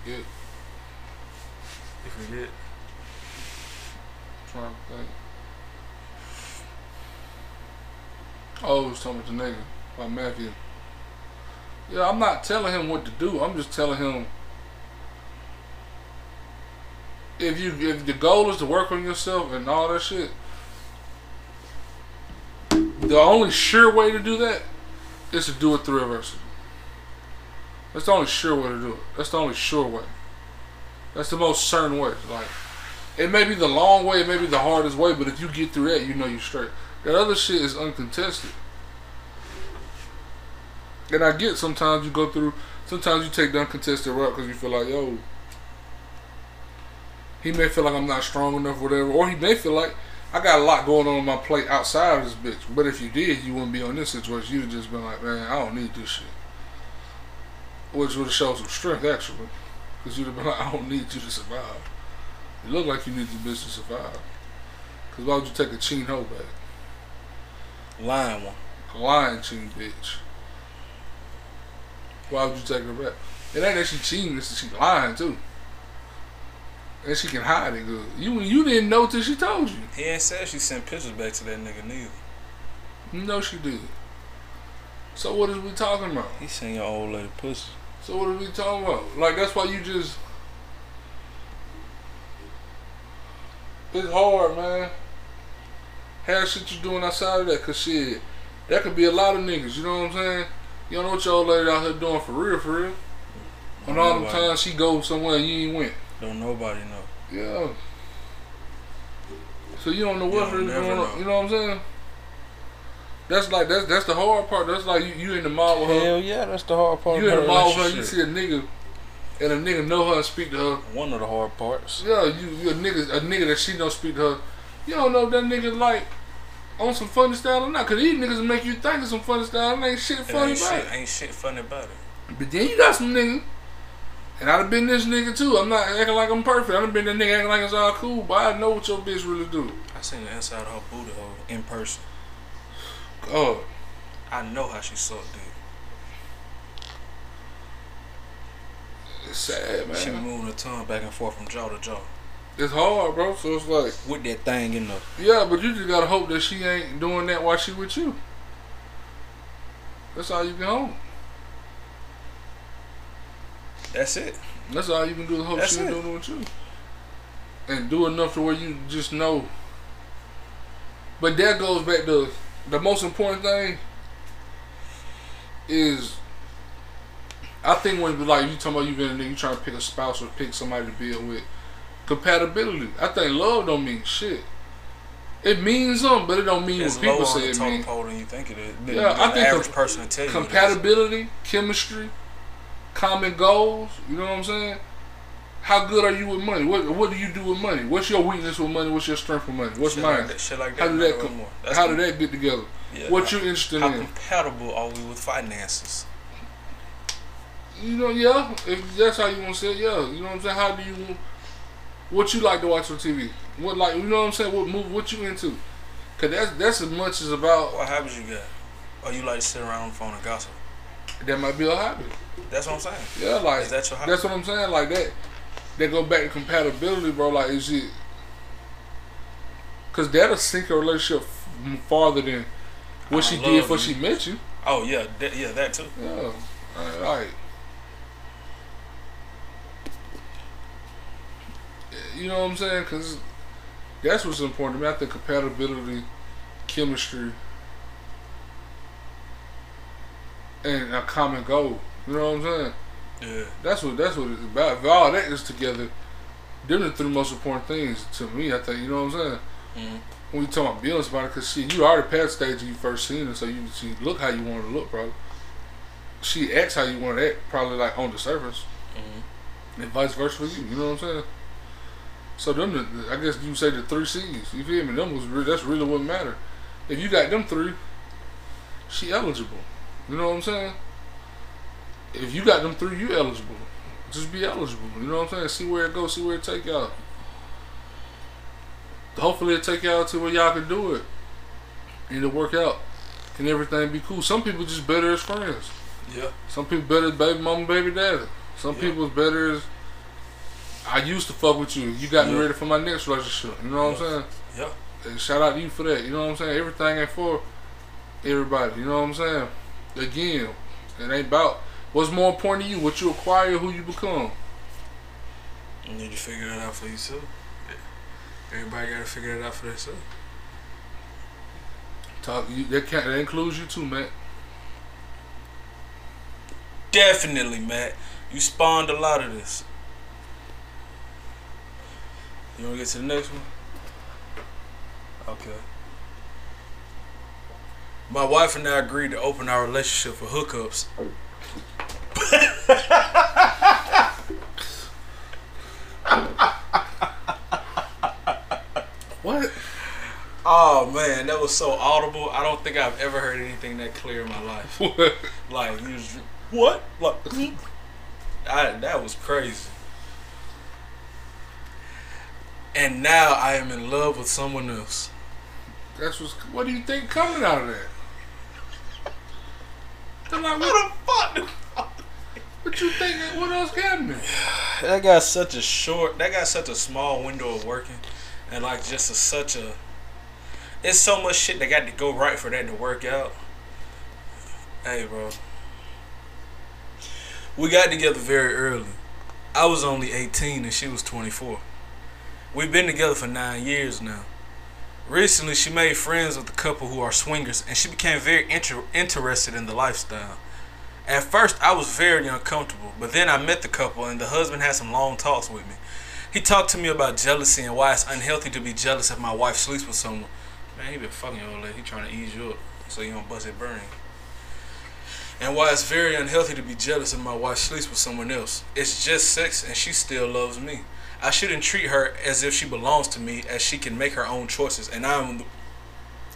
Yeah,
If you did.
trying to think. Oh, I was talking to the nigga about Matthew. Yeah, I'm not telling him what to do. I'm just telling him if you if the goal is to work on yourself and all that shit. The only sure way to do that is to do it through adversity. That's the only sure way to do it. That's the only sure way. That's the most certain way. Like it may be the long way, it may be the hardest way, but if you get through that, you know you're straight. That other shit is uncontested. And I get sometimes you go through, sometimes you take the uncontested route because you feel like, yo, he may feel like I'm not strong enough, whatever, or he may feel like I got a lot going on on my plate outside of this bitch. But if you did, you wouldn't be on this situation. You'd just been like, man, I don't need this shit. Which would have shown some strength, actually. Because you'd have been like, I don't need you to survive. You look like you need this bitch to survive. Because why would you take a chin hoe back?
Lying one.
Lying chin bitch. Why would you take her back? It ain't that she cheating, it's that she lying too. And she can hide it good. You you didn't know till she told you.
He ain't said she sent pictures back to that nigga neither.
No, she did. So what is we talking about?
He sent your old lady pussy.
So what are we talking about? Like that's why you just It's hard, man. Have shit you doing outside of that, cause shit, that could be a lot of niggas. You know what I'm saying? You don't know what your old lady out here doing for real, for real. And all the time she go somewhere and you ain't went.
Don't nobody know.
Yeah. So you don't know what's
don't
really going on. You know what I'm saying? That's like that's that's the hard part. That's like you, you in the mall with her.
Hell yeah, that's the hard part.
You in the mall with her, you see a nigga, and a nigga know her and speak to her.
One of the hard parts.
Yeah, you, you a nigga, a nigga that she don't speak to her. You don't know if that nigga like on some funny style or not. Cause these niggas make you think of some funny style. And ain't shit funny
ain't
about
shit,
it.
ain't shit funny about it.
But then you got some niggas, and I'd have been this nigga too. I'm not acting like I'm perfect. I'd have been that nigga acting like it's all cool, but I know what your bitch really do.
I seen the inside of her booty hole in person.
Oh,
I know how she sucked dick.
it's sad, man.
She moving her tongue back and forth from jaw to jaw
It's hard, bro. So it's like,
with that thing in the.
yeah, but you just gotta hope that she ain't doing that while she with you. That's all you can hope.
That's it.
That's all you can do is hope
That's
she ain't doing it with you. And do enough to where you just know. But that goes back to the most important thing is I think when like you talking about you been a nigga you trying to pick a spouse or pick somebody to build with compatibility. I think love don't mean shit. It means something, but it don't mean
It's
what people say it means.
pole than you think it is. Than,
Yeah,
than
I think
average
com-
person will tell you. it is.
compatibility, chemistry, common goals. You know what I'm saying? How good are you with money? What What do you do with money? What's your weakness with money? What's your strength with money? What's
shit
mine?
Like that, shit like that.
How did that
come?
How did that get together?
yeah,
what you interested
How
in?
compatible are we with finances?
You know, yeah. If that's how you want to say, it, yeah. You know what I'm saying? How do you? What you like to watch on TV? What like you know what I'm saying? What move? What you into? Cause that's that's as much as about
What habits you got? Or you like to sit around on the phone and gossip?
that might be a hobby.
That's what I'm saying.
Yeah, like
Is that your hobby?
That's what I'm saying. Like that. That go back to compatibility, bro. Like is it? Cause that'll sink a relationship farther than what she did before
you.
she met you.
Oh yeah, that, yeah, that too.
Yeah. Like, you know what I'm saying? Cause That's what's important to me. I think compatibility, chemistry, and a common goal. You know what I'm saying?
Yeah.
That's what that's what it's about. If all that is together, them the three most important things to me. I think you know what I'm saying.
Mhm.
When you talk about building somebody, because she you already past stage you first seen her, so you she look how you want to look, bro. She acts how you want to act, probably like on the surface,
Mhm.
and vice versa for you. You know what I'm saying? So them, the, I guess you say the three C's. You feel me? Them was re- that's really what matter. If you got them three, she eligible. You know what I'm saying? If you got them three, you eligible. Just be eligible. You know what I'm saying? See where it goes. See where it take y'all. Hopefully it take y'all to where y'all can do it, and it work out, and everything be cool. Some people just better as friends.
Yeah.
Some people better as baby mama, baby daddy. Some
Yeah.
people's better as I used to fuck with you. You got me ready for my next relationship. You know what I'm saying?
Yeah.
Shout out to you for that. You know what I'm saying? Everything ain't for everybody. You know what I'm saying? Again, it ain't about what's more important to you, what you acquire, who you become.
You need to figure that out for yourself. Everybody gotta figure it out for themselves.
Talk you, that can that includes you too, man.
Definitely, Matt. You spawned a lot of this. You wanna get to the next one? Okay. My wife and I agreed to open our relationship for hookups.
What?
Oh man, that was so audible. I don't think I've ever heard anything that clear in my life.
What?
Like you was what? Like I, that was crazy. And now I am in love with someone else.
That's what's. What do you think coming out of that? I'm like, what,
the fuck?
what you think? What else happening?
That got such a short. That got such a small window of working, and like just a, such a. It's so much shit that got to go right for that to work out. Hey, bro. We got together very early. I was only 18 and she was 24. We've been together for nine years now. Recently, she made friends with a couple who are swingers, and she became very inter- interested in the lifestyle. At first, I was very uncomfortable, but then I met the couple, and the husband had some long talks with me. He talked to me about jealousy and why it's unhealthy to be jealous if my wife sleeps with someone. Man, he been fucking your old lady. He trying to ease you up so you don't bust it burning. And why it's very unhealthy to be jealous if my wife sleeps with someone else. It's just sex, and she still loves me. I shouldn't treat her as if she belongs to me, as she can make her own choices, and I'm,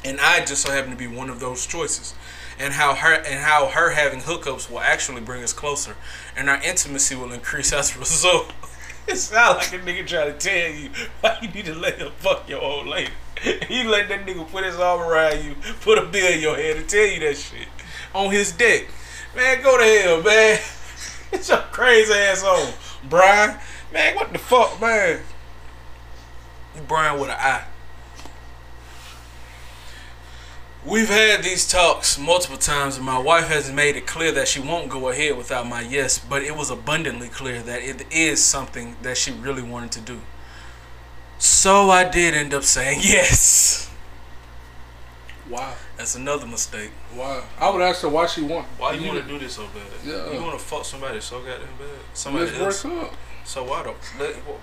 and I just so happen to be one of those choices. And how her and how her having hookups will actually bring us closer, and our intimacy will increase as a result. It sounds like a nigga trying to tell you why you need to let him fuck your old lady. He let that nigga put his arm around you, put a bill in your head, and tell you that shit on his dick. Man, go to hell, man. It's your crazy ass on, Brian. Man, what the fuck, man? Brian with an I. We've had these talks multiple times, and my wife has made it clear that she won't go ahead without my yes, but it was abundantly clear that it is something that she really wanted to do. So I did end up saying yes.
Why?
That's another mistake.
Why? I would ask her why she want.
Why you want to do this so bad?
Yeah.
You want to fuck somebody so goddamn bad? Somebody
Let's
else.
work up.
So why don't,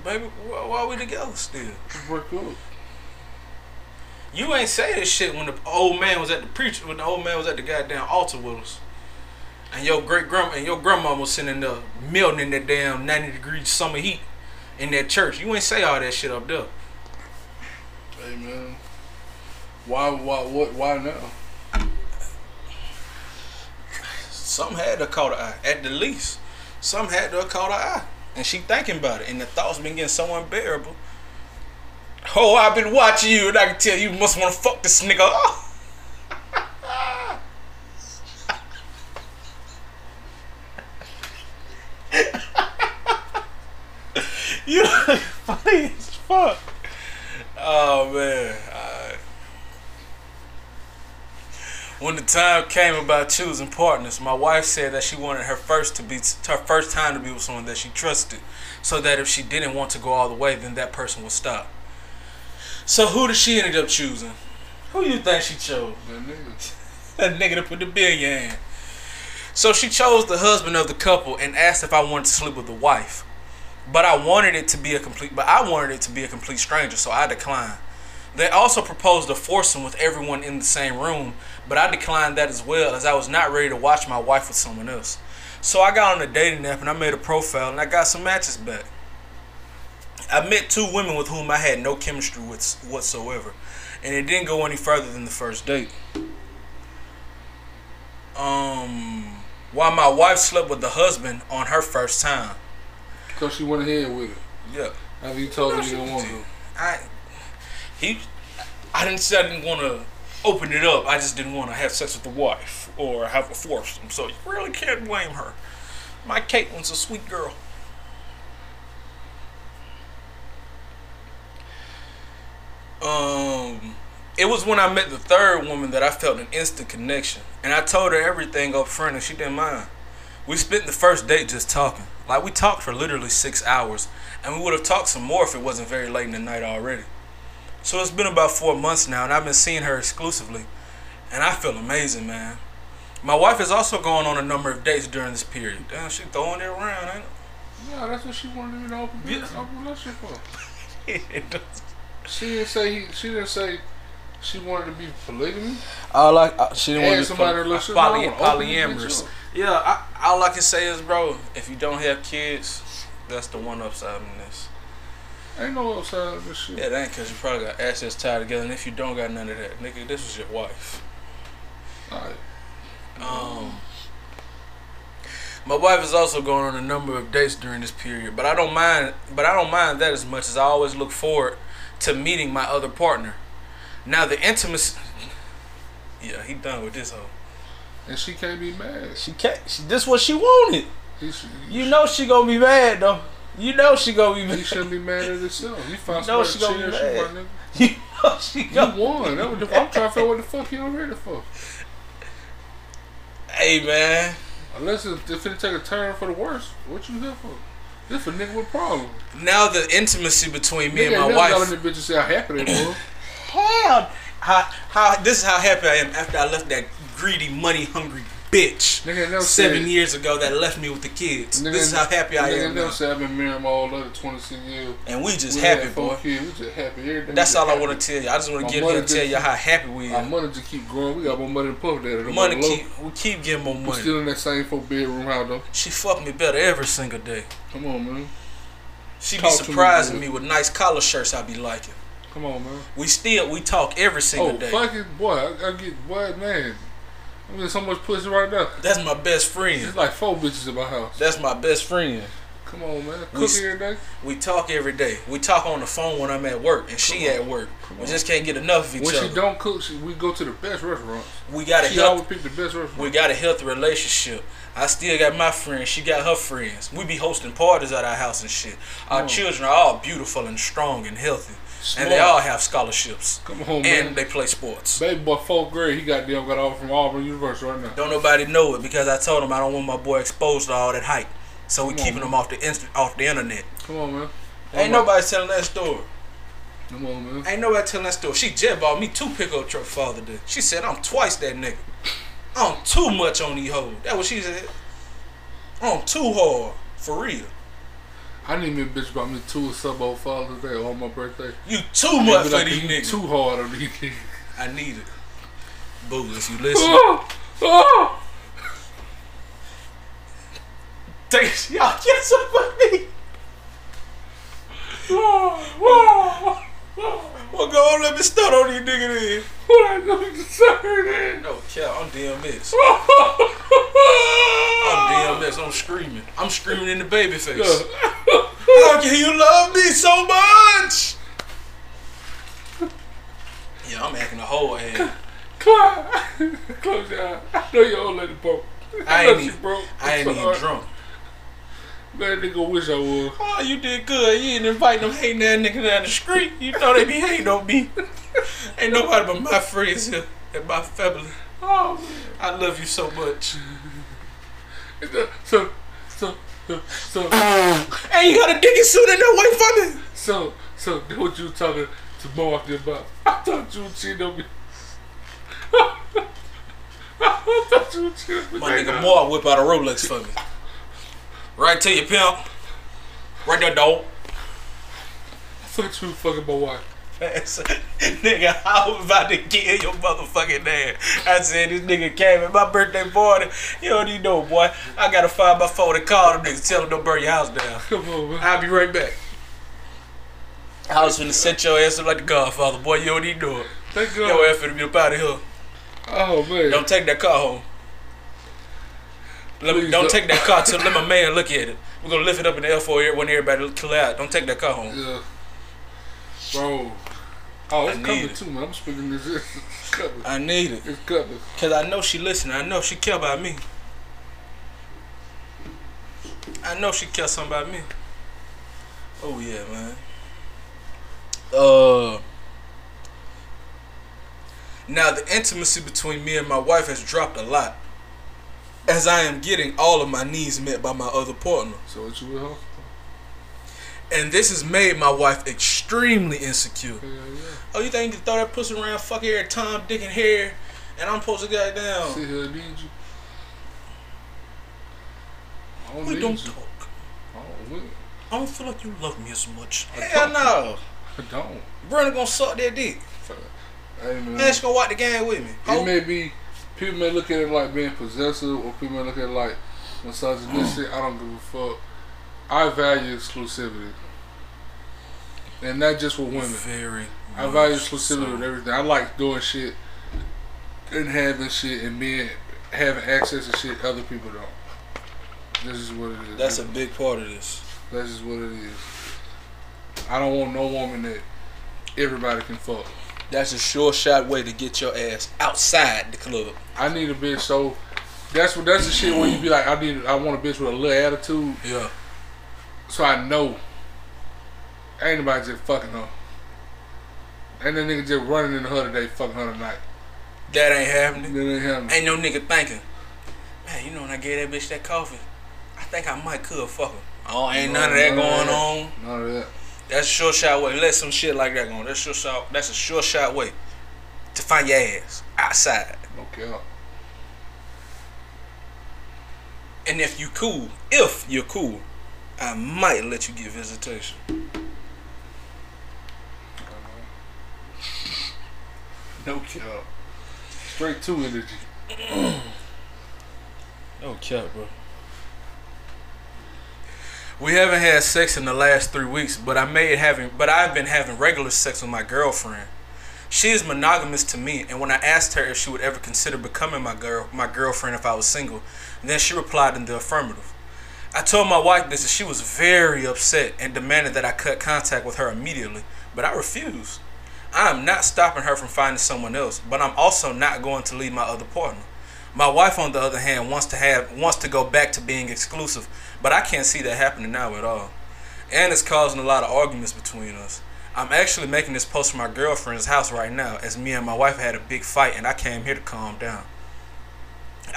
baby? Why, why are we together still?
Work up.
You ain't say this shit when the old man was at the preacher, when the old man was at the goddamn altar with us, and your great grandma and your grandma was sitting there melting in that damn ninety degree summer heat in that church. You ain't say all that shit up there.
Hey man. Why? Why? What? Why now?
Something had to caught her eye, at the least. Something had to have caught her eye, and she thinking about it, and the thoughts been getting so unbearable. Oh, I've been watching you, and I can tell you must want to fuck this nigga. you funny as fuck. Oh man. Alright. When the time came about choosing partners, my wife said that she wanted her first to be her first time to be with someone that she trusted, so that if she didn't want to go all the way, then that person would stop. So who did she end up choosing? Who you think she chose?
That nigga.
That nigga to put the bill in. So she chose the husband of the couple and asked if I wanted to sleep with the wife. But I wanted it to be a complete but I wanted it to be a complete stranger, so I declined. They also proposed a foursome with everyone in the same room, but I declined that as well as I was not ready to watch my wife with someone else. So I got on a dating app and I made a profile and I got some matches back. I met two women with whom I had no chemistry with whatsoever, and it didn't go any further than the first date. Um, while my wife slept with the husband on her first time.
Cause she went ahead with it.
Yeah.
After you told her you didn't want to.
I he I didn't say I didn't want to open it up. I just didn't want to have sex with the wife or have a foursome. So you really can't blame her. My Caitlin's a sweet girl. Um, it was when I met the third woman that I felt an instant connection, and I told her everything up front, and she didn't mind. We spent the first date just talking. Like we talked for literally six hours, and we would have talked some more if it wasn't very late in the night already. So it's been about four months now, and I've been seeing her exclusively, and I feel amazing, man. My wife is also going on a number of dates during this period. Damn, she throwing it around, ain't it?
Yeah, that's what she wanted me to open,
Yeah.
open relationship for.
it?
She didn't say he, she didn't say she wanted to be polygamy.
All I, I she didn't want to be
somebody
poly,
relationship,
poly,
I wanna open this
polyamorous. Yeah, I, all I can say is, bro, if you don't have kids, that's the one upside in this.
Ain't no upside of this shit.
Yeah, that ain't because you probably got assets tied together, and if you don't got none of that, nigga, this was your wife.
Alright.
Um, my wife is also going on a number of dates during this period, but I don't mind. But I don't mind that as much as I always look forward to meeting my other partner. Now the intimacy. Yeah, he done with this hoe.
And she can't be mad.
She can't. She, this what she wanted.
He, should,
You know she gonna be mad though. You know she gonna be mad.
shouldn't be mad at himself. He found
No,
somebody
she gonna be mad. You know she
You won. That was the, I'm trying to figure out what the fuck you on ready for.
Hey man.
Unless it's, if it take a turn for the worse, what you here for? This for nigga with problem.
Now the intimacy between me
nigga
and my wife.
on the bitch and say how happy they were.
Hell, how how this is how happy I am after I left that greedy, money hungry bitch
Nigga never
seven
said,
years ago that left me with the kids.
Nigga
this is how happy I
nigga
am
never
now.
said I've been married my whole other 26 years.
and we just
We
happy, boy.
Kids. We just happy every day.
That's all I want to tell you. I just want to get here and tell you how happy we
Our
are.
money just keep growing. We got more money than Puff Daddy. Them
Money keep we keep getting more money.
We
money.
still in that same four bedroom house though.
She fucked me better every single day.
Come on, man.
She be
Talk to me,
surprising
boy.
me with nice collar shirts I be liking.
Come on, man.
We still we talk every single day.
Oh,
day.
fucking boy, I, I get boy, man. I'm getting so much pussy right now.
That's my best friend.
There's like four bitches in my house.
That's my best friend.
Come on, man.
We
Cook
s-
every day.
We talk every day. We talk on the phone when I'm at work and she
on.
at work.
Come
We
on.
just can't get enough of each
When
other.
she don't cook, she, we go to the best restaurants.
we got a
She
health,
always pick the best restaurant.
we got a healthy relationship. I still got my friends. She got her friends. We be hosting parties at our house and shit. Our
Come
children are all beautiful and strong and healthy,
Smart.
and they all have scholarships
Come on, man.
and they play sports.
Baby boy, fourth grade, he got damn got off from Auburn University right now.
Don't nobody know it because I told him I don't want my boy exposed to all that hype. So we
Come
keeping him off the inst- off the internet.
Come on, man.
Ain't nobody telling that story.
Come on, man.
Ain't nobody telling that story. She just bought me two pickup truck Father Day. She said I'm twice that nigga. I'm too much on these hoes. That what she said. I'm too hard. For real.
I need me a bitch about me two sub old Father's Day on my birthday.
You too much for
like,
these niggas.
Too hard on these niggas.
I need it. Boo, if you listen.
Oh, oh.
Take y'all get some.
Oh, oh,
Well go on, let me start on these niggas then.
What I know you saying?
No, Cal, I'm DMX. I'm DMX. I'm screaming. I'm screaming in the baby face. How can you love me so much? Yeah, I'm acting a whole ass.
Clyde, close your eyes. I know your old lady broke.
I
know
ain't even,
broke.
I ain't even drunk.
Man, nigga wish I was.
Oh, you did good. You ain't invite them hating that nigga down the street. You know they be hating on me. ain't nobody but my friends here and my family.
Oh, man.
I love you so much.
So, so, so, so,
Hey, you got a dicky suit in there wait for me.
so, so, that what you talking? to mow off your. I thought you were cheating on me. I thought you were cheating on me.
My nigga Moore whip out a Rolex for me. Right to your pimp. Right there, dog.
I thought you fucking my wife.
nigga, I was about to kill your motherfucking dad. I said this nigga came at my birthday party. You don't even know, boy. I gotta find my phone and call them niggas, tell them don't burn your house down.
Come on, man.
I'll be right back. I was finna set your ass up like the Godfather, boy. You don't even know it.
Thank
Your
God.
ass finna be up out of here.
Oh, man.
Don't take that car home. Let me, don't take that car till let my man look at it. We're gonna lift it up in the L4 when everybody clear out. Don't take that car home.
Yeah. Bro. Oh, it's coming
it.
too, man. I'm speaking this. It's coming.
I need it.
It's coming.
Cause I know she listening. I know she care about me. I know she care something about me. Oh yeah, man. Uh. Now the intimacy between me and my wife has dropped a lot, as I am getting all of my needs met by my other partner,
So what you with her?
and this has made my wife extremely insecure.
Yeah, yeah.
Oh, you think you can throw that pussy around, fuck every time, dick and hair, and I'm supposed to goddamn.
Sit here and need you. I don't
We
need
don't
you.
talk.
I don't,
I don't feel like you love me as much.
I
Hell
don't.
no.
I don't.
Brandon gonna suck that dick.
Hey, man.
And she gonna watch the game with me.
It may be people may look at it like being possessive, or people may look at it like misogynistic. I don't give a fuck. I value exclusivity, and not just with women.
Very.
I value exclusivity
so.
with everything. I like doing shit and having shit and being having access to shit other people don't. This is what it is.
That's a big part of this.
That's just what it is. I don't want no woman that everybody can fuck.
That's a sure shot way to get your ass outside the club.
I need a bitch so that's what that's the shit where you be like, I need I want a bitch with a little attitude
Yeah.
so I know ain't nobody just fucking her. Ain't that nigga just running in the hood today fucking her tonight.
That ain't happening.
That ain't happening.
Ain't no nigga thinking, man, you know when I gave that bitch that coffee, I think I might could fuck her. Oh, ain't none of that going on.
None of that.
That's a sure shot way. Let some shit like that go. That's sure shot. That's a sure shot way to find your ass outside.
Okay.
And if you cool, if you're cool, I might let you get visitation.
No cap. Straight to energy.
No cap, bro. We haven't had sex in the last three weeks, but I made having, but I've been having regular sex with my girlfriend. She is monogamous to me, and when I asked her if she would ever consider becoming my girl, my girlfriend if I was single, then she replied in the affirmative. I told my wife this, and she was very upset and demanded that I cut contact with her immediately, but I refused. I am not stopping her from finding someone else, but I'm also not going to leave my other partner. My wife, on the other hand, wants to have wants to go back to being exclusive, but I can't see that happening now at all. And it's causing a lot of arguments between us. I'm actually making this post from my girlfriend's house right now, as me and my wife had a big fight, and I came here to calm down.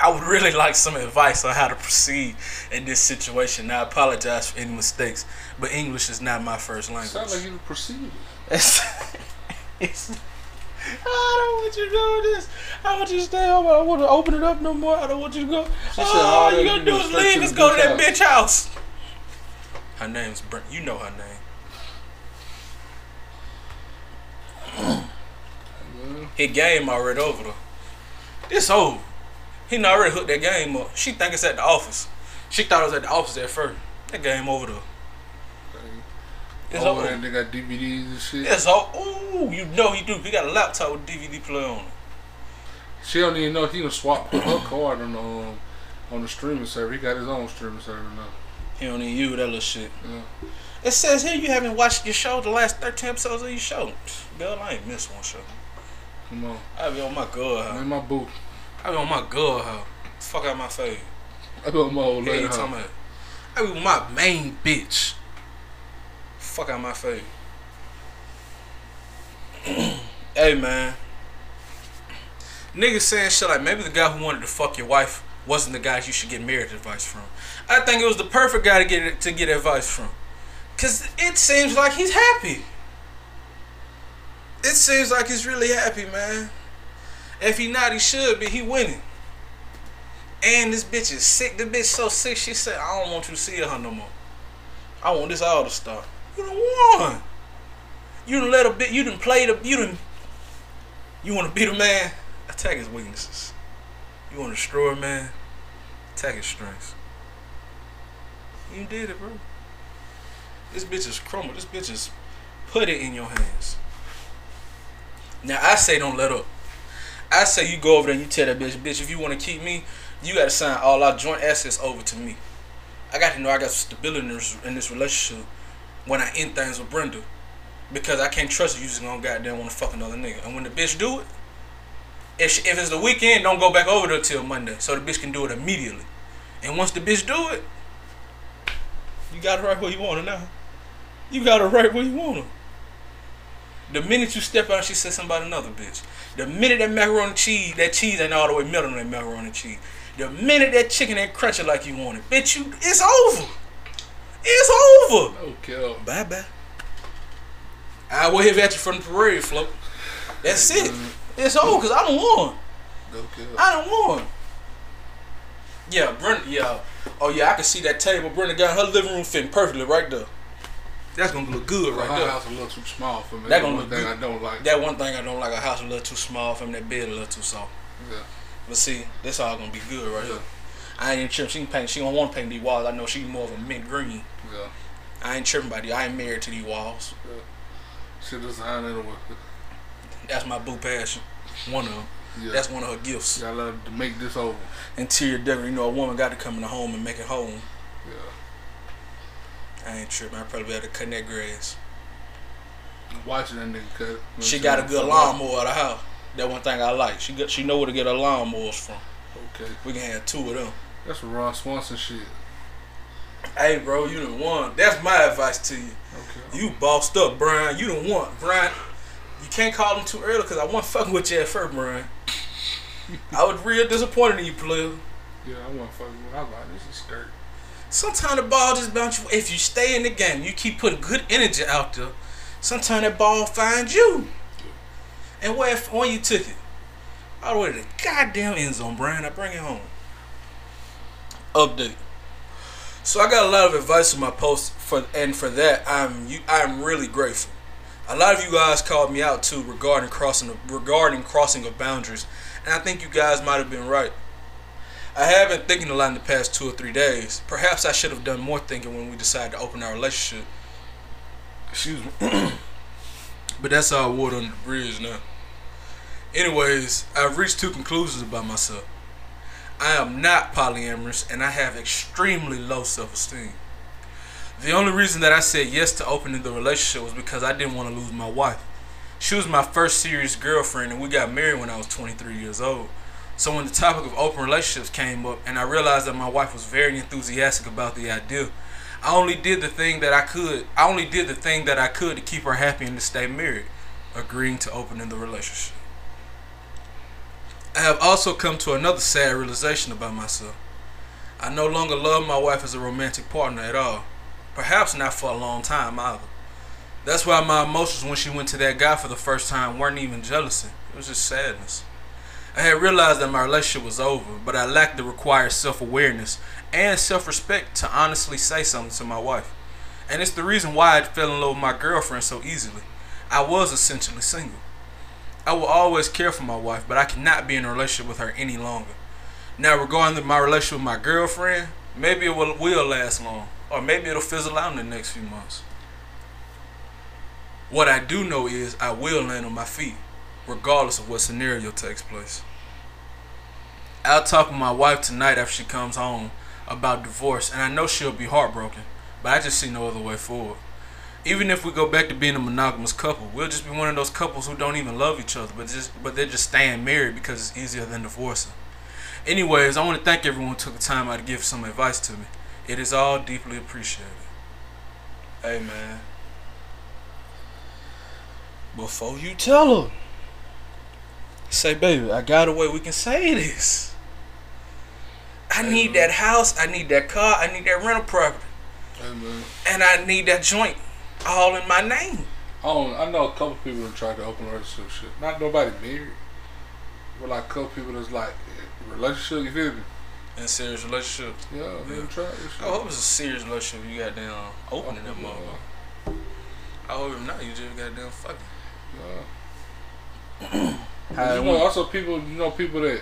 I would really like some advice on how to proceed in this situation. I apologize for any mistakes, but English is not my first language.
Sound like you proceeded.
It's, it's, I don't want you to do this. I want you to stay home. I don't want to open it up no more. I don't want you to go.
She
oh,
all
you gotta do is leave. Let's go to that bitch house. Her name's Brent. You know her name. His game already over though. It's over. He done already hooked that game up. She think it's at the office. She thought it was at the office at first. That game over though. It's
over. there, they got DVDs and shit.
It's all. Ooh, you know he do. He got a laptop with DVD player on it.
She don't even know he done swap her card on the um, on the streaming server. He got his own streaming server now.
He don't even use that little shit.
Yeah.
It says here you haven't watched your show, the last 13 episodes of your show. Girl, I ain't missed one show.
Come on,
I be on my girl
I'm
house.
in my booth.
I be on my girl house. Fuck out my face.
I be on my old
Yeah,
lady
you talking
house.
about? I be with my main bitch. Fuck out my face. hey man. Niggas saying shit like maybe the guy who wanted to fuck your wife wasn't the guy you should get marriage advice from. I think it was the perfect guy to get to get advice from. Cause it seems like he's happy. It seems like he's really happy, man. If he not, he should be. He winning. And this bitch is sick. The bitch so sick. She said, "I don't want you to see her no more. I want this all to stop." You done won. You done let a bit. You done play the. You done. You want to beat a man? Attack his weaknesses. You want to destroy a man? Attack his strengths. You did it, bro. This bitch is crumbled. This bitch is put it in your hands. Now I say don't let up. I say you go over there and you tell that bitch, bitch, if you want to keep me, you gotta sign all our joint assets over to me. I got to know I got stability in this, in this relationship when I end things with Brenda. Because I can't trust you just gonna goddamn want to fuck another nigga. And when the bitch do it, if, she, if it's the weekend, don't go back over there till Monday. So the bitch can do it immediately. And once the bitch do it, you got it right where you want her now. You got her right where you want her. The minute you step out, she says something about another bitch. The minute that macaroni cheese, that cheese ain't all the way melted on that macaroni cheese. The minute that chicken ain't crunchy like you want it, bitch, you it's over. It's over.
Okay. Oh.
Bye bye. I will wave at you from the parade float. That's it. It's over because I don't won.
Okay. Oh.
I don't won. Yeah, Brenda. Yeah. Oh yeah, I can see that table. Brenda got her living room fitting perfectly right there. That's gonna look good right there.
house a little too small for me.
That
That's
gonna
one
look
thing
good.
I don't like.
That one thing I don't like. A house a little too small for me. That bed a little too soft.
Yeah.
But see, this all gonna be good right
Yeah.
here. I ain't tripping. She can paint. She don't want to paint these walls. I know she more of a mint green.
Yeah.
I ain't tripping about these. I ain't married to these walls. Yeah.
She design it with.
That's my boo passion. One of them.
Yeah.
That's one of her gifts.
Gotta let her to make this over.
Interior decorating. You know, a woman got to come in the home and make it home.
Yeah.
I ain't tripping. I probably better cut that grass.
Watching that nigga cut.
She got a good lawnmower at the house. That one thing I like. She got, she know where to get her lawnmowers from.
Okay.
We can have two of them.
That's some Ron Swanson shit.
Hey, bro, you done won. That's my advice to you.
Okay.
You bossed up, Brian. You done won, Brian. You can't call him too early because I wasn't fucking with you at first, Brian. I was real disappointed in you, player.
Yeah, I want to fuck with. I was like, this is skirt.
Sometimes the ball just bounce you. If you stay in the game, you keep putting good energy out there. Sometimes that ball finds you. And where when you took it, all the way to the goddamn end zone, Brian. I bring it home. Update. So I got a lot of advice on my post for, and for that I'm you I'm really grateful. A lot of you guys called me out too regarding crossing regarding crossing of boundaries, and I think you guys might have been right. I have been thinking a lot in the past two or three days. Perhaps I should have done more thinking when we decided to open our relationship. Excuse me. but that's all water under the bridge now. Anyways, I've reached two conclusions about myself. I am not polyamorous and I have extremely low self esteem. The only reason that I said yes to opening the relationship was because I didn't want to lose my wife. She was my first serious girlfriend and we got married when I was 23 years old. So when the topic of open relationships came up and I realized that my wife was very enthusiastic about the idea, I only did the thing that I could. I only did the thing that I could to keep her happy and to stay married, agreeing to opening the relationship. I have also come to another sad realization about myself. I no longer love my wife as a romantic partner at all. Perhaps not for a long time either. That's why my emotions when she went to that guy for the first time weren't even jealousy. It was just sadness. I had realized that my relationship was over, but I lacked the required self awareness and self respect to honestly say something to my wife. And it's the reason why I fell in love with my girlfriend so easily. I was essentially single. I will always care for my wife, but I cannot be in a relationship with her any longer. Now, regarding my relationship with my girlfriend, maybe it will, will last long, or maybe it'll fizzle out in the next few months. What I do know is I will land on my feet, regardless of what scenario takes place. I'll talk with my wife tonight after she comes home about divorce, and I know she'll be heartbroken, but I just see no other way forward. Even if we go back to being a monogamous couple, we'll just be one of those couples who don't even love each other, but just but they're just staying married because it's easier than divorcing. Anyways, I want to thank everyone who took the time out to give some advice to me. It is all deeply appreciated. Hey man. Before you tell her, say, baby, I got a way we can say this. I need that house, I need that car, I need that rental property,
Hey
and I need that joint all in my name.
I don't. I know a couple people that tried to open a relationship shit. Not nobody married, but like a couple people that's like relationship. You feel me?
In serious relationship.
Yeah, they
Yeah.
try this shit.
I hope it's a serious relationship. You got down opening them
Yeah.
motherfucker. I hope not. You just got down fucking.
Yeah. You know, also people, you know, people that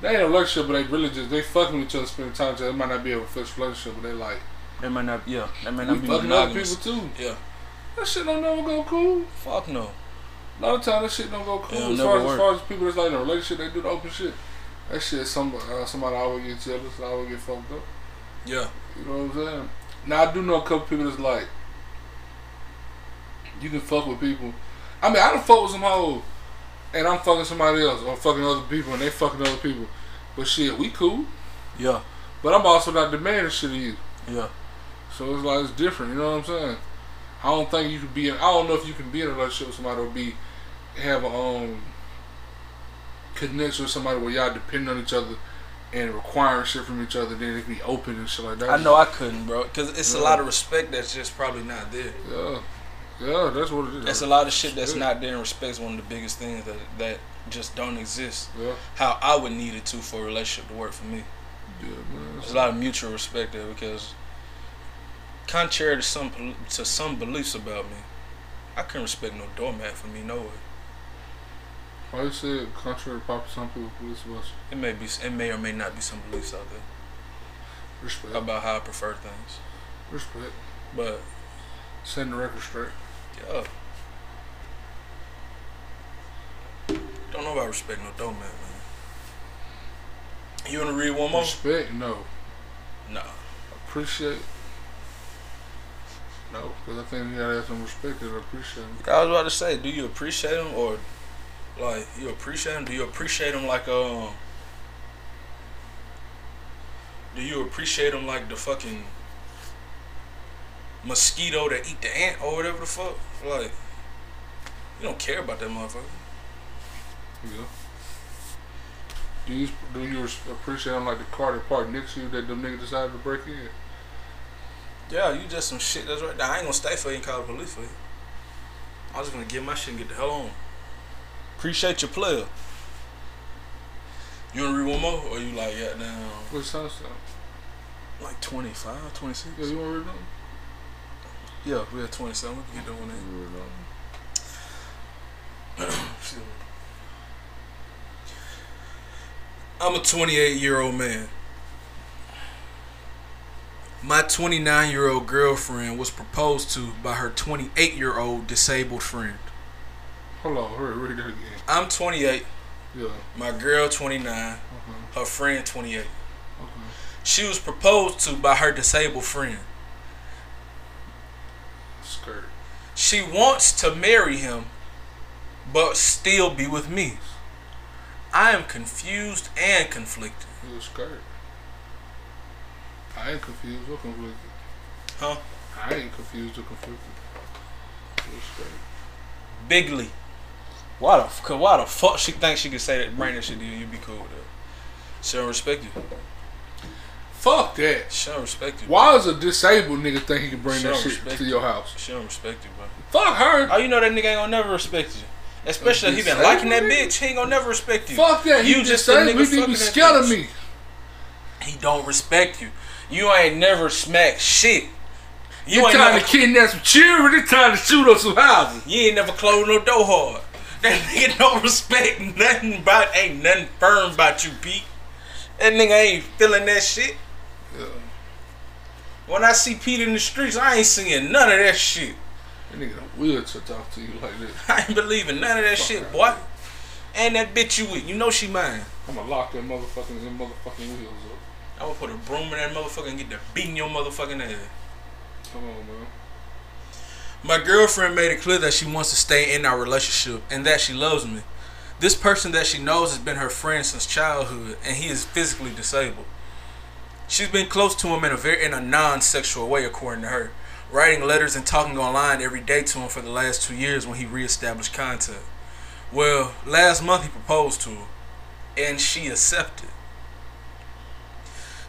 they ain't in a relationship, but they really just they fucking with each other, spending time together. It might not be a official relationship, but they like
They might not. Yeah, they might
we
not be
fucking other
monogamous.
people too.
Yeah.
That shit don't never go cool.
Fuck no.
A lot of times that shit don't go cool.
It'll
as
never
far as, as
work.
far as people that's like in a relationship, they do the open shit. That shit, some uh, somebody always get jealous, always get fucked up.
Yeah.
You know what I'm saying? Now I do know a couple people that's like, you can fuck with people. I mean, I don't fuck with some hoe, and I'm fucking somebody else, or fucking other people, and they fucking other people. But shit, we cool.
Yeah.
But I'm also not demanding shit of you.
Yeah.
So it's like it's different. You know what I'm saying? I don't think you can be. In, I don't know if you can be in a relationship with somebody or be have a um connection with somebody where y'all depend on each other and requiring shit from each other. Then it can be open and shit like that.
I know I couldn't, bro. Cause it's a lot of respect that's just probably not there.
Yeah, yeah, that's what it is.
That's a lot of shit that's
Yeah.
not there. And respect's one of the biggest things that that just don't exist.
Yeah,
How I would need it to for a relationship to work for me.
yeah, man.
There's a lot of mutual respect there because, contrary to some to some beliefs about me, I couldn't respect no doormat for me. No way.
Why you say contrary to some people police about you?
It may be. It may or may not be some beliefs out there
Respect.
about how I prefer things.
Respect.
But
Send the record straight.
yeah, don't know about respect no doormat, man. You wanna read one more?
Respect, no.
No.
Appreciate. Because I think you gotta have some respect and appreciate. it.
I was about to say, do you appreciate them or like you appreciate them? Do you appreciate them like um? Do you appreciate them like the fucking mosquito that eat the ant or whatever the fuck? Like you don't care about that motherfucker.
Yeah. Do you do you appreciate them like the car that parked next to you that them niggas decided to break in?
Yeah, you just some shit that's right there. I ain't gonna stay for you and call the police for you. I was just gonna get my shit and get the hell on. Appreciate your player. You wanna read one more or you like yeah now
What sound sound?
like 25, 26?
Yeah, you want to read them?
Yeah, we at 27. We can get that one in.
Read them?
Excuse me. I'm a 28 year old man. My 29 year old girlfriend was proposed to by her 28 year old disabled friend.
Hold on, hurry, read that again.
I'm 28,
Yeah.
my girl 29,
Okay.
her friend 28.
Okay.
She was proposed to by her disabled friend.
Skirt.
She wants to marry him, but still be with me. I am confused and conflicted.
Skirt. I ain't confused or conflicted.
Huh?
I ain't confused or conflicted. You a skirt.
Bigly. Why the f- why the fuck she thinks she can say that bring that shit to you, you be cool with it. She don't respect you.
Fuck that.
She don't respect you.
Why does a disabled nigga think he can bring
She
that shit to
you.
your house?
She don't respect you, bro.
Fuck her.
Oh, you know that nigga ain't gonna never respect you. Especially if he been liking that bitch, he ain't gonna never respect you.
Fuck that.
You
He
just a
disabled.
nigga
He be
that
scared of me.
He don't respect you. You ain't never smacked shit. You
You
ain't
trying
never,
to kidnap some children. They trying to shoot up some houses.
you ain't never closed no door hard. That nigga don't respect nothing about ain't nothing firm about you, Pete. That nigga ain't feeling that shit.
Yeah.
When I see Pete in the streets, I ain't seeing none of that shit.
That nigga done will to talk to you like this.
I ain't believing none of that shit, boy. And that bitch you with, you know she mine.
I'm gonna lock that motherfucking them motherfucking wheels up.
I'm gonna put a broom in that motherfucker and get the beating your motherfucking ass.
Come on, man.
My girlfriend made it clear that she wants to stay in our relationship and that she loves me. This person that she knows has been her friend since childhood and he is physically disabled. She's been close to him in a very in a non-sexual way according to her, writing letters and talking online every day to him for the last 2 years when he reestablished contact. Well, last month he proposed to her and she accepted.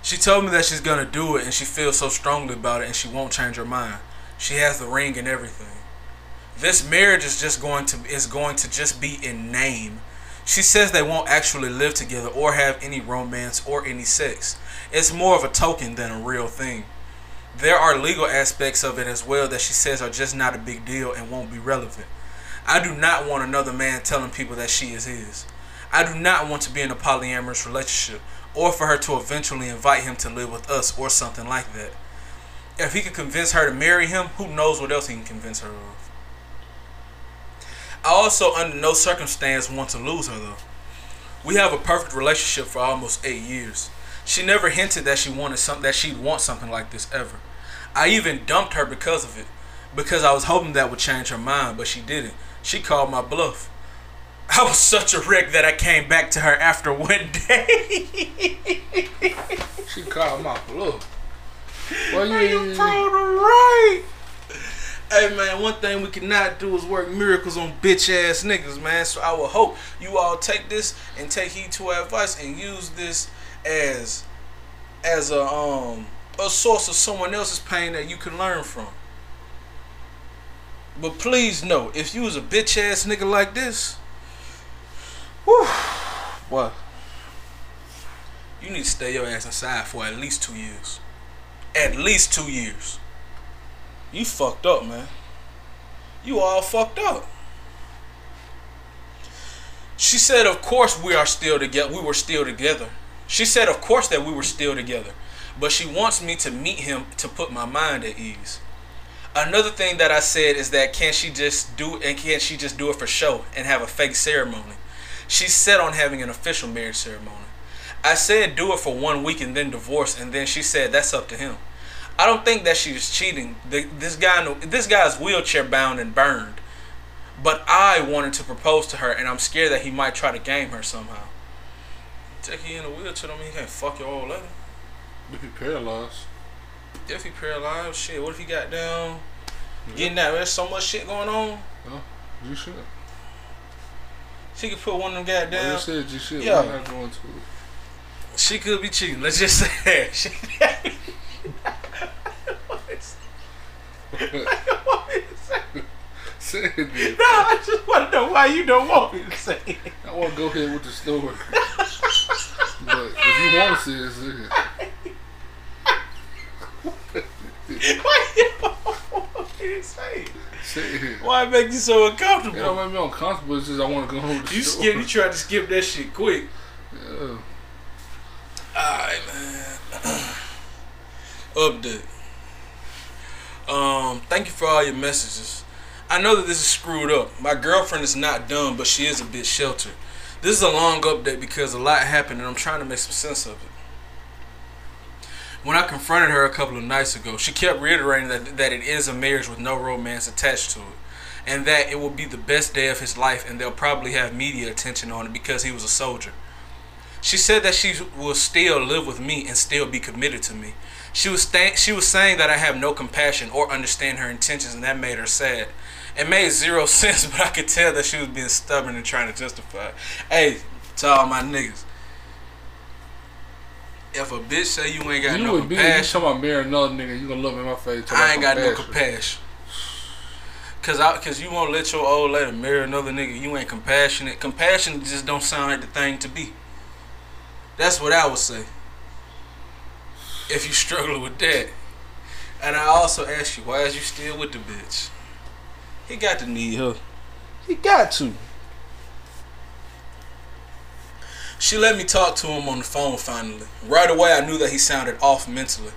She told me that she's gonna do it and she feels so strongly about it and she won't change her mind. She has the ring and everything. This marriage is just going to is going to just be in name. She says they won't actually live together or have any romance or any sex. It's more of a token than a real thing. There are legal aspects of it as well that she says are just not a big deal and won't be relevant. I do not want another man telling people that she is his. I do not want to be in a polyamorous relationship or for her to eventually invite him to live with us or something like that. If he can convince her to marry him, who knows what else he can convince her of. I also, under no circumstance, want to lose her though. We have a perfect relationship for almost eight years. She never hinted that she wanted something that she'd want something like this ever. I even dumped her because of it, because I was hoping that would change her mind, but she didn't. She called my bluff. I was such a wreck that I came back to her after one day.
She called my bluff. Well,
Are you
you,
proud of right? Hey man, one thing we cannot do is work miracles on bitch ass niggas, man. So I will hope you all take this and take heed to our advice and use this as as a um a source of someone else's pain that you can learn from. But please know, if you was a bitch ass nigga like this, whew, what? You need to stay your ass inside for at least two years. At least two years. You fucked up, man. You all fucked up. She said, "Of course we are still together. We were still together." She said, "Of course that we were still together." But she wants me to meet him to put my mind at ease. Another thing that I said is that can she just do and can she just do it for show and have a fake ceremony? She's set on having an official marriage ceremony. I said do it for one week and then divorce, and then she said that's up to him. I don't think that she was cheating. This guy, this guy's wheelchair bound and burned, but I wanted to propose to her, and I'm scared that he might try to game her somehow. Take you in a wheelchair, don't mean he can't fuck your old lady.
if he paralyzed.
If he paralyzed, shit. What if he got down? Getting that, there's so much shit going on.
You should.
She could put one of them
Well,
goddamn.
you said you should.
Yeah.
We're not going to it.
She could be cheating. Let's just say that. She,
Say it then.
no, I just want to know why you don't want me to say it.
I want to go ahead with the story. but if you want to say it, say it.
Why you don't want me to say it? Why it make you so uncomfortable?
It don't make me uncomfortable. It's just I want to go home
You skip. You tried to skip that shit quick.
Yeah.
Alright, man. Update. Um, thank you for all your messages. I know that this is screwed up. My girlfriend is not dumb, but she is a bit sheltered. This is a long update because a lot happened and I'm trying to make some sense of it. When I confronted her a couple of nights ago, she kept reiterating that, that it is a marriage with no romance attached to it. And that it will be the best day of his life and they'll probably have media attention on it because he was a soldier. She said that she will still live with me and still be committed to me. She was she was saying that I have no compassion or understand her intentions, and that made her sad. It made zero sense, but I could tell that she was being stubborn and trying to justify. it. Hey, to all my niggas, if a bitch say you ain't got
you
no
would be. You
compassion,
talking about marrying another nigga? You gonna look in my face?
I ain't got no
compassion.
compassion. Cause I, cause you won't let your old lady marry another nigga. You ain't compassionate. Compassion just don't sound like the thing to be. That's what I would say. If you struggle with that, and I also ask you, why is you still with the bitch? He got to need her. He got to. She let me talk to him on the phone finally. Right away, I knew that he sounded off mentally.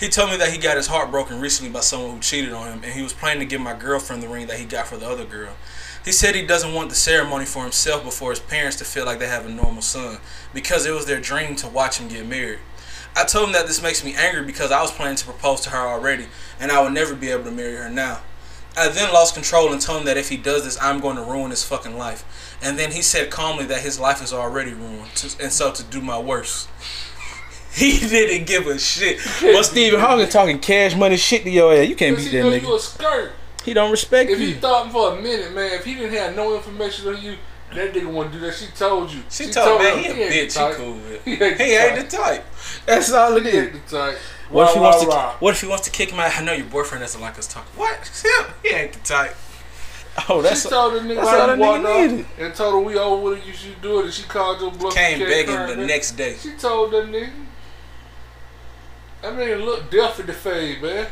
He told me that he got his heart broken recently by someone who cheated on him, and he was planning to give my girlfriend the ring that he got for the other girl. He said he doesn't want the ceremony for himself before his parents to feel like they have a normal son, because it was their dream to watch him get married. I told him that this makes me angry because I was planning to propose to her already, and I would never be able to marry her now. I then lost control and told him that if he does this, I'm going to ruin his fucking life. And then he said calmly that his life is already ruined, to, and so to do my worst. He didn't give a shit. But Stephen Hawking talking cash money shit to your ass. You can't beat that
know you
nigga.
a skirt.
He don't respect you.
If he thought for a minute, man, if he didn't have no information on you, that nigga want to do that. She told you.
She told me he
him
a
ain't
bitch.
the type.
He cool with.
He
He
ain't the
ain't
type.
the type. That's all it
He ain't
is.
The type.
What if he
Rah,
wants to?
rah, rah.
What if he wants to kick him out? I know your boyfriend doesn't like us talking. What? It's. He ain't the type. Oh, that's
she told the nigga
that's
like
all that nigga needed.
and told her we over with it. You should do it. And she called your bluff.
Came
you can't
begging the
man.
next day.
She told that nigga. That nigga look deaf in the face, man.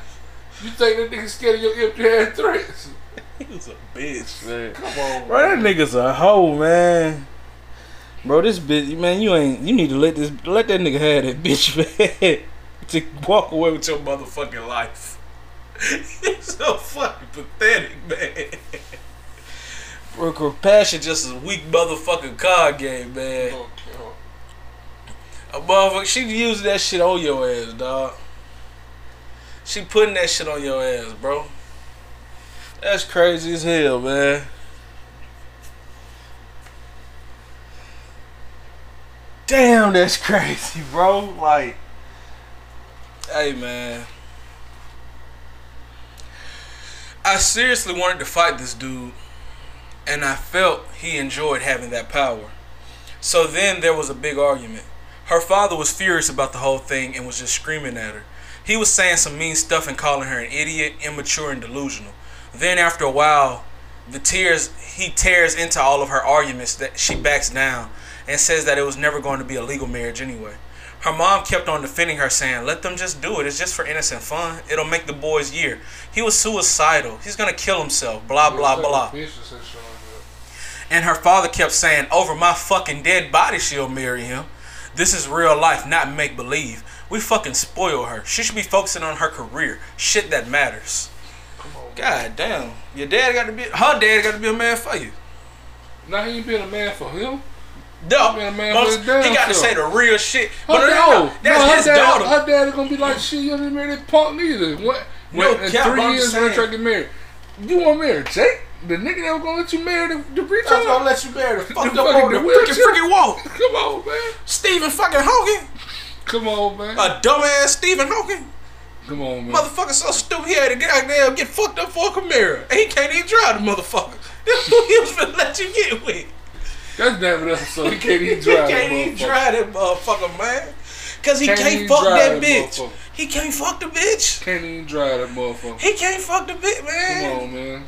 You think that nigga scared of your empty ass threats?
He was a bitch, man.
Come on,
Bro, that nigga's a hoe, man. Bro, this bitch, man, you ain't. You need to let this, let that nigga have that bitch, man, to walk away with your motherfucking life. It's so fucking pathetic, man. Bro, compassion just a weak motherfucking card game, man. A motherfucker, she using that shit on your ass, dog. She putting that shit on your ass, bro. That's crazy as hell, man. Damn, that's crazy, bro. Like, hey, man. I seriously wanted to fight this dude, and I felt he enjoyed having that power. So then there was a big argument. Her father was furious about the whole thing and was just screaming at her. He was saying some mean stuff and calling her an idiot, immature, and delusional. Then after a while, the tears he tears into all of her arguments that she backs down and says that it was never going to be a legal marriage anyway. Her mom kept on defending her, saying, Let them just do it. It's just for innocent fun. It'll make the boy's year. He was suicidal. He's going to kill himself. Blah, blah, blah. And her father kept saying, Over my fucking dead body, she'll marry him. This is real life, not make believe. We fucking spoil her. She should be focusing on her career. Shit that matters. God damn. Your dad got to be, her dad got to be a man for you.
Now he ain't been a man for him.
No,
Man, man,
most-
for his damn
he got to say the real shit.
Her
But no, no,
no,
that's
her
his
dad,
daughter.
Her dad is gonna be like, shit, you didn't marry that punk neither. What?
No, cap,
three
I'm
years, when to get married. You want to marry Jake? The nigga that was gonna let you marry the, the preacher?
I was gonna let you marry the fucked
The
up
fucking-
the freaking freaking walk.
Come on, man.
Stephen fucking Hawking.
Come on, man.
A dumbass Stephen Hawking.
Come on, man.
Motherfucker so stupid he had to get goddamn get fucked up for a Camaro. And he can't even drive the motherfucker. This who he was gonna let you get with.
That's damn it. So he can't even
He
drive.
can't
that
even
motherfucker.
drive that motherfucker, man. Cause he
Can't
can't, fuck that bitch. He can't fuck the bitch.
Can't even drive that motherfucker.
He can't fuck the bitch, man.
Come on, man.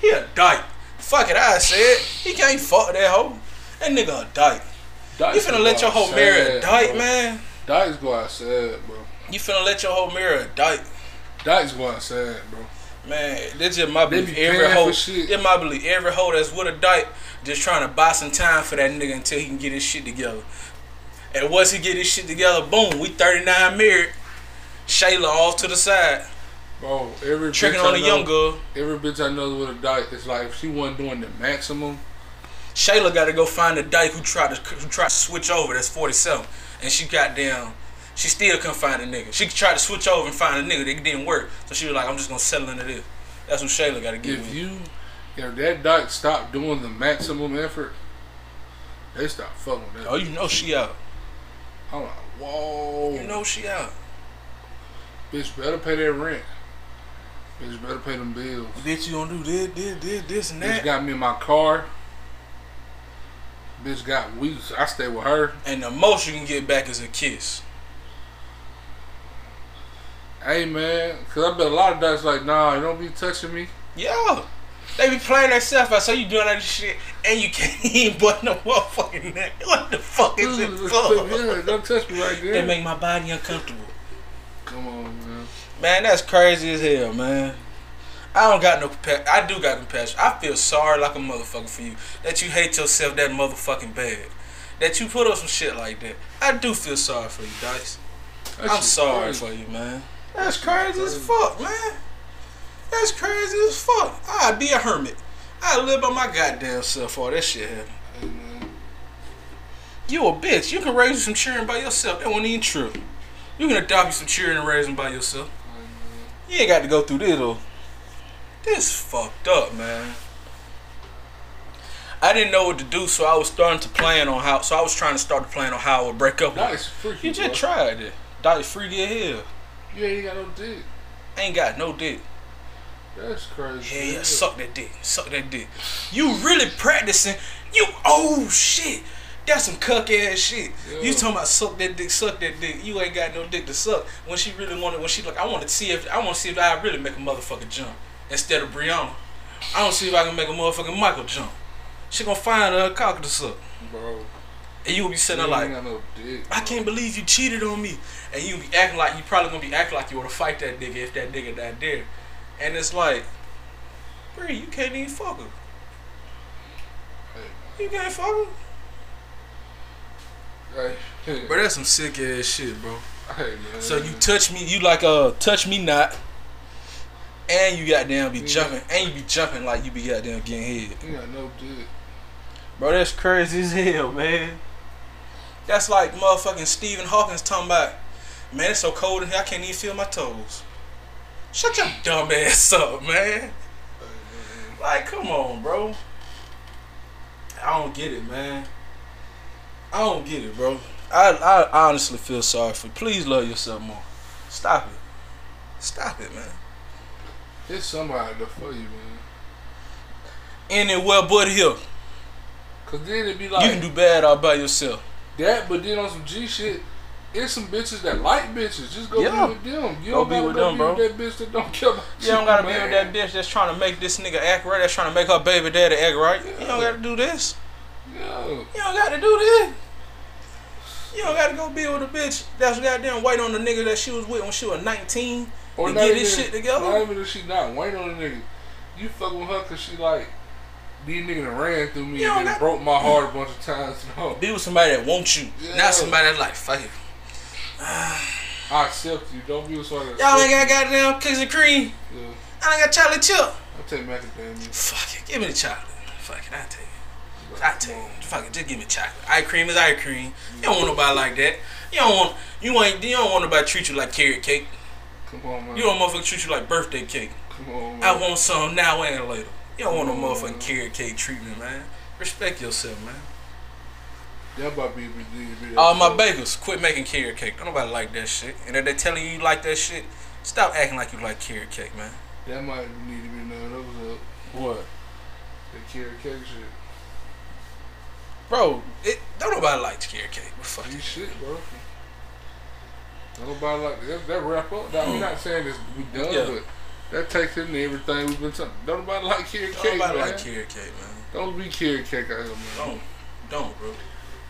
He a dyke. Fuck it, I said. He can't fuck that hoe. That nigga a dyke.
Dice
You finna let your whole mirror a dyke, man.
Dice go outside, bro.
You finna let your whole mirror a dyke.
Dice go outside, bro.
Man, that's just my belief. Every hoe, that's my belief. Every hoe that's with a dyke just trying to buy some time for that nigga until he can get his shit together. And once he get his shit together, boom, we 39 married. Shayla off to the side,
Bro, every
tricking on a young girl.
Every bitch I know with a dyke, it's like if she wasn't doing the maximum,
Shayla got to go find a dyke who tried to who tried to switch over. That's 47, and she got down. She still couldn't find a nigga. She tried to switch over and find a nigga. It didn't work. So she was like, I'm just gonna settle into this. That's what Shayla got to get
if you, if that dyke stopped doing the maximum effort, they stop fucking with that.
Oh, you know she out.
I'm like, whoa.
You know she out.
bitch better pay that rent. Bitch better pay them bills.
Bitch, you gonna do this, this, this, this, and that.
Bitch got me in my car. Bitch got weeks. I stay with her.
And the most you can get back is a kiss.
Hey man, cause I bet a lot of dykes like, nah, you don't be touching me.
Yeah. They be playing that stuff out, so you doing that shit, and you can't even button the motherfucking neck. What the fuck is it for?
yeah, don't touch me right there.
They make my body uncomfortable.
Come on, man.
Man, that's crazy as hell, man. I don't got no compassion. I do got compassion. I feel sorry like a motherfucker for you. That you hate yourself that motherfucking bad. That you put up some shit like that. I do feel sorry for you, Dice.
That
I'm sorry
crazy.
for you, man. That's crazy as fuck, man. That's crazy as fuck. I'd be a hermit. I live by my goddamn self all that shit happen.
Hey.
You a bitch. You can raise some children by yourself. That wasn't even true. You can adopt you some children and raise them by yourself. You ain't got to go through this though. This fucked up, man. I didn't know what to do, so I was starting to plan on how. So I was trying to start to plan on how I would break up. with her.
Dice freaky.
You just tried it. Dice freaky as hell.
You ain't got no dick.
Ain't got no dick.
That's crazy.
Yeah, yeah, suck that dick. Suck that dick. You really practicing. You, oh shit. That's some cuck ass shit.
Yeah.
You talking about suck that dick, suck that dick. You ain't got no dick to suck. When she really wanted, when she like, I want to see if, I want to see if I really make a motherfucker jump instead of Brianna. I don't see if I can make a motherfucking Michael jump. She gonna find a cock to suck.
Bro.
And you will be sitting there like,
no dick.
I can't believe you cheated on me. And you'll be acting like you probably gonna be acting like you wanna fight that nigga if that nigga not there. And it's like, Bree, you can't even fuck her. You can't fuck her.
Hey, hey,
Bro, that's some sick ass shit, bro.
hey.
So you touch me, you like uh touch me not, and you goddamn be
Yeah.
jumping, and you be jumping like you be goddamn getting hit.
You got no dick.
Bro, that's crazy as hell, man. That's like motherfucking Stephen Hawkins talking about, man, it's so cold in here, I can't even feel my toes. Shut your dumb ass up, man. Like, come on, bro. I don't get it, man. I don't get it, bro. I I honestly feel sorry for you. Please love yourself more. Stop it. Stop it, man.
It's somebody there for you, man.
Anywhere but here.
Cause then it'd be like
you can do bad all by yourself.
That, but then on some G shit, it's some bitches that like bitches. Just go
Yeah.
be with them. You
Go
don't
be with
go
them,
be
bro.
with that bitch that don't care about
You don't gotta be with that bitch that's trying to make this nigga act right. That's trying to make her baby daddy act right. You don't gotta do this.
Yeah.
You don't gotta do this. You don't gotta go be with a bitch that's goddamn waiting on the nigga that she was with when she was 19
Or
to
not
get
even,
his shit together.
Not even if she not waiting on the nigga. You fuck with her cause she like these niggas done ran through me
You don't
and then broke my heart a bunch of times. No.
Be with somebody that wants you,
Yeah.
not somebody that's like, fuck it.
I accept you. Don't be with somebody that
Y'all ain't got goddamn cookies and cream.
Yeah.
I ain't got chocolate chip.
I'll take macadamia.
Fuck it, give me the chocolate. Fuck it, I take it. I take it. Fuck it, just give me chocolate. Ice cream is ice cream. You don't want nobody like that. You don't want you ain't you don't want nobody treat you like carrot cake.
Come on, man.
You don't motherfucker treat you like birthday cake.
Come on, man.
I want some now and later. You don't want no motherfucking carrot cake treatment, man. Respect yourself, man.
That about be, be, be, be
All my
close.
bakers, quit making carrot cake. Don't nobody like that shit. And if they're telling you you like that shit, stop acting like you like carrot cake, man.
That might need to be known. That up.
What?
The carrot cake shit.
Bro, it don't nobody like carrot cake. But fuck
You shit, bro. Nobody like that. That wrap up. Now, I'm hmm. not saying this we done,
Yeah.
but that takes in everything we've been talking. Don't nobody like carrot
Don't
cake,
nobody
man.
like carrot cake, man.
Don't be carrot cake out here, man.
Don't. Don't, bro.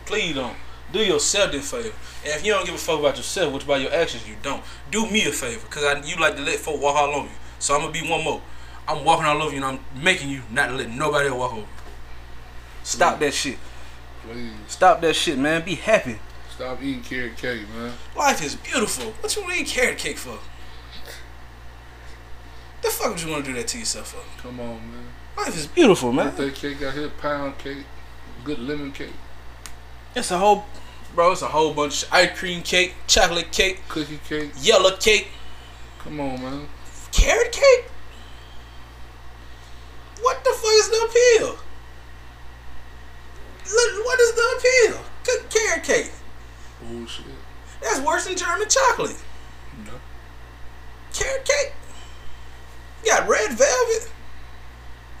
Please don't. Do yourself this favor. And if you don't give a fuck about yourself, which by your actions you don't, do me a favor. Because I you like to let folk walk all over you. So I'm going to be one more. I'm walking all over you and I'm making you not to let nobody walk over you. Stop that shit.
Please
Stop that shit, man. Be happy.
stop eating carrot cake, man.
Life is beautiful. What you want to eat carrot cake for? The fuck would you want to do that to yourself for?
Come on, man.
Life is beautiful, man.
Birthday cake out here, pound cake, good lemon cake,
It's a whole, bro. It's a whole bunch of ice cream cake, chocolate cake,
cookie cake.
yellow cake,
Come on, man.
carrot cake. What the fuck is the appeal? Look, what is the appeal? Cook carrot cake.
Bullshit.
That's worse than German chocolate.
No.
Carrot cake. You got red velvet.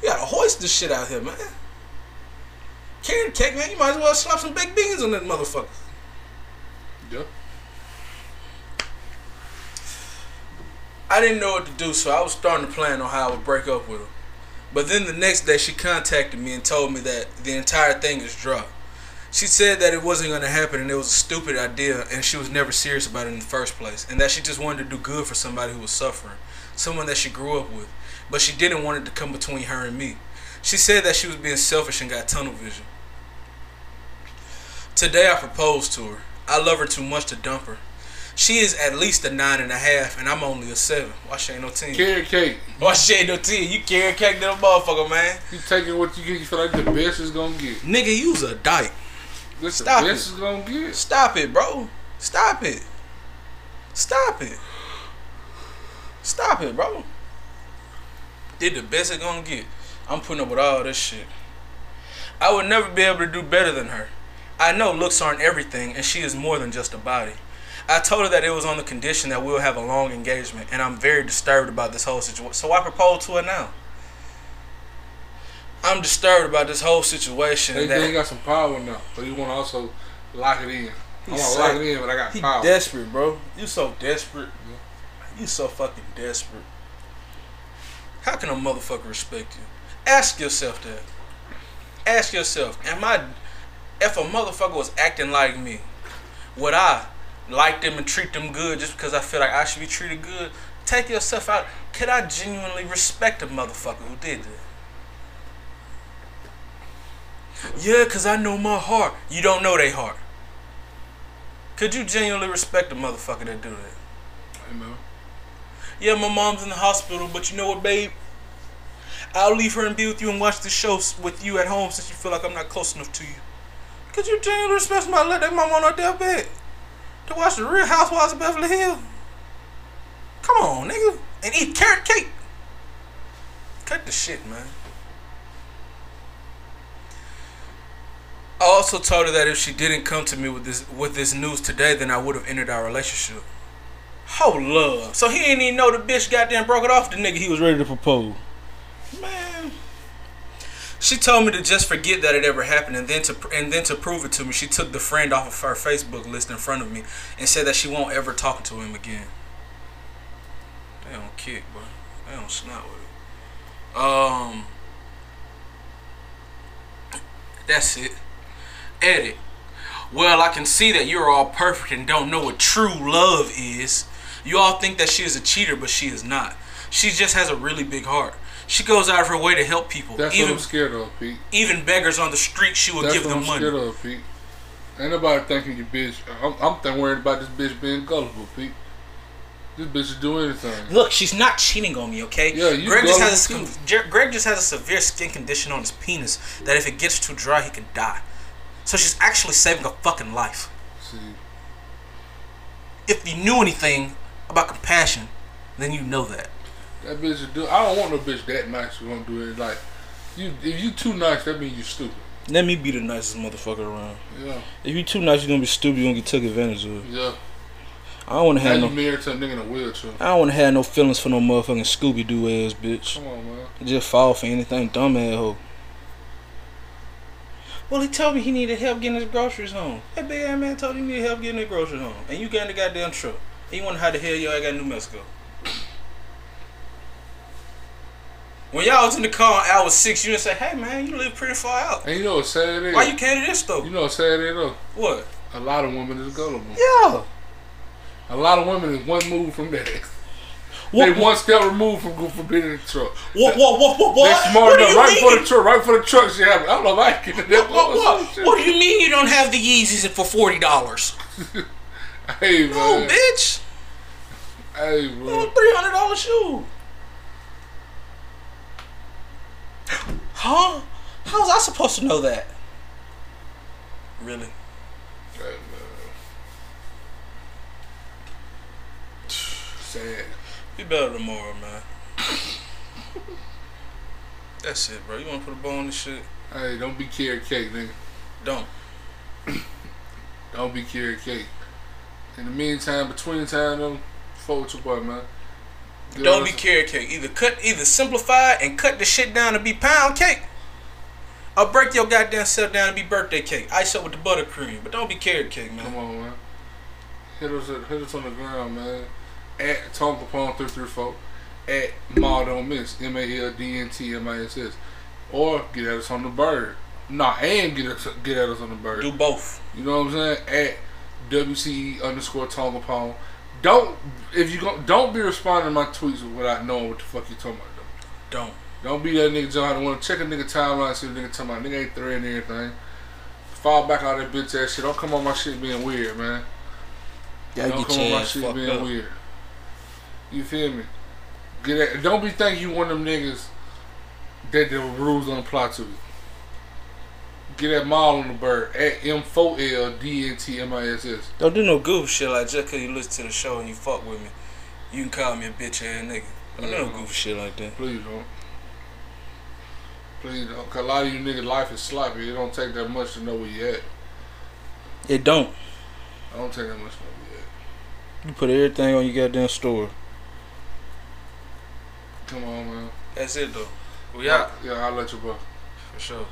You gotta hoist this shit out here, man. Carrot cake, man. You might as well slap some baked beans on that motherfucker.
Yep.
I didn't know what to do, so I was starting to plan on how I would break up with her. But then the next day, she contacted me and told me that the entire thing is dropped. She said that it wasn't going to happen and it was a stupid idea and she was never serious about it in the first place. And that she just wanted to do good for somebody who was suffering, someone that she grew up with. But she didn't want it to come between her and me. She said that she was being selfish and got tunnel vision. Today I proposed to her. I love her too much to dump her. She is at least a nine and a half, and I'm only a seven. Why she ain't no ten?
Carrot cake.
Why she ain't no ten? You carrot cake the motherfucker, man.
You taking what you get, you feel like the best is gonna get.
Nigga, you's a dyke.
This the best
it.
is gonna get.
Stop it, bro. Stop it. Stop it. Stop it, bro. Did the best it's gonna get. I'm putting up with all this shit. I would never be able to do better than her. I know looks aren't everything, and she is more than just a body. I told her that it was on the condition that we'll have a long engagement, and I'm very disturbed about this whole situation. So I propose to her now. I'm disturbed about this whole situation.
They,
that-
they got some power now, but you want to also lock it in. I want to lock it in, but I got
He
power.
desperate, bro. You so desperate. You so fucking desperate. How can a motherfucker respect you? Ask yourself that. Ask yourself, am I if a motherfucker was acting like me, would I like them and treat them good just because I feel like I should be treated good? Take yourself out. Could I genuinely respect a motherfucker who did that? Yeah, cause I know my heart. You don't know their heart. Could you genuinely respect a motherfucker that do that? Yeah, my mom's in the hospital, but you know what, babe? I'll leave her and be with you and watch the show with you at home since you feel like I'm not close enough to you. Could you genuinely respect somebody let their mom on her deathbed to watch the Real Housewives of Beverly Hills? Come on, nigga, and eat carrot cake. Cut the shit, man. I also told her that if she didn't come to me with this with this news today, then I would have ended our relationship. Oh love. So he didn't even know the bitch goddamn broke it off the nigga he was ready to propose. Man. She told me to just forget that it ever happened, and then to and then to prove it to me, she took the friend off of her Facebook list in front of me and said that she won't ever talk to him again. They don't kick, bro. They don't snap with it. Um, that's it. Edit. Well, I can see that you're all perfect and don't know what true love is. You all think that she is a cheater, but she is not. She just has a really big heart. She goes out of her way to help people.
That's
even
what I'm scared of, Pete.
even beggars on the street, she will
That's
give
what
them
I'm
money.
scared of, Pete. Ain't nobody thinking you bitch. I'm, I'm th- worried about this bitch being gullible, Pete. This bitch will do anything.
Look, she's not cheating on me, okay?
Yeah, you
Greg just has a, con- Greg just has a severe skin condition on his penis that if it gets too dry, he can die. So she's actually saving a fucking life.
See,
If you knew anything about compassion, then you know that.
that bitch will do. I don't want no bitch that nice who gonna do it. Like, you, if you too nice, that means you stupid.
Let me be the nicest motherfucker around.
Yeah,
If you too nice, you're gonna be stupid. You're gonna get took advantage of.
yeah.
I don't want to have no.
married to a nigga in a wheelchair.
I don't want to have no feelings for no motherfucking Scooby Doo ass bitch.
Come on, man.
Just fall for anything dumb ass hoe. Well, he told me he needed help getting his groceries home. That big ass man told you he needed help getting his groceries home, and you got in the goddamn truck. And you wonder how the hell y'all got New Mexico. When y'all was in the car on hour six, you didn't say, "Hey man, you live pretty far out.
And you know what sad is?
Why you came to this store?"
You know what sad is though?
What?
A lot of women is gullible.
Yeah.
A lot of women is one move from that.
What?
They one step removed from from being in the truck.
What? What? What? What?
They
What?
smart
what do
enough. Right
mean?
for the truck. Right for the truck. She have. I don't know if I can get that.
What, what, what, what do you mean you don't have the Yeezys for forty dollars?
Hey
No,
man.
bitch.
Hey bro.
Three hundred dollar shoe. Huh? How was I supposed to know that? Really?
Hey, man. Sad.
Be better tomorrow, man. That's it, bro. You want to put a bow on this shit?
Hey, don't be carrot cake, nigga.
Don't.
Don't be carrot cake. In the meantime, between time, though, fuck with your boy, man. Get
Don't be carrot cake. Either cut, either simplify and cut the shit down to be pound cake, I'll break your goddamn self down to be birthday cake. Ice up with the buttercream, but don't be carrot cake, man.
Come on, man. Hit us, hit us on the ground, man. At Tom Capone three three four. At Maul Don't Miss M A L D N T M I S S. Or get at us on the bird. Nah, and get us get at us on the bird.
Do both.
You know what I'm saying? At WCE underscore Tom Capone. Don't if you go, don't be responding to my tweets without knowing what the fuck you talking about. Though.
Don't.
Don't be that nigga John. I want to check a nigga timeline, see what nigga talking about. Nigga ain't threatening anything. Fall back out that bitch ass shit. Don't come on my shit being weird, man. Don't come on my shit being weird. You feel me? Get at, don't be thinking you one of them niggas that the rules don't apply to. Get that mall on the bird at M4LDNTMISS.
Don't do no goof shit like just cause you listen to the show and you fuck with me. You can call me a bitch ass nigga. Don't do no
Yeah.
goofy shit like that.
Please don't. Please don't. Cause a lot of you niggas life is sloppy. It don't take that much to know where you at.
It don't.
I don't take that much to know where you at.
You put everything on your goddamn store.
Come on, man.
That's it though. We out
Yeah, I'll let you go.
for sure.